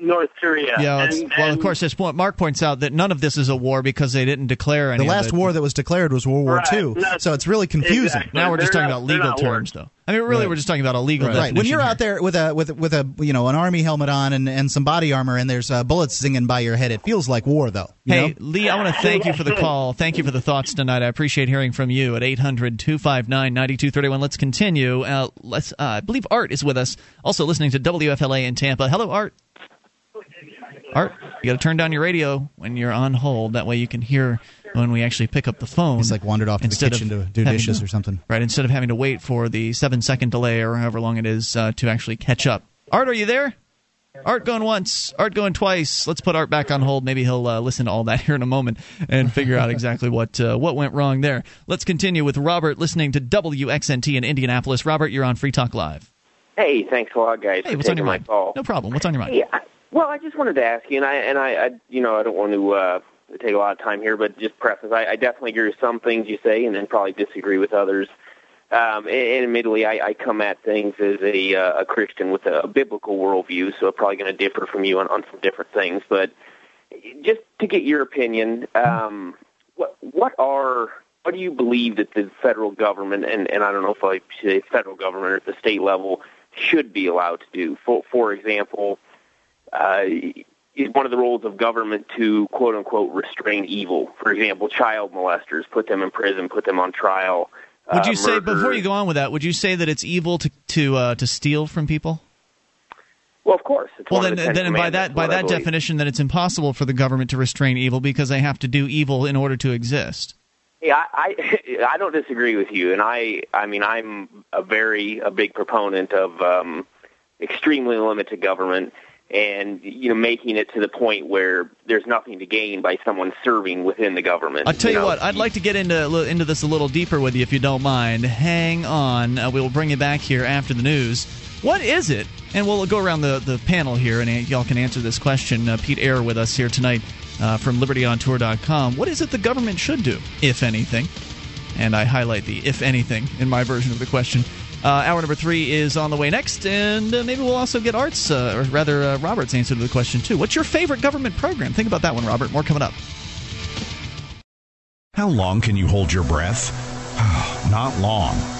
North Korea. yeah, it's, And- well, of course, as point, Mark points out that none of this is a war because they didn't declare any. The of last it. war that was declared was World War Right. II. No, so it's really confusing. exactly. Now we're just They're talking not- about legal terms, wars. though. I mean, really, Right. we're just talking about a legal Right. When you're here. out there with a with with a you know an army helmet on and, and some body armor and there's uh, bullets singing by your head, it feels like war though. you Hey, know? Lee, I want to thank you for the call. Thank you for the thoughts tonight. I appreciate hearing from you at 800 259 9231. Let's continue. Uh, let's, uh, I believe Art is with us, also listening to WFLA in Tampa. Hello, Art. Art, you got to turn down your radio when you're on hold. That way you can hear when we actually pick up the phone. He's like wandered off to the kitchen to do having- dishes or something. Right, instead of having to wait for the seven second delay or however long it is uh, to actually catch up. Art, are you there? Art going once, Art going twice. Let's put Art back on hold. Maybe he'll uh, listen to all that here in a moment and figure out exactly what uh, what went wrong there. Let's continue with Robert listening to WXNT in Indianapolis. Robert, you're on Free Talk Live. Hey, thanks a lot, guys, Hey, what's on your my mind? call. No problem. What's on your mind? Hey, I, well, I just wanted to ask you, and I and I, I you know, I don't want to uh, take a lot of time here, but just preface, I, I definitely agree with some things you say, and then probably disagree with others. Um, and, and admittedly, I, I come at things as a, uh, a Christian with a, a biblical worldview, so I'm probably going to differ from you on, on some different things. But just to get your opinion, um, what what are what do you believe that the federal government and, and I don't know if I say federal government or at the state level should be allowed to do? For for example, uh, is one of the roles of government to quote unquote restrain evil? For example, child molesters, put them in prison, put them on trial. Would you uh, say before you go on with that? Would you say that it's evil to to uh, to steal from people? Well, of course. It's Well, then, the then by that by that definition, then it's impossible for the government to restrain evil because they have to do evil in order to exist. Yeah, I, I I don't disagree with you, and I I mean I'm a very a big proponent of um, extremely limited government, and you know making it to the point where there's nothing to gain by someone serving within the government. I'll tell you know? what, I'd like to get into into this a little deeper with you if you don't mind. Hang on, uh, we will bring you back here after the news. What is it? And we'll go around the, the panel here, and y'all can answer this question. Uh, Pete Eyre with us here tonight uh, from LibertyOnTour.com. What is it the government should do, if anything? And I highlight the if anything in my version of the question. Uh, hour number three is on the way next, and uh, maybe we'll also get Art's, uh, or rather uh, Robert's answer to the question too. What's your favorite government program? Think about that one, Robert. More coming up. How long can you hold your breath? Not long.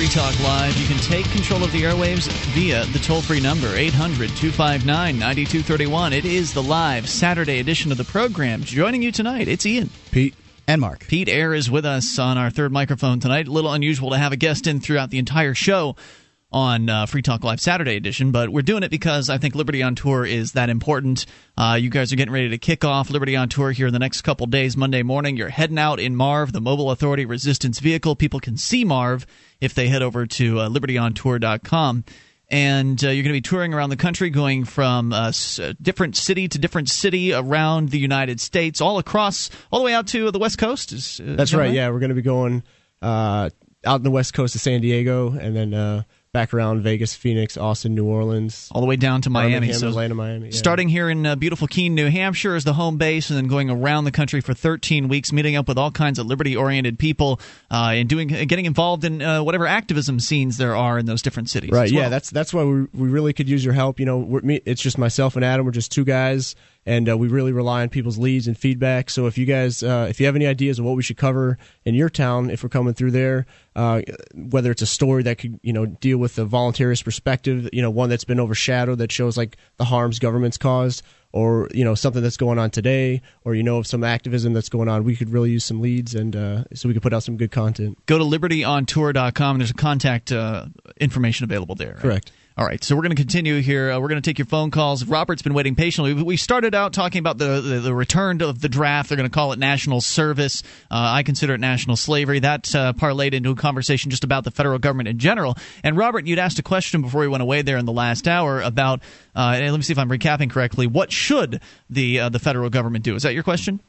Free Talk Live. You can take control of the airwaves via the toll free number, 800 259 9231. It is the live Saturday edition of the program. Joining you tonight, it's Ian. Pete. And Mark. Pete Eyre is with us on our third microphone tonight. A little unusual to have a guest in throughout the entire show on uh, Free Talk Live Saturday edition, but we're doing it because I think Liberty on Tour is that important. Uh, you guys are getting ready to kick off Liberty on Tour here in the next couple days. Monday morning, you're heading out in Marv, the Mobile Authority Resistance Vehicle. People can see Marv if they head over to uh, libertyontour.com. And uh, you're going to be touring around the country, going from uh, s- different city to different city around the United States, all across, all the way out to the West Coast. Is, uh, That's right. Yeah, we're going to be going uh, out in the west coast of San Diego, and then uh, back around Vegas, Phoenix, Austin, New Orleans, all the way down to Miami. Birmingham, So Atlanta, Miami. yeah. Starting here in uh, beautiful Keene, New Hampshire, as the home base, and then going around the country for 13 weeks, meeting up with all kinds of liberty-oriented people, uh, and doing, getting involved in uh, whatever activism scenes there are in those different cities. Right. as Yeah. That's that's why we we really could use your help. You know, we're, me, it's just myself and Adam. We're just two guys, and uh, we really rely on people's leads and feedback. So if you guys, uh, if you have any ideas of what we should cover in your town, if we're coming through there, uh, whether it's a story that could you know deal with the voluntarist perspective, you know, one that's been overshadowed that shows like the harms governments caused. Or you know something that's going on today, or you know of some activism that's going on. We could really use some leads, and uh, so we could put out some good content. Go to libertyontour.com. And there's a contact uh, information available there. right? Correct. All right, so we're going to continue here. Uh, we're going to take your phone calls. Robert's been waiting patiently. We- started out talking about the, the, the return of the draft. They're going to call it national service. Uh, I consider it national slavery. That uh, parlayed into a conversation just about the federal government in general. And Robert, you'd asked a question before we went away there in the last hour about, uh, let me see if I'm recapping correctly, what should the, uh, the federal government do? Is that your question?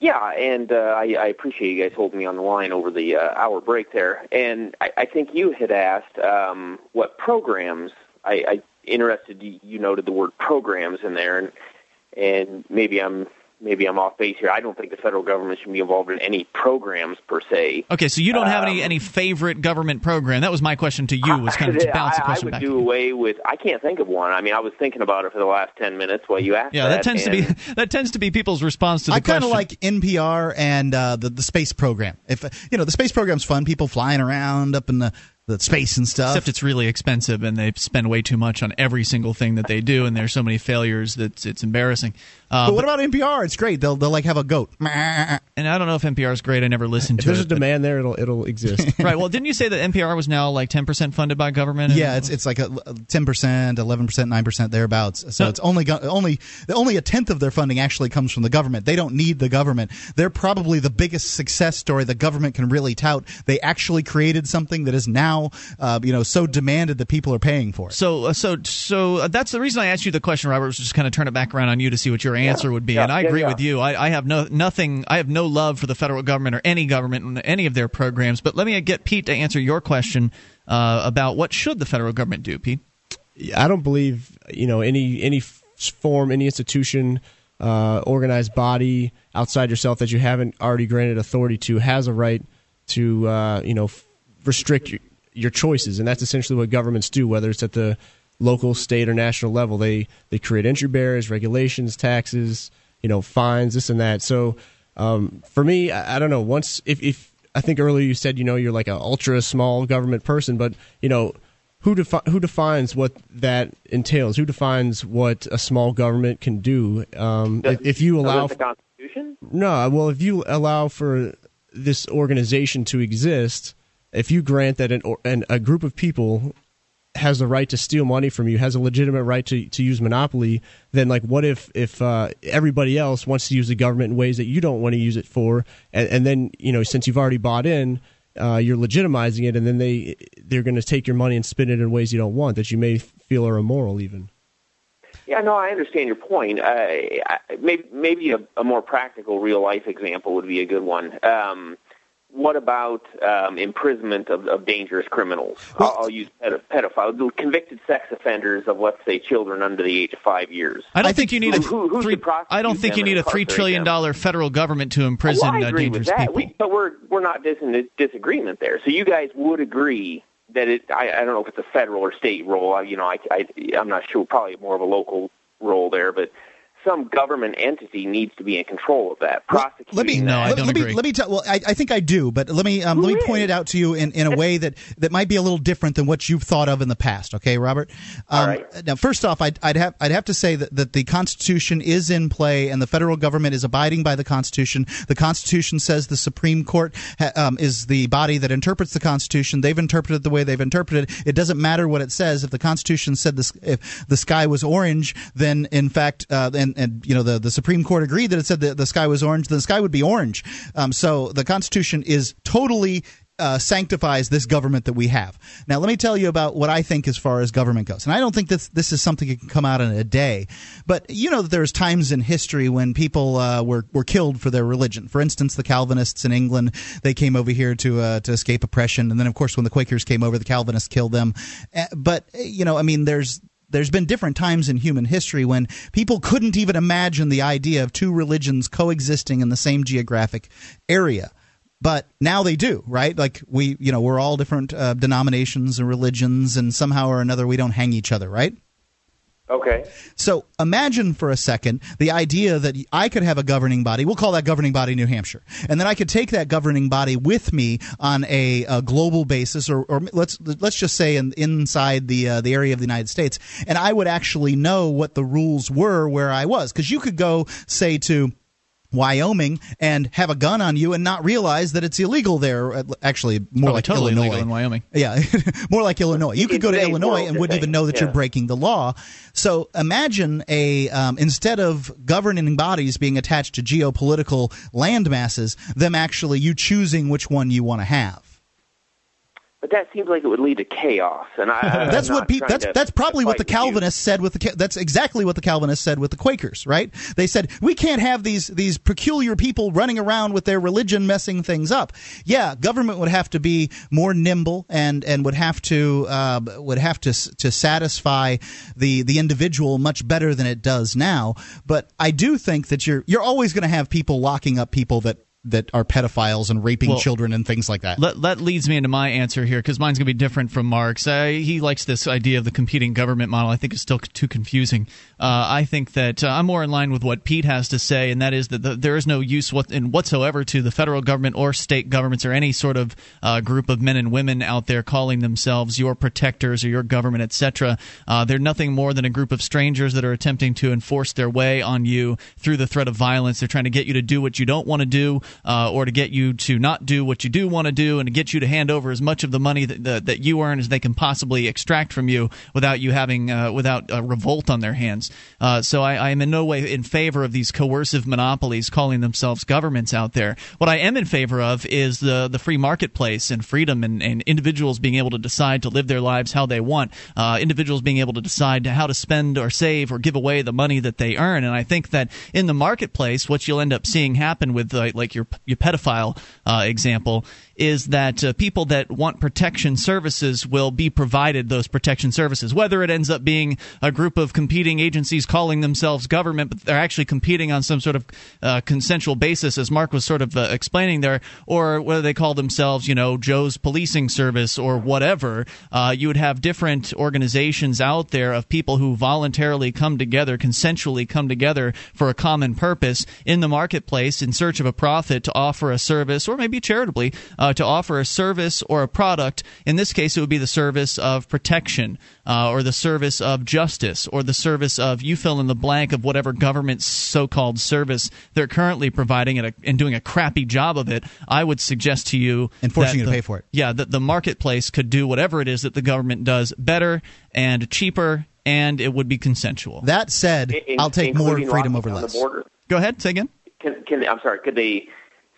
Yeah, and uh, I, I appreciate you guys holding me on the line over the uh, hour break there. And I, I think you had asked um, what programs. I, I interested. You noted the word programs in there, and and maybe I'm maybe I'm off base here. I don't think the federal government should be involved in any programs per se. Okay, so you don't have any, Um, any favorite government program. That was my question to you, was kind of to bounce the I, I question would back. do away with. I can't think of one. I mean, I was thinking about it for the last ten minutes while you asked. Yeah, that tends to be that tends to be people's response to the I kind of like NPR and uh, the the space program. If you know the space program's fun, people flying around up in the, the space and stuff. Except it's really expensive, and they spend way too much on every single thing that they do, and there's so many failures that it's embarrassing. Uh, but what about NPR? It's great. They'll they'll like have a goat. And I don't know if NPR is great. I never listened If to there's it. There's a demand there, it'll it'll exist. right. Well, didn't you say that NPR was now like 10% funded by government? Yeah, it's it's like a ten percent, eleven percent, nine percent thereabouts. So it's only only only a tenth of their funding actually comes from the government. They don't need the government. They're probably the biggest success story the government can really tout. They actually created something that is now, uh, you know, so demanded that people are paying for it. So, uh, so, so uh, that's the reason I asked you the question, Robert. Was just kind of turn it back around on you to see what your answer would be. Yeah, and I yeah, agree yeah. with you. I, I have no nothing. I have no love for the federal government or any government in any of their programs. But let me get Pete to answer your question uh, about what should the federal government do, Pete. I don't believe you know any any form, any institution, uh, organized body outside yourself that you haven't already granted authority to has a right to uh, you know f- restrict your, choices, and that's essentially what governments do, whether it's at the local, state, or national level. They they create entry barriers, regulations, taxes, you know, fines, this and that. So um, for me, I, I don't know. Once if if I think earlier you said you know you're like an ultra small government person, but you know who defi- who defines what that entails? Who defines what a small government can do? Um, if, if you allow, the Constitution? no, well, if you allow for this organization to exist, if you grant that an, an a group of people has the right to steal money from you, has a legitimate right to, to use monopoly, then like what if if uh, everybody else wants to use the government in ways that you don't want to use it for, and, and then you know since you've already bought in, uh, you're legitimizing it, and then they they're going to take your money and spend it in ways you don't want that you may feel are immoral even. Yeah, no, I understand your point. Uh, maybe maybe a, a more practical, real life example would be a good one. Um, what about um, imprisonment of, of dangerous criminals? I'll, I'll use pedo- pedophiles, convicted sex offenders of, let's say, children under the age of five years. I don't think you need a Who- who's three. I don't think you need a three incarcerate trillion them? dollar federal government to imprison well, I uh, agree dangerous with that. people. We, but we're we're not dis- in disagreement there. So you guys would agree that it? I, I don't know if it's a federal or state role. I, you know, I, I I'm not sure. Probably more of a local role there, but some government entity needs to be in control of that. Prosecuting Let me that. let, let me let me tell. Well, I, I think I do, but let me um, let me point it out to you in, in a way that, that might be a little different than what you've thought of in the past. Okay, Robert. Um, Now, first off, I'd, I'd have I'd have to say that, that the Constitution is in play and the federal government is abiding by the Constitution. The Constitution says the Supreme Court ha, um, is the body that interprets the Constitution. They've interpreted it the way they've interpreted it. It doesn't matter what it says. If the Constitution said this, if the sky was orange, then in fact, uh, and and you know the the Supreme Court agreed that it said that the sky was orange, then the sky would be orange. Um, so the Constitution is totally uh, sanctifies this government that we have. Now, let me tell you about what I think as far as government goes. And I don't think this this is something that can come out in a day. But you know that there's times in history when people uh, were were killed for their religion. For instance, the Calvinists in England they came over here to uh, to escape oppression, and then of course when the Quakers came over, the Calvinists killed them. Uh, but you know, I mean, there's there's been different times in human history when people couldn't even imagine the idea of two religions coexisting in the same geographic area. But now they do right? Like we you know we're all different uh, denominations and religions and somehow or another we don't hang each other right Okay. so imagine for a second the idea that I could have a governing body. We'll call that governing body New Hampshire, and then I could take that governing body with me on a, a global basis, or, or let's let's just say in, inside the uh, the area of the United States, and I would actually know what the rules were where I was, because you could go say to Wyoming and have a gun on you and not realize that it's illegal there. Uh, Actually, more Probably like totally Illinois. illegal in Wyoming. Yeah, more like Illinois. You could go to Illinois and to wouldn't even know that you're breaking the law. So imagine a um, instead of governing bodies being attached to geopolitical land masses, them actually you choosing which one you want to have. But that seems like it would lead to chaos, and I, that's what people—that's that's probably what the with you. Calvinists said with the that's exactly what the Calvinists said with the Quakers, right? They said we can't have these these peculiar people running around with their religion messing things up. Yeah, government would have to be more nimble and and would have to uh, would have to to satisfy the the individual much better than it does now. But I do think that you're you're always going to have people locking up people that that are pedophiles and raping Well, children and things like that. That, that leads me into my answer here because mine's going to be different from Mark's. Uh, he likes this idea of the competing government model. I think it's still too confusing. Uh, I think that uh, I'm more in line with what Pete has to say, and that is that the, there is no use what, in whatsoever to the federal government or state governments or any sort of uh, group of men and women out there calling themselves your protectors or your government, etc. Uh, they're nothing more than a group of strangers that are attempting to enforce their way on you through the threat of violence. They're trying to get you to do what you don't want to do, uh, or to get you to not do what you do want to do, and to get you to hand over as much of the money that that, that you earn as they can possibly extract from you without you having uh, without uh, revolt on their hands. Uh, so I, I am in no way in favor of these coercive monopolies calling themselves governments out there. What I am in favor of is the the free marketplace and freedom and, and individuals being able to decide to live their lives how they want. Uh, individuals being able to decide how to spend or save or give away the money that they earn. And I think that in the marketplace, what you'll end up seeing happen with uh, like your your pedophile uh, example is that uh, people that want protection services will be provided those protection services. Whether it ends up being a group of competing agencies calling themselves government, but they're actually competing on some sort of uh, consensual basis, as Mark was sort of uh, explaining there, or whether they call themselves, you know, Joe's Policing Service or whatever, uh, you would have different organizations out there of people who voluntarily come together, consensually come together for a common purpose in the marketplace in search of a profit to offer a service, or maybe charitably, uh, to offer a service or a product. In this case, it would be the service of protection, uh, or the service of justice, or the service of you fill in the blank of whatever government so-called service they're currently providing and, a, and doing a crappy job of it. I would suggest to you And forcing that you to the- pay for it. Yeah, that the marketplace could do whatever it is that the government does better and cheaper, and it would be consensual. That said, In- I'll take more freedom over down less. The border. Go ahead, say again. Can, can I'm sorry. Could they?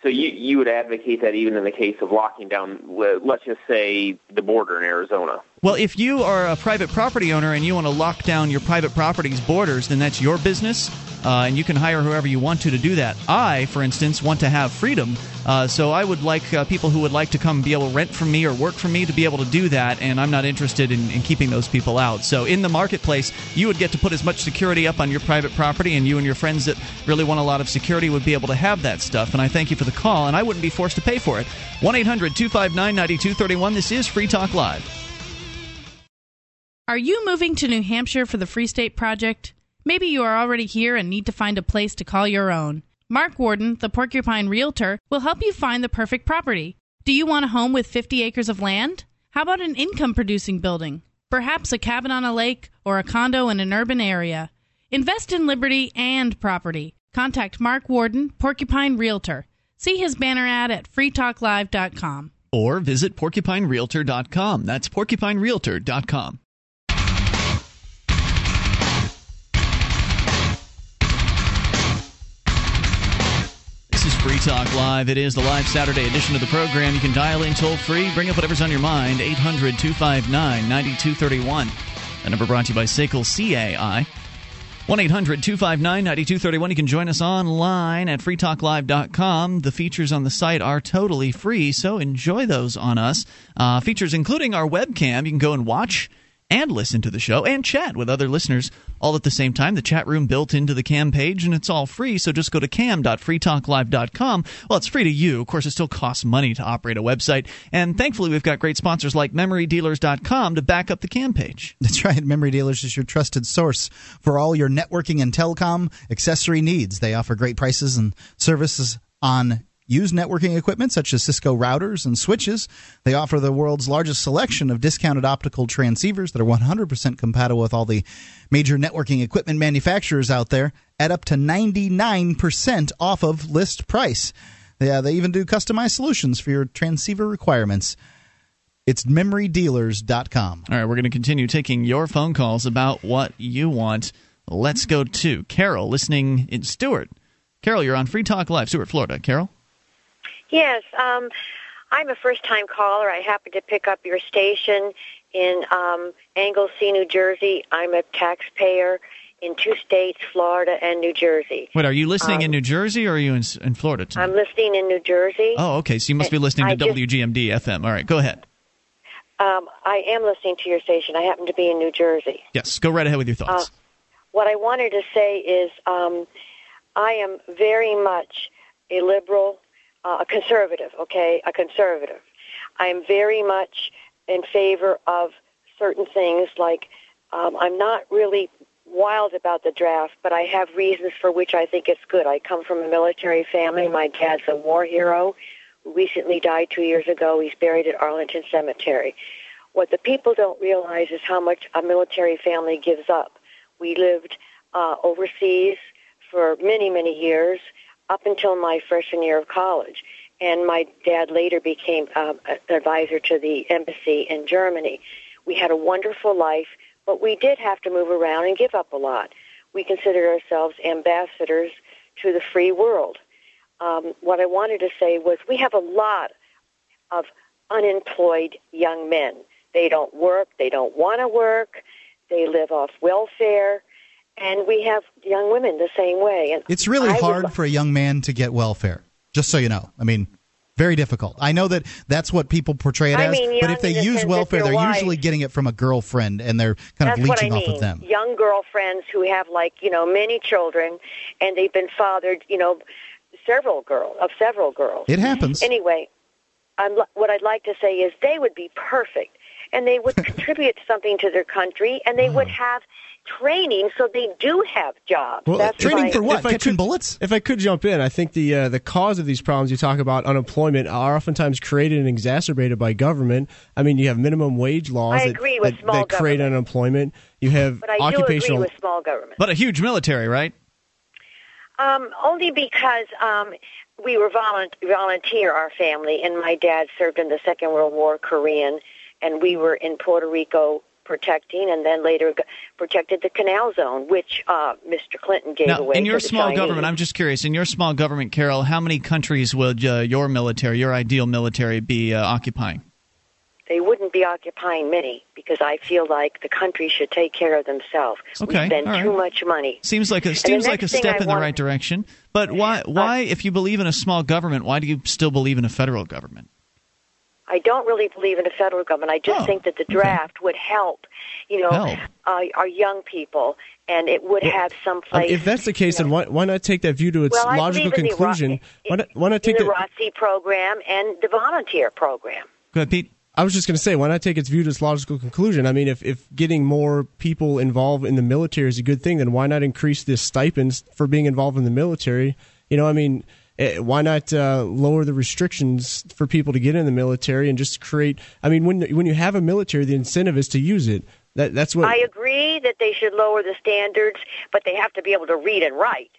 So you you would advocate that even in the case of locking down, le- let's just say the border in Arizona, Well, if you are a private property owner and you want to lock down your private property's borders, then that's your business, uh, and you can hire whoever you want to to do that. I, for instance, want to have freedom, uh, so I would like uh, people who would like to come be able to rent from me or work for me to be able to do that, and I'm not interested in, in keeping those people out. So in the marketplace, you would get to put as much security up on your private property, and you and your friends that really want a lot of security would be able to have that stuff. And I thank you for the call, and I wouldn't be forced to pay for it. 1 800 259 9231. This is Free Talk Live. Are you moving to New Hampshire for the Free State Project? Maybe you are already here and need to find a place to call your own. Mark Warden, the Porcupine Realtor, will help you find the perfect property. Do you want a home with 50 acres of land? How about an income producing building? Perhaps a cabin on a lake or a condo in an urban area. Invest in liberty and property. Contact Mark Warden, Porcupine Realtor. See his banner ad at freetalklive.com. Or visit porcupinerealtor.com. That's porcupinerealtor.com. Free Talk Live. It is the live Saturday edition of the program. You can dial in toll free, bring up whatever's on your mind, 800 259 9231. The number brought to you by SACL CAI. 1 800 259 9231. You can join us online at freetalklive.com. The features on the site are totally free, so enjoy those on us. Uh, features including our webcam. You can go and watch and listen to the show and chat with other listeners all at the same time. The chat room built into the cam page and it's all free, so just go to cam.freetalklive.com. Well, it's free to you. Of course, it still costs money to operate a website, and thankfully we've got great sponsors like memorydealers.com to back up the cam page. That's right. Memory Dealers is your trusted source for all your networking and telecom accessory needs. They offer great prices and services on used networking equipment such as Cisco routers and switches. They offer the world's largest selection of discounted optical transceivers that are 100% compatible with all the major networking equipment manufacturers out there at up to 99% off of list price. Yeah, they even do customized solutions for your transceiver requirements. It's memorydealers.com. All right, we're going to continue taking your phone calls about what you want. Let's go to Carol, listening in Stuart. Carol, you're on Free Talk Live, Stuart, Florida. Carol? Yes, um, I'm a first-time caller. I happened to pick up your station in um, Anglesea, New Jersey. I'm a taxpayer in two states, Florida and New Jersey. Wait, are you listening Um, in New Jersey or are you in, in Florida? Tonight? I'm listening in New Jersey. Oh, okay. So you must be listening to just- WGMD FM. All right, go ahead. Um, I am listening to your station. I happen to be in New Jersey. Yes, go right ahead with your thoughts. Uh, what I wanted to say is um, I am very much a liberal, uh, a conservative, okay, a conservative. I am very much in favor of certain things like um, I'm not really wild about the draft, but I have reasons for which I think it's good. I come from a military family. My dad's a war hero who recently died two years ago. He's buried at Arlington Cemetery. What the people don't realize is how much a military family gives up. We lived uh, overseas for many, many years, up until my freshman year of college. And my dad later became um, an advisor to the embassy in Germany. We had a wonderful life, but we did have to move around and give up a lot. We considered ourselves ambassadors to the free world. Um, what I wanted to say was we have a lot of unemployed young men. They don't work, they don't want to work, they live off welfare, and we have young women the same way. And It's really I hard li- for a young man to get welfare, just so you know. I mean, very difficult. I know that that's what people portray it I as, mean, but if they use welfare, they're wife- usually getting it from a girlfriend and they're kind of what I leeching mean. off of them. Young girlfriends who have like you know many children, and they've been fathered, you know, several girls of several girls. It happens. Anyway, I'm, what I'd like to say is they would be perfect, and they would contribute something to their country, and they would Uh-huh. have training so they do have jobs. Well, That's my- If I could, bullets? If I could jump in, I think the uh, the cause of these problems you talk about unemployment are oftentimes created and exacerbated by government. I mean, you have minimum wage laws I that, agree with that, small that create unemployment. You have But I do occupational. agree with small government. But a huge military, right? Um, only because um, we were volunt- volunteer, our family, and my dad served in the Second World War, Korean, and we were in Puerto Rico protecting, and then later protected the Canal Zone, which uh, Mr. Clinton gave Now, away. in your small Chinese. government, I'm just curious. In your small government, Carol, how many countries would uh, your military, your ideal military, be uh, occupying? they wouldn't be occupying many because I feel like the country should take care of themselves. Okay, we spend right. too much money. Seems like a seems like a step I in the right direction. But why why if you believe in a small government, why do you still believe in a federal government? I don't really believe in a federal government. I just think that the draft would help, you know, Help. Uh, our young people, and it would have some Um, place. if that's the case, then why, why not take that view to its well, logical believe in the Ro- conclusion? why, not, why not take the the ROTC program and the volunteer program. Go ahead, Pete. I was just going to say, why not take its view to its logical conclusion? I mean, if, if getting more people involved in the military is a good thing, then why not increase the stipends for being involved in the military? You know, I mean, why not uh, lower the restrictions for people to get in the military and just create? I mean, when when you have a military, the incentive is to use it. That that's what I agree that they should lower the standards, but they have to be able to read and write.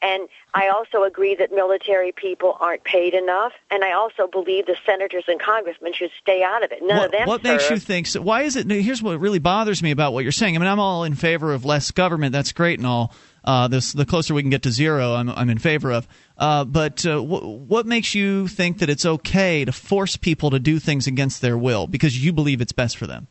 And I also agree that military people aren't paid enough, and I also believe the senators and congressmen should stay out of it. None what of them what makes you think? So why is it? Here's what really bothers me about what you're saying. I mean, I'm all in favor of less government. That's great and all. Uh, this the closer we can get to zero, I'm I'm in favor of. Uh, but uh, wh- what makes you think that it's okay to force people to do things against their will because you believe it's best for them?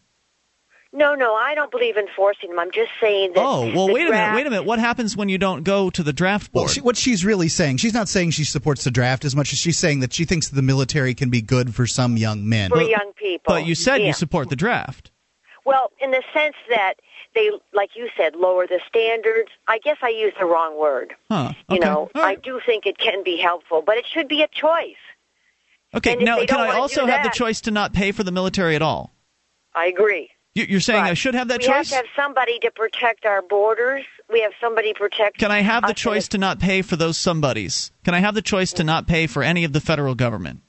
No, no, I don't believe in forcing them. I'm just saying that. Oh well, the wait a minute, wait a minute. What happens when you don't go to the draft board? Well, she, what she's really saying, she's not saying she supports the draft as much as she's saying that she thinks the military can be good for some young men. For young people. but you said Yeah. you support the draft. Well, in the sense that they, like you said, lower the standards. I guess I used the wrong word. Huh? You okay. know, I do think it can be helpful, but it should be a choice. Okay. and Now, can I also have the choice to not pay for the military at all? I agree. You- You're saying I should have that we choice? have to have somebody to protect our borders. We have somebody protect. Can I have the choice to not pay for those somebodies? Can I have the choice to not pay for any of the federal government?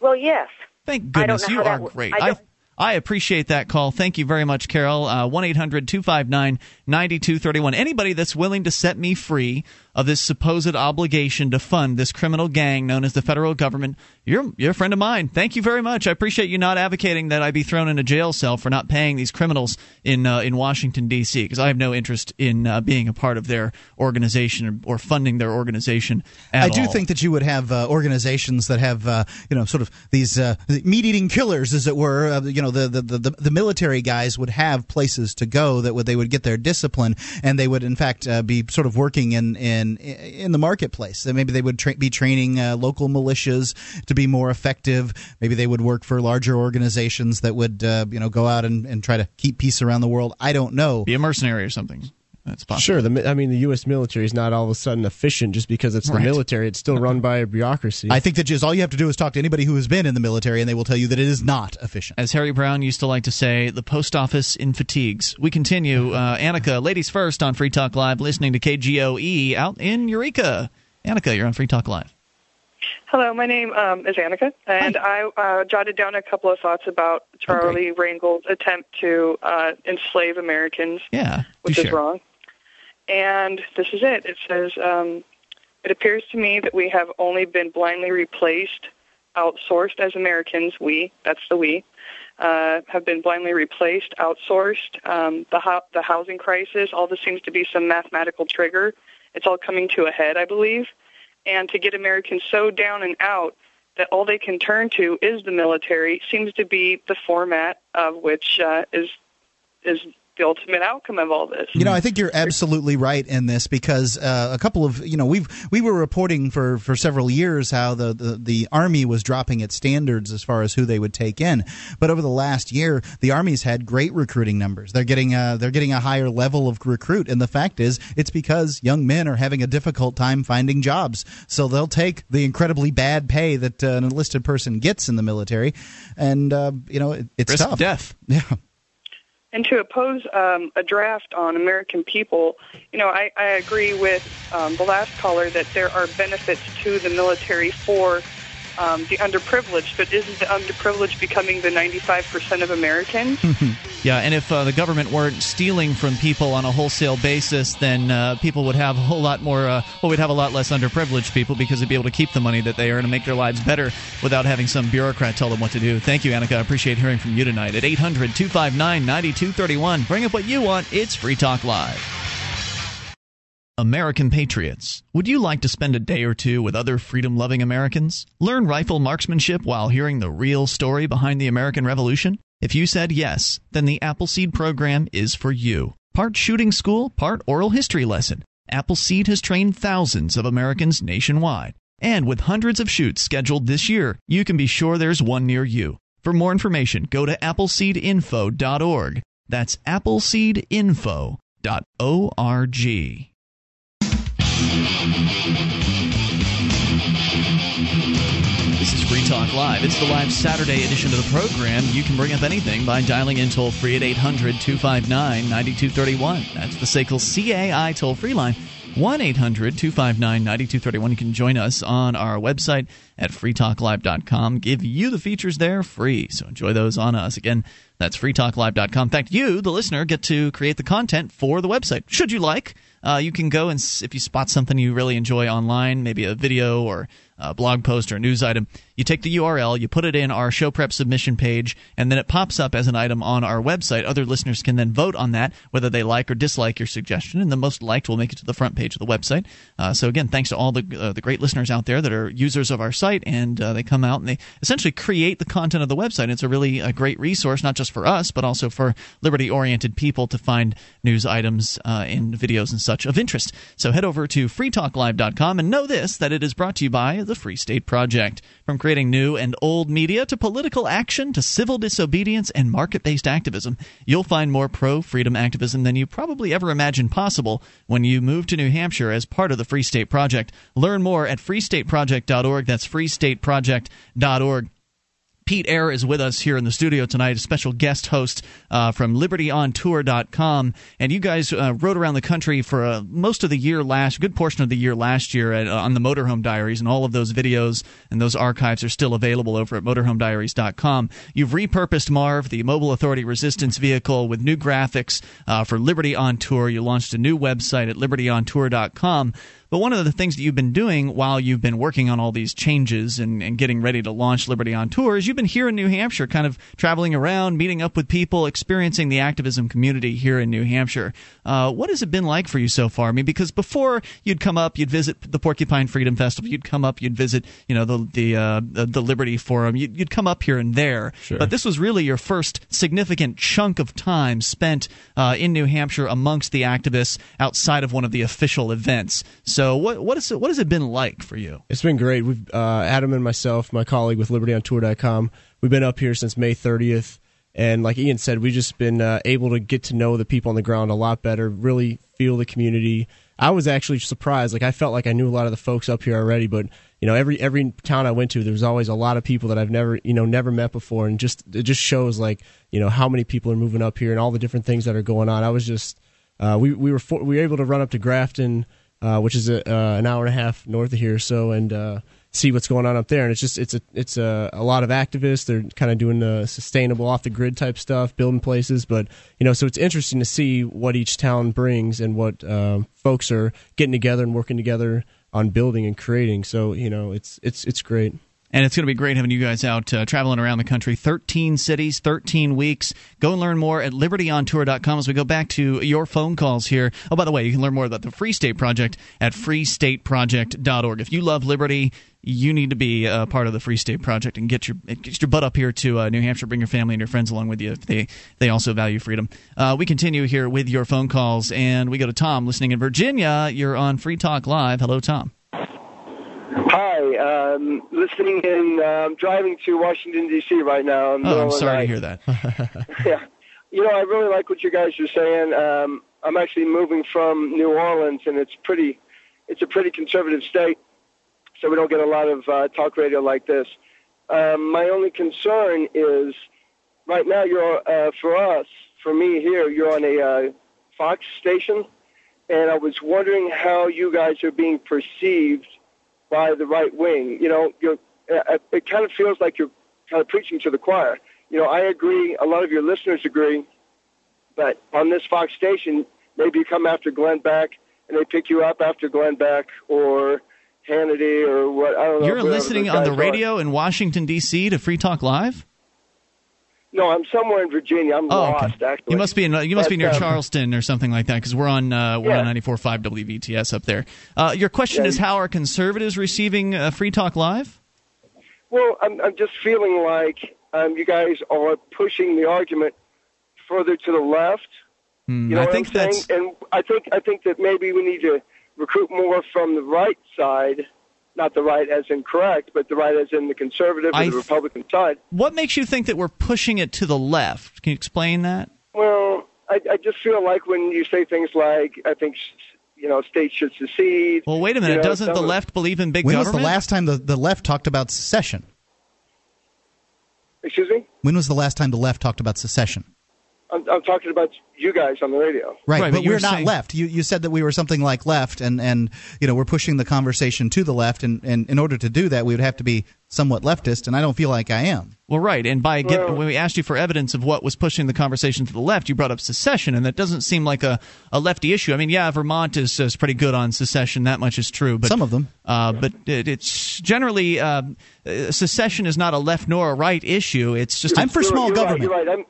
Well, yes. Thank goodness you are that w- great. I I, I appreciate that call. Thank you very much, Carol. Uh, One eight hundred two five nine ninety two thirty one. Anybody that's willing to set me free of this supposed obligation to fund this criminal gang known as the federal government, you're you're a friend of mine. Thank you very much. I appreciate you not advocating that I be thrown in a jail cell for not paying these criminals in uh, in Washington D.C. because I have no interest in uh, being a part of their organization or, or funding their organization. At I do all. think that you would have uh, organizations that have, uh, you know, sort of these uh, meat-eating killers, as it were. Uh, you know, the, the, the, the military guys would have places to go that would they would get their discipline, and they would, in fact, uh, be sort of working in in in the marketplace. That maybe they would tra- be training uh, local militias to be more effective. Maybe they would work for larger organizations that would, uh, you know, go out and, and try to keep peace around the world. I don't know. Be a mercenary or something. That's possible. Sure, the, I mean the U.S. military is not all of a sudden efficient just because it's the Right. military. It's still run by a bureaucracy. I think that just all you have to do is talk to anybody who has been in the military, and they will tell you that it is not efficient. As Harry Browne used to like to say, the post office in fatigues. We continue. Uh, Annika, ladies first on Free Talk Live, listening to KGOE out in Eureka. Annika, you're on Free Talk Live. Hello, my name um, is Annika, and I uh, jotted down a couple of thoughts about Charlie Rangel's attempt to uh, enslave Americans, Yeah. which is share. wrong. And this is it. It says, um, It appears to me that we have only been blindly replaced, outsourced as Americans, we, that's the we, uh, have been blindly replaced, outsourced. Um, the, ho- the housing crisis, all this seems to be some mathematical trigger. It's all coming to a head, I believe. And to get Americans so down and out that all they can turn to is the military seems to be the format of which uh, is is the ultimate outcome of all this. You know, I think you're absolutely right in this because uh, a couple of you know we've we were reporting for, for several years how the, the the army was dropping its standards as far as who they would take in, but over the last year the army's had great recruiting numbers. They're getting a, they're getting a higher level of recruit, and the fact is it's because young men are having a difficult time finding jobs, so they'll take the incredibly bad pay that uh, an enlisted person gets in the military, and uh, you know it, it's Risk tough. death. Yeah. And to oppose um, a draft on American people, you know, I, I agree with um, the last caller that there are benefits to the military for um, the underprivileged, but isn't the underprivileged becoming the 95% of Americans? Yeah, and if uh, the government weren't stealing from people on a wholesale basis, then uh, people would have a whole lot more. Uh, well, we'd have a lot less underprivileged people because they'd be able to keep the money that they earn and make their lives better without having some bureaucrat tell them what to do. Thank you, Annika. I appreciate hearing from you tonight at 800 259 9231. Bring up what you want. It's Free Talk Live. American Patriots. Would you like to spend a day or two with other freedom loving Americans? Learn rifle marksmanship while hearing the real story behind the American Revolution? If you said yes, then the Appleseed program is for you. Part shooting school, part oral history lesson. Appleseed has trained thousands of Americans nationwide. And with hundreds of shoots scheduled this year, you can be sure there's one near you. For more information, go to appleseedinfo.org. That's appleseedinfo.org. This is Free Talk Live. It's the live Saturday edition of the program. You can bring up anything by dialing in toll free at 800 259 9231. That's the SACL CAI toll free line. 1 800 259 9231. You can join us on our website at freetalklive.com. Give you the features there free. So enjoy those on us. Again, that's freetalklive.com. In fact, you, the listener, get to create the content for the website. Should you like, uh, you can go and if you spot something you really enjoy online, maybe a video or a blog post or a news item, you take the URL, you put it in our show prep submission page, and then it pops up as an item on our website. Other listeners can then vote on that, whether they like or dislike your suggestion, and the most liked will make it to the front page of the website. Uh, so again, thanks to all the uh, the great listeners out there that are users of our site, and uh, they come out and they essentially create the content of the website. It's a really a great resource, not just for us, but also for liberty oriented people to find news items uh, and videos and such of interest. So head over to freetalklive.com and know this that it is brought to you by the Free State Project. From creating new and old media to political action to civil disobedience and market based activism, you'll find more pro freedom activism than you probably ever imagined possible when you move to New Hampshire as part of the Free State Project. Learn more at freestateproject.org. That's freestateproject.org. Pete Eyre is with us here in the studio tonight, a special guest host uh, from LibertyOnTour.com. And you guys uh, rode around the country for uh, most of the year last, good portion of the year last year at, uh, on the Motorhome Diaries, and all of those videos and those archives are still available over at MotorhomeDiaries.com. You've repurposed Marv, the Mobile Authority Resistance vehicle, with new graphics uh, for Liberty on Tour. You launched a new website at LibertyOnTour.com. But one of the things that you've been doing while you've been working on all these changes and, and getting ready to launch Liberty on Tour is you've been here in New Hampshire, kind of traveling around, meeting up with people, experiencing the activism community here in New Hampshire. Uh, what has it been like for you so far? I mean, because before you'd come up, you'd visit the Porcupine Freedom Festival, you'd come up, you'd visit, you know, the the uh, the, the, Liberty Forum, you'd, you'd, come up here and there. Sure. But this was really your first significant chunk of time spent uh, in New Hampshire amongst the activists outside of one of the official events. So what what is it, what has it been like for you? It's been great. We've uh, Adam and myself, my colleague with LibertyOnTour.com, we've been up here since May 30th, and like Ian said, we've just been uh, able to get to know the people on the ground a lot better, really feel the community. I was actually surprised. Like I felt like I knew a lot of the folks up here already, but you know, every every town I went to, there was always a lot of people that I've never you know never met before, and just it just shows like you know how many people are moving up here and all the different things that are going on. I was just uh, we we were for, we were able to run up to Grafton uh, which is a, uh, an hour and a half north of here so, and uh, see what's going on up there. And it's just it's a it's a, a lot of activists. They're kind of doing the sustainable off the grid type stuff, building places. But you know, so it's interesting to see what each town brings and what um, folks are getting together and working together on building and creating. So you know, it's it's it's great. And it's going to be great having you guys out uh, traveling around the country. 13 cities, 13 weeks. Go and learn more at libertyontour.com as we go back to your phone calls here. Oh, by the way, you can learn more about the Free State Project at freestateproject.org. If you love liberty, you need to be a part of the Free State Project and get your get your butt up here to uh, New Hampshire. Bring your family and your friends along with you if they they also value freedom. Uh, we continue here with your phone calls, and we go to Tom listening in Virginia. You're on Free Talk Live. Hello, Tom. Hi, um, listening in. I'm um, driving to Washington D.C. right now. Oh, I'm sorry to hear that. yeah, you know, I really like what you guys are saying. Um, I'm actually moving from New Orleans, and it's pretty. It's a pretty conservative state, so we don't get a lot of uh, talk radio like this. Um, my only concern is, right now, you're uh, for us, for me here, you're on a uh, Fox station, and I was wondering how you guys are being perceived by the right wing. You know, you're, uh, it kind of feels like you're kind of preaching to the choir. You know, I agree. A lot of your listeners agree, but on this Fox station, maybe you come after Glenn Beck and they pick you up after Glenn Beck or Hannity or what. I don't know. You're listening on the radio are. in Washington D.C. to Free Talk Live. No, I'm somewhere in Virginia. I'm Oh, lost. okay. Actually, You must be in you must be near um, Charleston or something like that because we're on uh, we're Yeah. on 94.5 WVTS up there. Uh, your question Yeah. is how are conservatives receiving uh, Free Talk Live? Well, I'm, I'm just feeling like um, you guys are pushing the argument further to the left. Hmm, You know I what think that's? And I think I think that maybe we need to recruit more from the right side, not the right as in correct, but the right as in the conservative or I the th- Republican side. what makes you think that we're pushing it to the left. Can you explain that? Well, I, I just feel like when you say things like, I think, you know, states should secede. Well, wait a minute. you know, Doesn't the left believe in big when was government? the last time the, the left talked about secession? Excuse me? When was the last time the left talked about secession? I'm, I'm talking about you guys on the radio. Right, Right, but, but we're were not saying- left. You you said that we were something like left, and and you know we're pushing the conversation to the left, and and in order to do that, we would have to be somewhat leftist, and I don't feel like I am. Well, right. And by get, Well- when we asked you for evidence of what was pushing the conversation to the left, you brought up secession, and that doesn't seem like a, a lefty issue. I mean, yeah, Vermont is, is pretty good on secession. That much is true. But Some of them. Uh, but it, it's generally uh, uh, secession is not a left nor a right issue. It's just. a- I'm for small you're government. Right, you're right. I'm,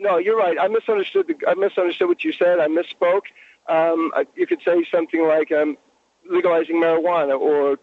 no, you're right. I misunderstood. The, I misunderstood what you said. I misspoke. Um, I- you could say something like um, legalizing marijuana or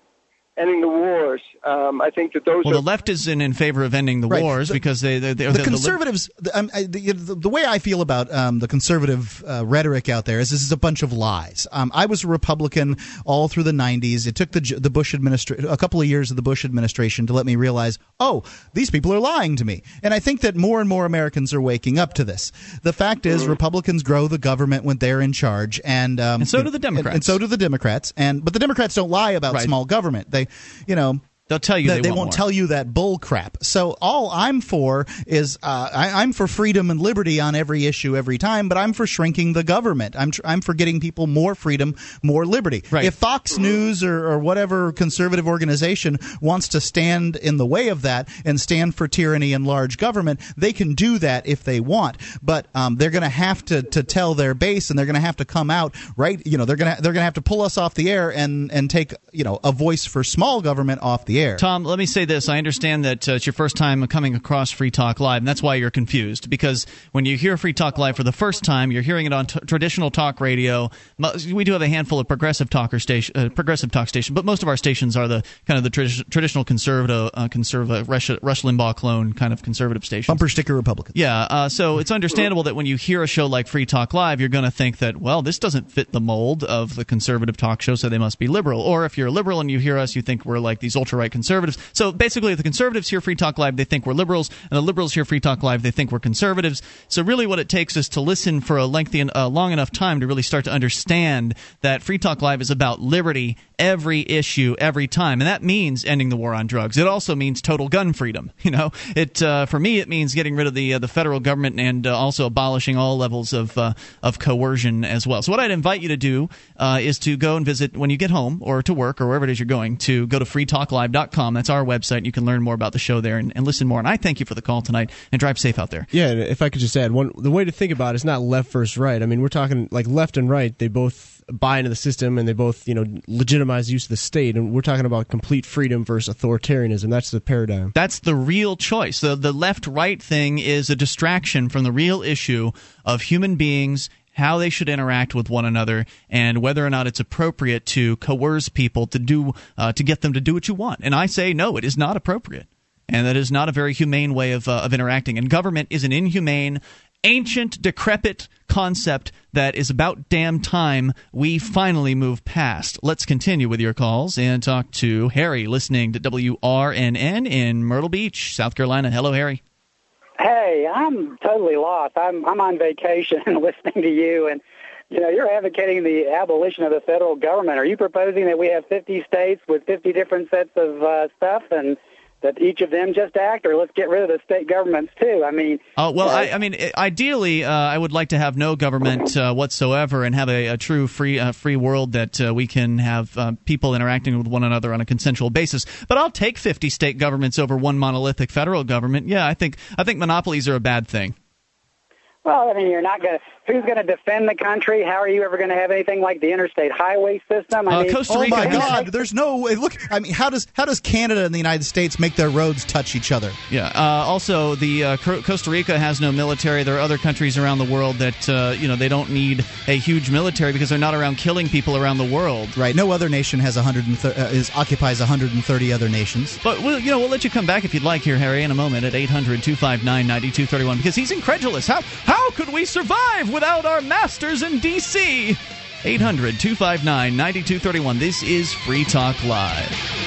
ending the wars. Um, I think that those well, are the left is in, in favor of ending the Right. wars The- because they, they, they're the the, conservatives, the, um, I- the, the, the way I feel about um, the conservative uh, rhetoric out there is this is a bunch of lies. Um, I was a Republican all through the '90s. It took the the Bush administration a couple of years of the Bush administration to let me realize, oh, these people are lying to me. And I think that more and more Americans are waking up to this. The fact is, Republicans grow the government when they're in charge, and um, And so do the and- Democrats. And, so do the Democrats. And but the Democrats don't lie about Right. small government. They, you know. They'll tell you that they they won't more. tell you that bull crap. So all I'm for is uh, I, I'm for freedom and liberty on every issue every time, but I'm for shrinking the government. I'm tr- I'm for getting people more freedom, more liberty. Right. If Fox News or, or whatever conservative organization wants to stand in the way of that and stand for tyranny and large government, they can do that if they want. But um, they're going to have to to tell their base, and they're going to have to come out right. You know, they're going to they're to have to pull us off the air and and take you know a voice for small government off the air. Tom, let me say this. I understand that uh, it's your first time coming across Free Talk Live, and that's why you're confused. Because when you hear Free Talk Live for the first time, you're hearing it on t- traditional talk radio. We do have a handful of progressive talker station, uh, progressive talk station, but most of our stations are the kind of the tradi- traditional conservative, uh, conservative Rush, Rush Limbaugh clone kind of conservative station. Bumper sticker Republican. Yeah, uh, so it's understandable that when you hear a show like Free Talk Live, you're going to think that, well, this doesn't fit the mold of the conservative talk show, so they must be liberal. Or if you're a liberal and you hear us, you think we're like these ultra right conservatives. So basically, the conservatives hear Free Talk Live, they think we're liberals, and the liberals hear Free Talk Live, they think we're conservatives. So really, what it takes is to listen for a lengthy, and uh, long enough time to really start to understand that Free Talk Live is about liberty every issue every time. And that means ending the war on drugs. It also means total gun freedom you know? It uh, for me it means getting rid of the uh, the federal government and uh, also abolishing all levels of uh, of coercion as well. So what i'd invite you to do uh, is to go and visit when you get home or to work or wherever it is you're going to go to freetalklive.com that's our website. You can learn more about the show there and, and listen more. And i thank you for the call tonight and drive safe out there. Yeah, if I could just add one, the way to think about it is not left versus right. I mean, we're talking like left and right. They both buy into the system and they both, you know, legitimize use of the state. And we're talking about complete freedom versus authoritarianism. That's the paradigm. That's the real choice. The, the left right thing is a distraction from the real issue of human beings, how they should interact with one another, and whether or not it's appropriate to coerce people to do uh, to get them to do what you want. And I say no, it is not appropriate, and that is not a very humane way of uh, of interacting. And government is an inhumane. Ancient, decrepit concept that is about damn time we finally move past. Let's continue with your calls and talk to Harry, listening to WRNN in Myrtle Beach, South Carolina. Hello, Harry. Hey, I'm totally lost. I'm I'm on vacation and listening to you, and you know you're advocating the abolition of the federal government. Are you proposing that we have 50 states with 50 different sets of uh, stuff, and that each of them just act, or let's get rid of the state governments too? I mean, Uh, well, uh, I, I mean, ideally, uh, I would like to have no government uh, whatsoever and have a, a true free uh, free world that uh, we can have uh, people interacting with one another on a consensual basis. But I'll take 50 state governments over one monolithic federal government. Yeah, I think I think monopolies are a bad thing. Well, I mean, you're not going to. Who's going to defend the country? How are you ever going to have anything like the interstate highway system? I Uh, mean, oh my God! There's no way. Look, I mean, how does how does Canada and the United States make their roads touch each other? Yeah. Uh, also, the uh, Costa Rica has no military. There are other countries around the world that uh, you know they don't need a huge military because they're not around killing people around the world. Right. No other nation has 130 uh, is occupies 130 other nations. But we'll, you know, we'll let you come back if you'd like here, Harry, in a moment at 800-259-9231 because he's incredulous. How how could we survive without our masters in D.C.? 800-259-9231. This is Free Talk Live.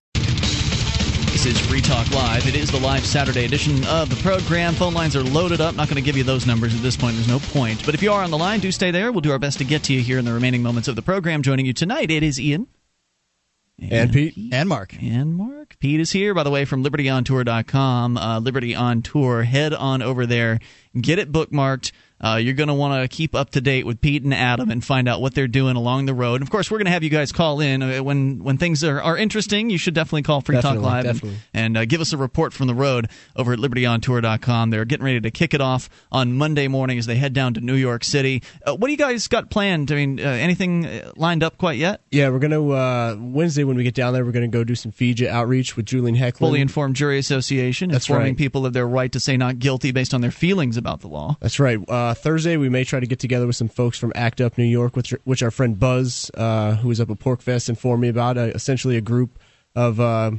This is Free Talk Live. It is the live Saturday edition of the program. Phone lines are loaded up. Not going to give you those numbers at this point. There's no point. But if you are on the line, do stay there. We'll do our best to get to you here in the remaining moments of the program. Joining you tonight, it is Ian. And, Pete. And Mark. And Mark. Pete is here, by the way, from libertyontour.com. Uh, Liberty on Tour. Head on over there. Get it bookmarked. Uh, you're going to want to keep up to date with Pete and Adam and find out what they're doing along the road. And of course, we're going to have you guys call in uh, when when things are, are interesting. You should definitely call Free Definitely, Talk Live and, definitely. and uh, give us a report from the road over at libertyontour.com. They're getting ready to kick it off on Monday morning as they head down to New York City. Uh, what do you guys got planned? I mean, uh, anything uh, lined up quite yet? Yeah, we're gonna uh, Wednesday when we get down there, we're gonna go do some FIJA outreach with Julian Heicklen. Fully informed jury association, That's informing right. people of their right to say not guilty based on their feelings about the law. That's right. Uh, Thursday, we may try to get together with some folks from ACT UP New York, which, which our friend Buzz, uh, who was up at PorcFest, informed me about. Uh, essentially, a group of uh,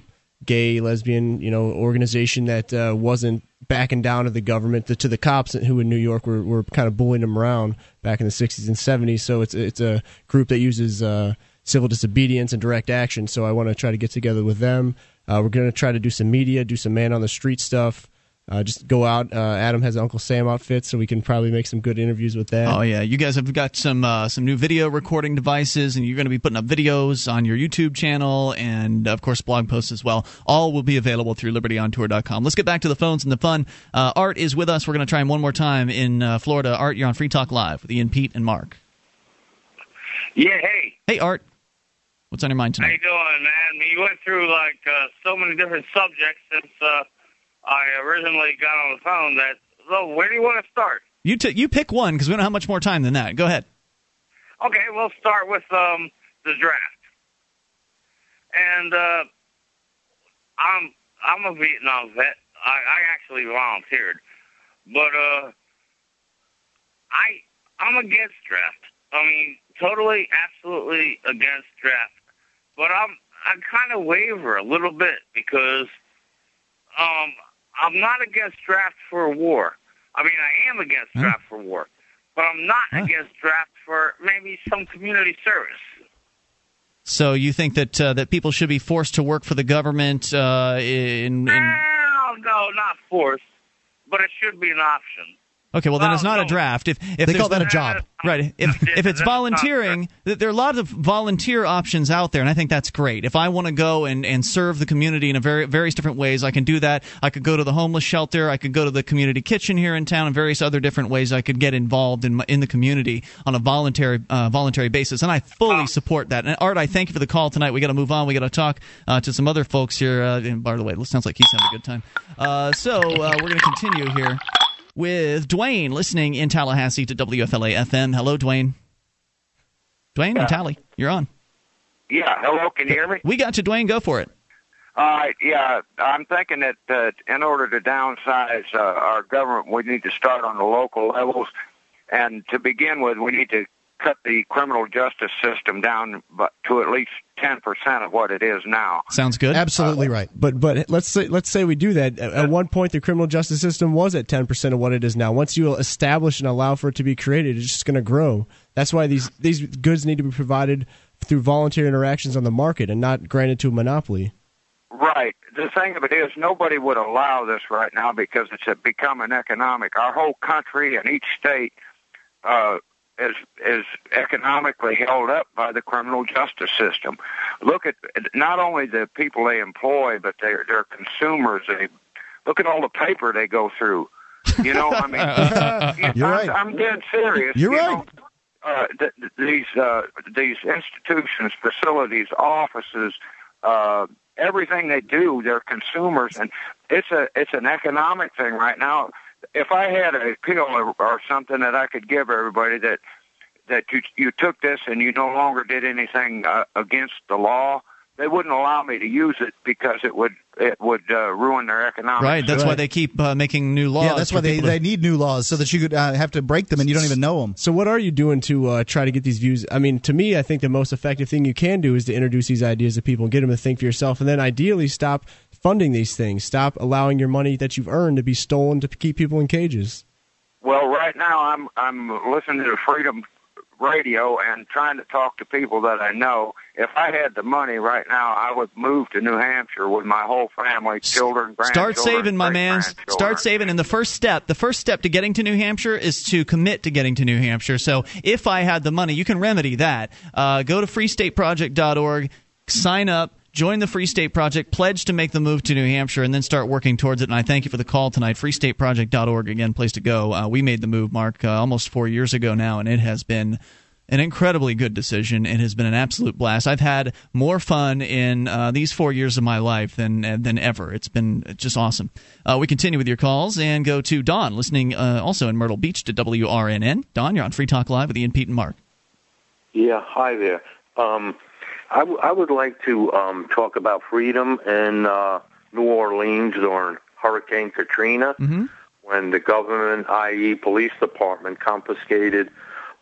gay, lesbian, you know, organization that uh, wasn't backing down to the government, to, to the cops who in New York were, were kind of bullying them around back in the 60s and 70s. So it's it's a group that uses uh, civil disobedience and direct action. So I want to try to get together with them. We're going to try to do some media, do some man on the street stuff. Uh, just go out. Uh, Adam has Uncle Sam outfits, so we can probably make some good interviews with that. Oh yeah, you guys have got some uh, some new video recording devices, and you're going to be putting up videos on your YouTube channel, and of course blog posts as well. All will be available through LibertyOnTour.com. Let's get back to the phones and the fun. Uh, Art is with us. We're going to try him one more time in uh, Florida. Art, you're on Free Talk Live with Ian, Pete, and Mark. Yeah, hey. Hey, Art, what's on your mind tonight? How you doing, man? You went through like uh, so many different subjects since uh, I originally got on the phone. That so, where do you want to start? You t- you pick one because we don't have much more time than that. Go ahead. Okay, we'll start with um, the draft. And uh, I'm I'm a Vietnam vet. I, I actually volunteered, but uh, I I'm against draft. I mean, totally, absolutely against draft. But I'm I kind of waver a little bit because um, I'm not against draft for war. I mean, I am against draft for war, but I'm not against draft for maybe some community service. So you think that uh, that people should be forced to work for the government uh, in, in No, no, not forced, but it should be an option. Okay, well then it's not a draft. If, if They call that a job. right? If if it's volunteering, th- there are a lot of volunteer options out there, and I think that's great. If I want to go and, and serve the community in a very various different ways, I can do that. I could go to the homeless shelter. I could go to the community kitchen here in town, and various other different ways I could get involved in in the community on a voluntary uh, voluntary basis. And I fully support that. And Art, I thank you for the call tonight. We got to move on. We got to talk uh, to some other folks here. Uh, and by the way, it sounds like he's having a good time. Uh, so uh, we're going to continue here with Dwayne listening in Tallahassee to WFLA FM. Hello, Dwayne. Dwayne and Tally, you're on. Yeah, hello, can you hear me? We got you, Dwayne. Go for it. All right, yeah, I'm thinking that uh, in order to downsize uh, our government, we need to start on the local levels. And to begin with, we need to cut the criminal justice system down bu- to at least 10% of what it is now. Sounds good. Absolutely right. But but let's say let's say we do that. At at one point, the criminal justice system was at ten percent of what it is now. Once you establish and allow for it to be created, it's just going to grow. That's why these these goods need to be provided through voluntary interactions on the market and not granted to a monopoly. Right. The thing of it is, nobody would allow this right now because it's a, become an economic. Our whole country and each state uh, is is economically held up by the criminal justice system. Look at not only the people they employ, but their their consumers. They look at all the paper they go through. You know, I mean, You're I'm, right. I'm dead serious. You're you right. Know, uh, th- th- these uh, these institutions, facilities, offices, uh, everything they do, they're consumers, and it's a it's an economic thing right now. If I had a pill or, or something that I could give everybody that that you you took this and you no longer did anything uh, against the law, they wouldn't allow me to use it because it would it would uh, ruin their economic. Right. That's why they keep uh, making new laws. yeah, that's why they, to- they need new laws so that you could uh, have to break them and you don't even know them. So, what are you doing to uh, try to get these views? I mean, to me, I think the most effective thing you can do is to introduce these ideas to people and get them to think for yourself, and then ideally stop funding these things. Stop allowing your money that you've earned to be stolen to keep people in cages. Well, right now I'm I'm listening to Freedom Radio and trying to talk to people that I know. If I had the money right now, I would move to New Hampshire with my whole family, children, grandchildren. Start saving, my man. Start saving. And the first step, the first step to getting to New Hampshire is to commit to getting to New Hampshire. So if I had the money, you can remedy that. Uh, go to freestateproject.org, sign up. Join the Free State Project, pledge to make the move to New Hampshire, and then start working towards it. And I thank you for the call tonight. FreeStateProject.org, again, place to go. Uh, we made the move, Mark, uh, almost four years ago now, and it has been an incredibly good decision. It has been an absolute blast. I've had more fun in uh, these four years of my life than uh, than ever. It's been just awesome. Uh, we continue with your calls and go to Don, listening uh, also in Myrtle Beach to WRNN. Don, you're on Free Talk Live with Ian, Pete, and Mark. Yeah, hi there. Um, I, w- I would like to um, talk about freedom in uh, New Orleans during Hurricane Katrina Mm-hmm. when the government, i.e., police department, confiscated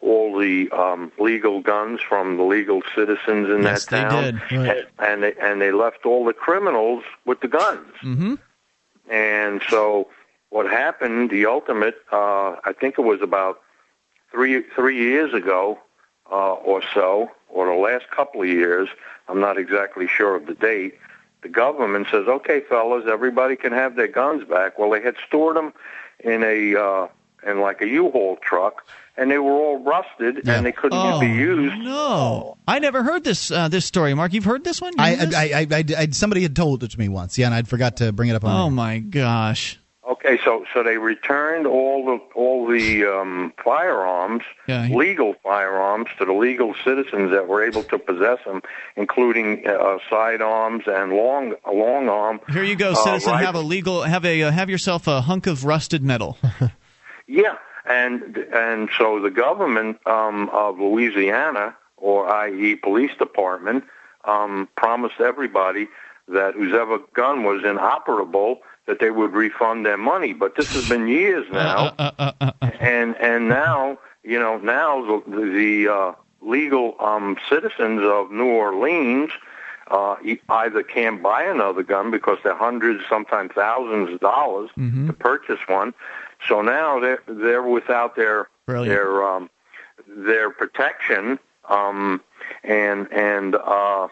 all the um, legal guns from the legal citizens in Yes, that they town, did. Right. and, and they and they left all the criminals with the guns. Mm-hmm. And so what happened, the ultimate, uh, I think it was about three three years ago uh, or so, or the last couple of years, I'm not exactly sure of the date, the government says, okay, fellas, everybody can have their guns back. Well, they had stored them in a uh, in like a U-Haul truck, and they were all rusted, and they couldn't Oh, be used. no. I never heard this uh, this story. Mark, you've heard this one? I, knew this? I, I, I, I, somebody had told it to me once, yeah, and I'd forgot to bring it up on. oh, air. my gosh. Okay, so so they returned all the all the um, firearms, Yeah, he- legal firearms, to the legal citizens that were able to possess them, including uh, sidearms and long long arm. Here you go, uh, citizen. have a legal, have a, uh, have yourself a hunk of rusted metal. Yeah, and and so the government um, of Louisiana, or i.e., police department, um, promised everybody that whose ever gun was inoperable that they would refund their money. But this has been years now, and and now you know now the, the uh, legal um, citizens of New Orleans. Uh, either can't buy another gun because they're hundreds, sometimes thousands of dollars to purchase one. So now they're they're without their Brilliant. their um, their protection. Um, and and uh,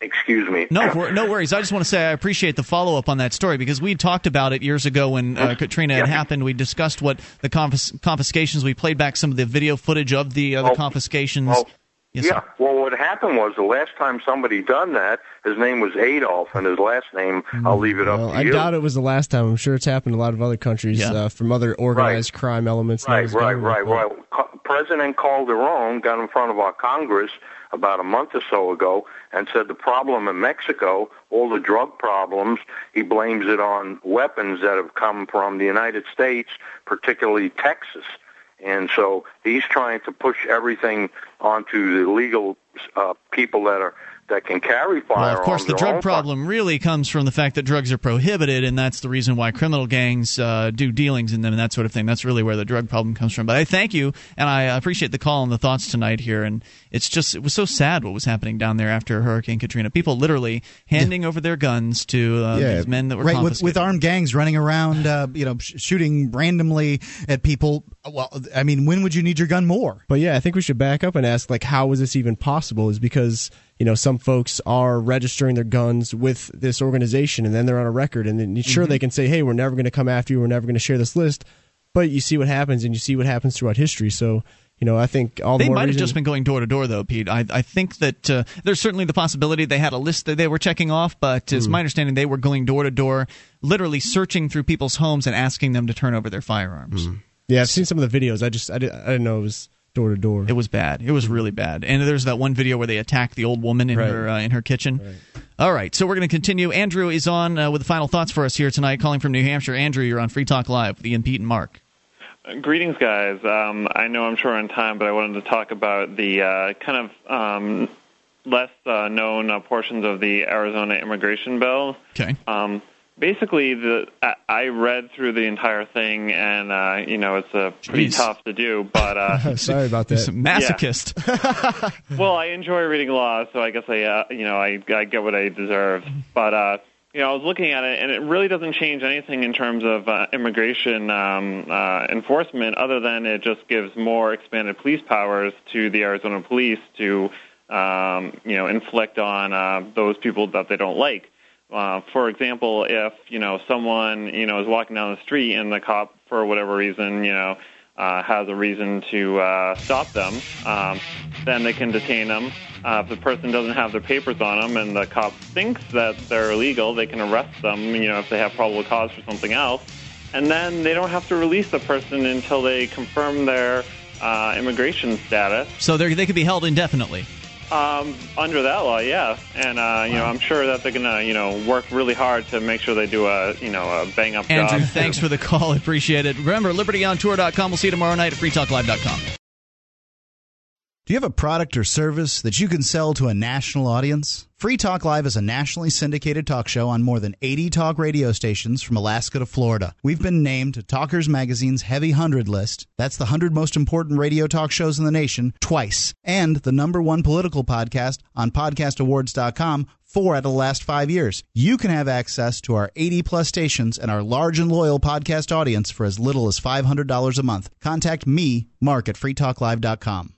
excuse me. No, no worries. I just want to say I appreciate the follow up on that story because we talked about it years ago when uh, Katrina had happened. We discussed what the confis- confiscations. We played back some of the video footage of the uh, the confiscations. Well, Yes, yeah. Well, what happened was the last time somebody done that, his name was Adolf, and his last name I'll leave it up Well, to I you. doubt it was the last time. I'm sure it's happened in a lot of other countries uh, from other organized crime elements. Right, right, right, but- right. Co- President Calderon got in front of our Congress about a month or so ago and said the problem in Mexico, all the drug problems, he blames it on weapons that have come from the United States, particularly Texas. And so he's trying to push everything onto the legal uh, people that are that can carry firearms. Well, of course, the drug own problem really comes from the fact that drugs are prohibited, and that's the reason why criminal gangs uh, do dealings in them and that sort of thing. That's really where the drug problem comes from. But I thank you, and I appreciate the call and the thoughts tonight here. And it's just it was so sad what was happening down there after Hurricane Katrina. People literally handing over their guns to uh, these men that were right with, with armed gangs running around, uh, you know, sh- shooting randomly at people. Well, I mean, when would you need your gun more? But yeah, I think we should back up and ask, like, how was this even possible? Is because you know, some folks are registering their guns with this organization and then they're on a record. And then sure, Mm-hmm. they can say, hey, we're never going to come after you. We're never going to share this list. But you see what happens and you see what happens throughout history. So, you know, I think all the They might have just been going door to door, though, Pete. I, I think that uh, there's certainly the possibility they had a list that they were checking off, but it's Hmm. my understanding they were going door to door, literally searching through people's homes and asking them to turn over their firearms. Yeah, I've seen some of the videos. I just, I didn't, I didn't know it was door to door. It was bad. It was really bad. And there's that one video where they attack the old woman in Right. her uh, in her kitchen. All right, so we're going to continue. Andrew is on uh, with the final thoughts for us here tonight, calling from New Hampshire. Andrew, you're on Free Talk Live with Ian, Pete, and Mark. Greetings, guys. Um, I know I'm short on time, but I wanted to talk about the uh, kind of um, less uh, known uh, portions of the Arizona immigration bill. Okay. Um, basically, the I, I read through the entire thing, and uh, you know it's uh, pretty Jeez. tough to do. But uh, Sorry about that. He's a masochist. well, I enjoy reading law, so I guess I, uh, you know, I, I get what I deserve. But uh, you know, I was looking at it, and it really doesn't change anything in terms of uh, immigration um, uh, enforcement, other than it just gives more expanded police powers to the Arizona police to, um, you know, inflict on uh, those people that they don't like. Uh, for example, if you know someone you know is walking down the street and the cop, for whatever reason, you know, uh, has a reason to uh, stop them, um, then they can detain them. Uh, if the person doesn't have their papers on them and the cop thinks that they're illegal, they can arrest them. You know, if they have probable cause for something else, and then they don't have to release the person until they confirm their uh, immigration status. So they they could be held indefinitely. Um, under that law, yeah, and uh, you know, I'm sure that they're gonna, you know, work really hard to make sure they do a, you know, a bang up Andrew, job. thanks for the call. I appreciate it. Remember, libertyontour.com. We'll see you tomorrow night at freetalklive.com. Do you have a product or service that you can sell to a national audience? Free Talk Live is a nationally syndicated talk show on more than 80 talk radio stations from Alaska to Florida. We've been named to Talkers Magazine's Heavy 100 list. That's the 100 most important radio talk shows in the nation twice. And the number one political podcast on podcastawards.com four out of the last five years. You can have access to our 80 plus stations and our large and loyal podcast audience for as little as $500 a month. Contact me, Mark, at freetalklive.com.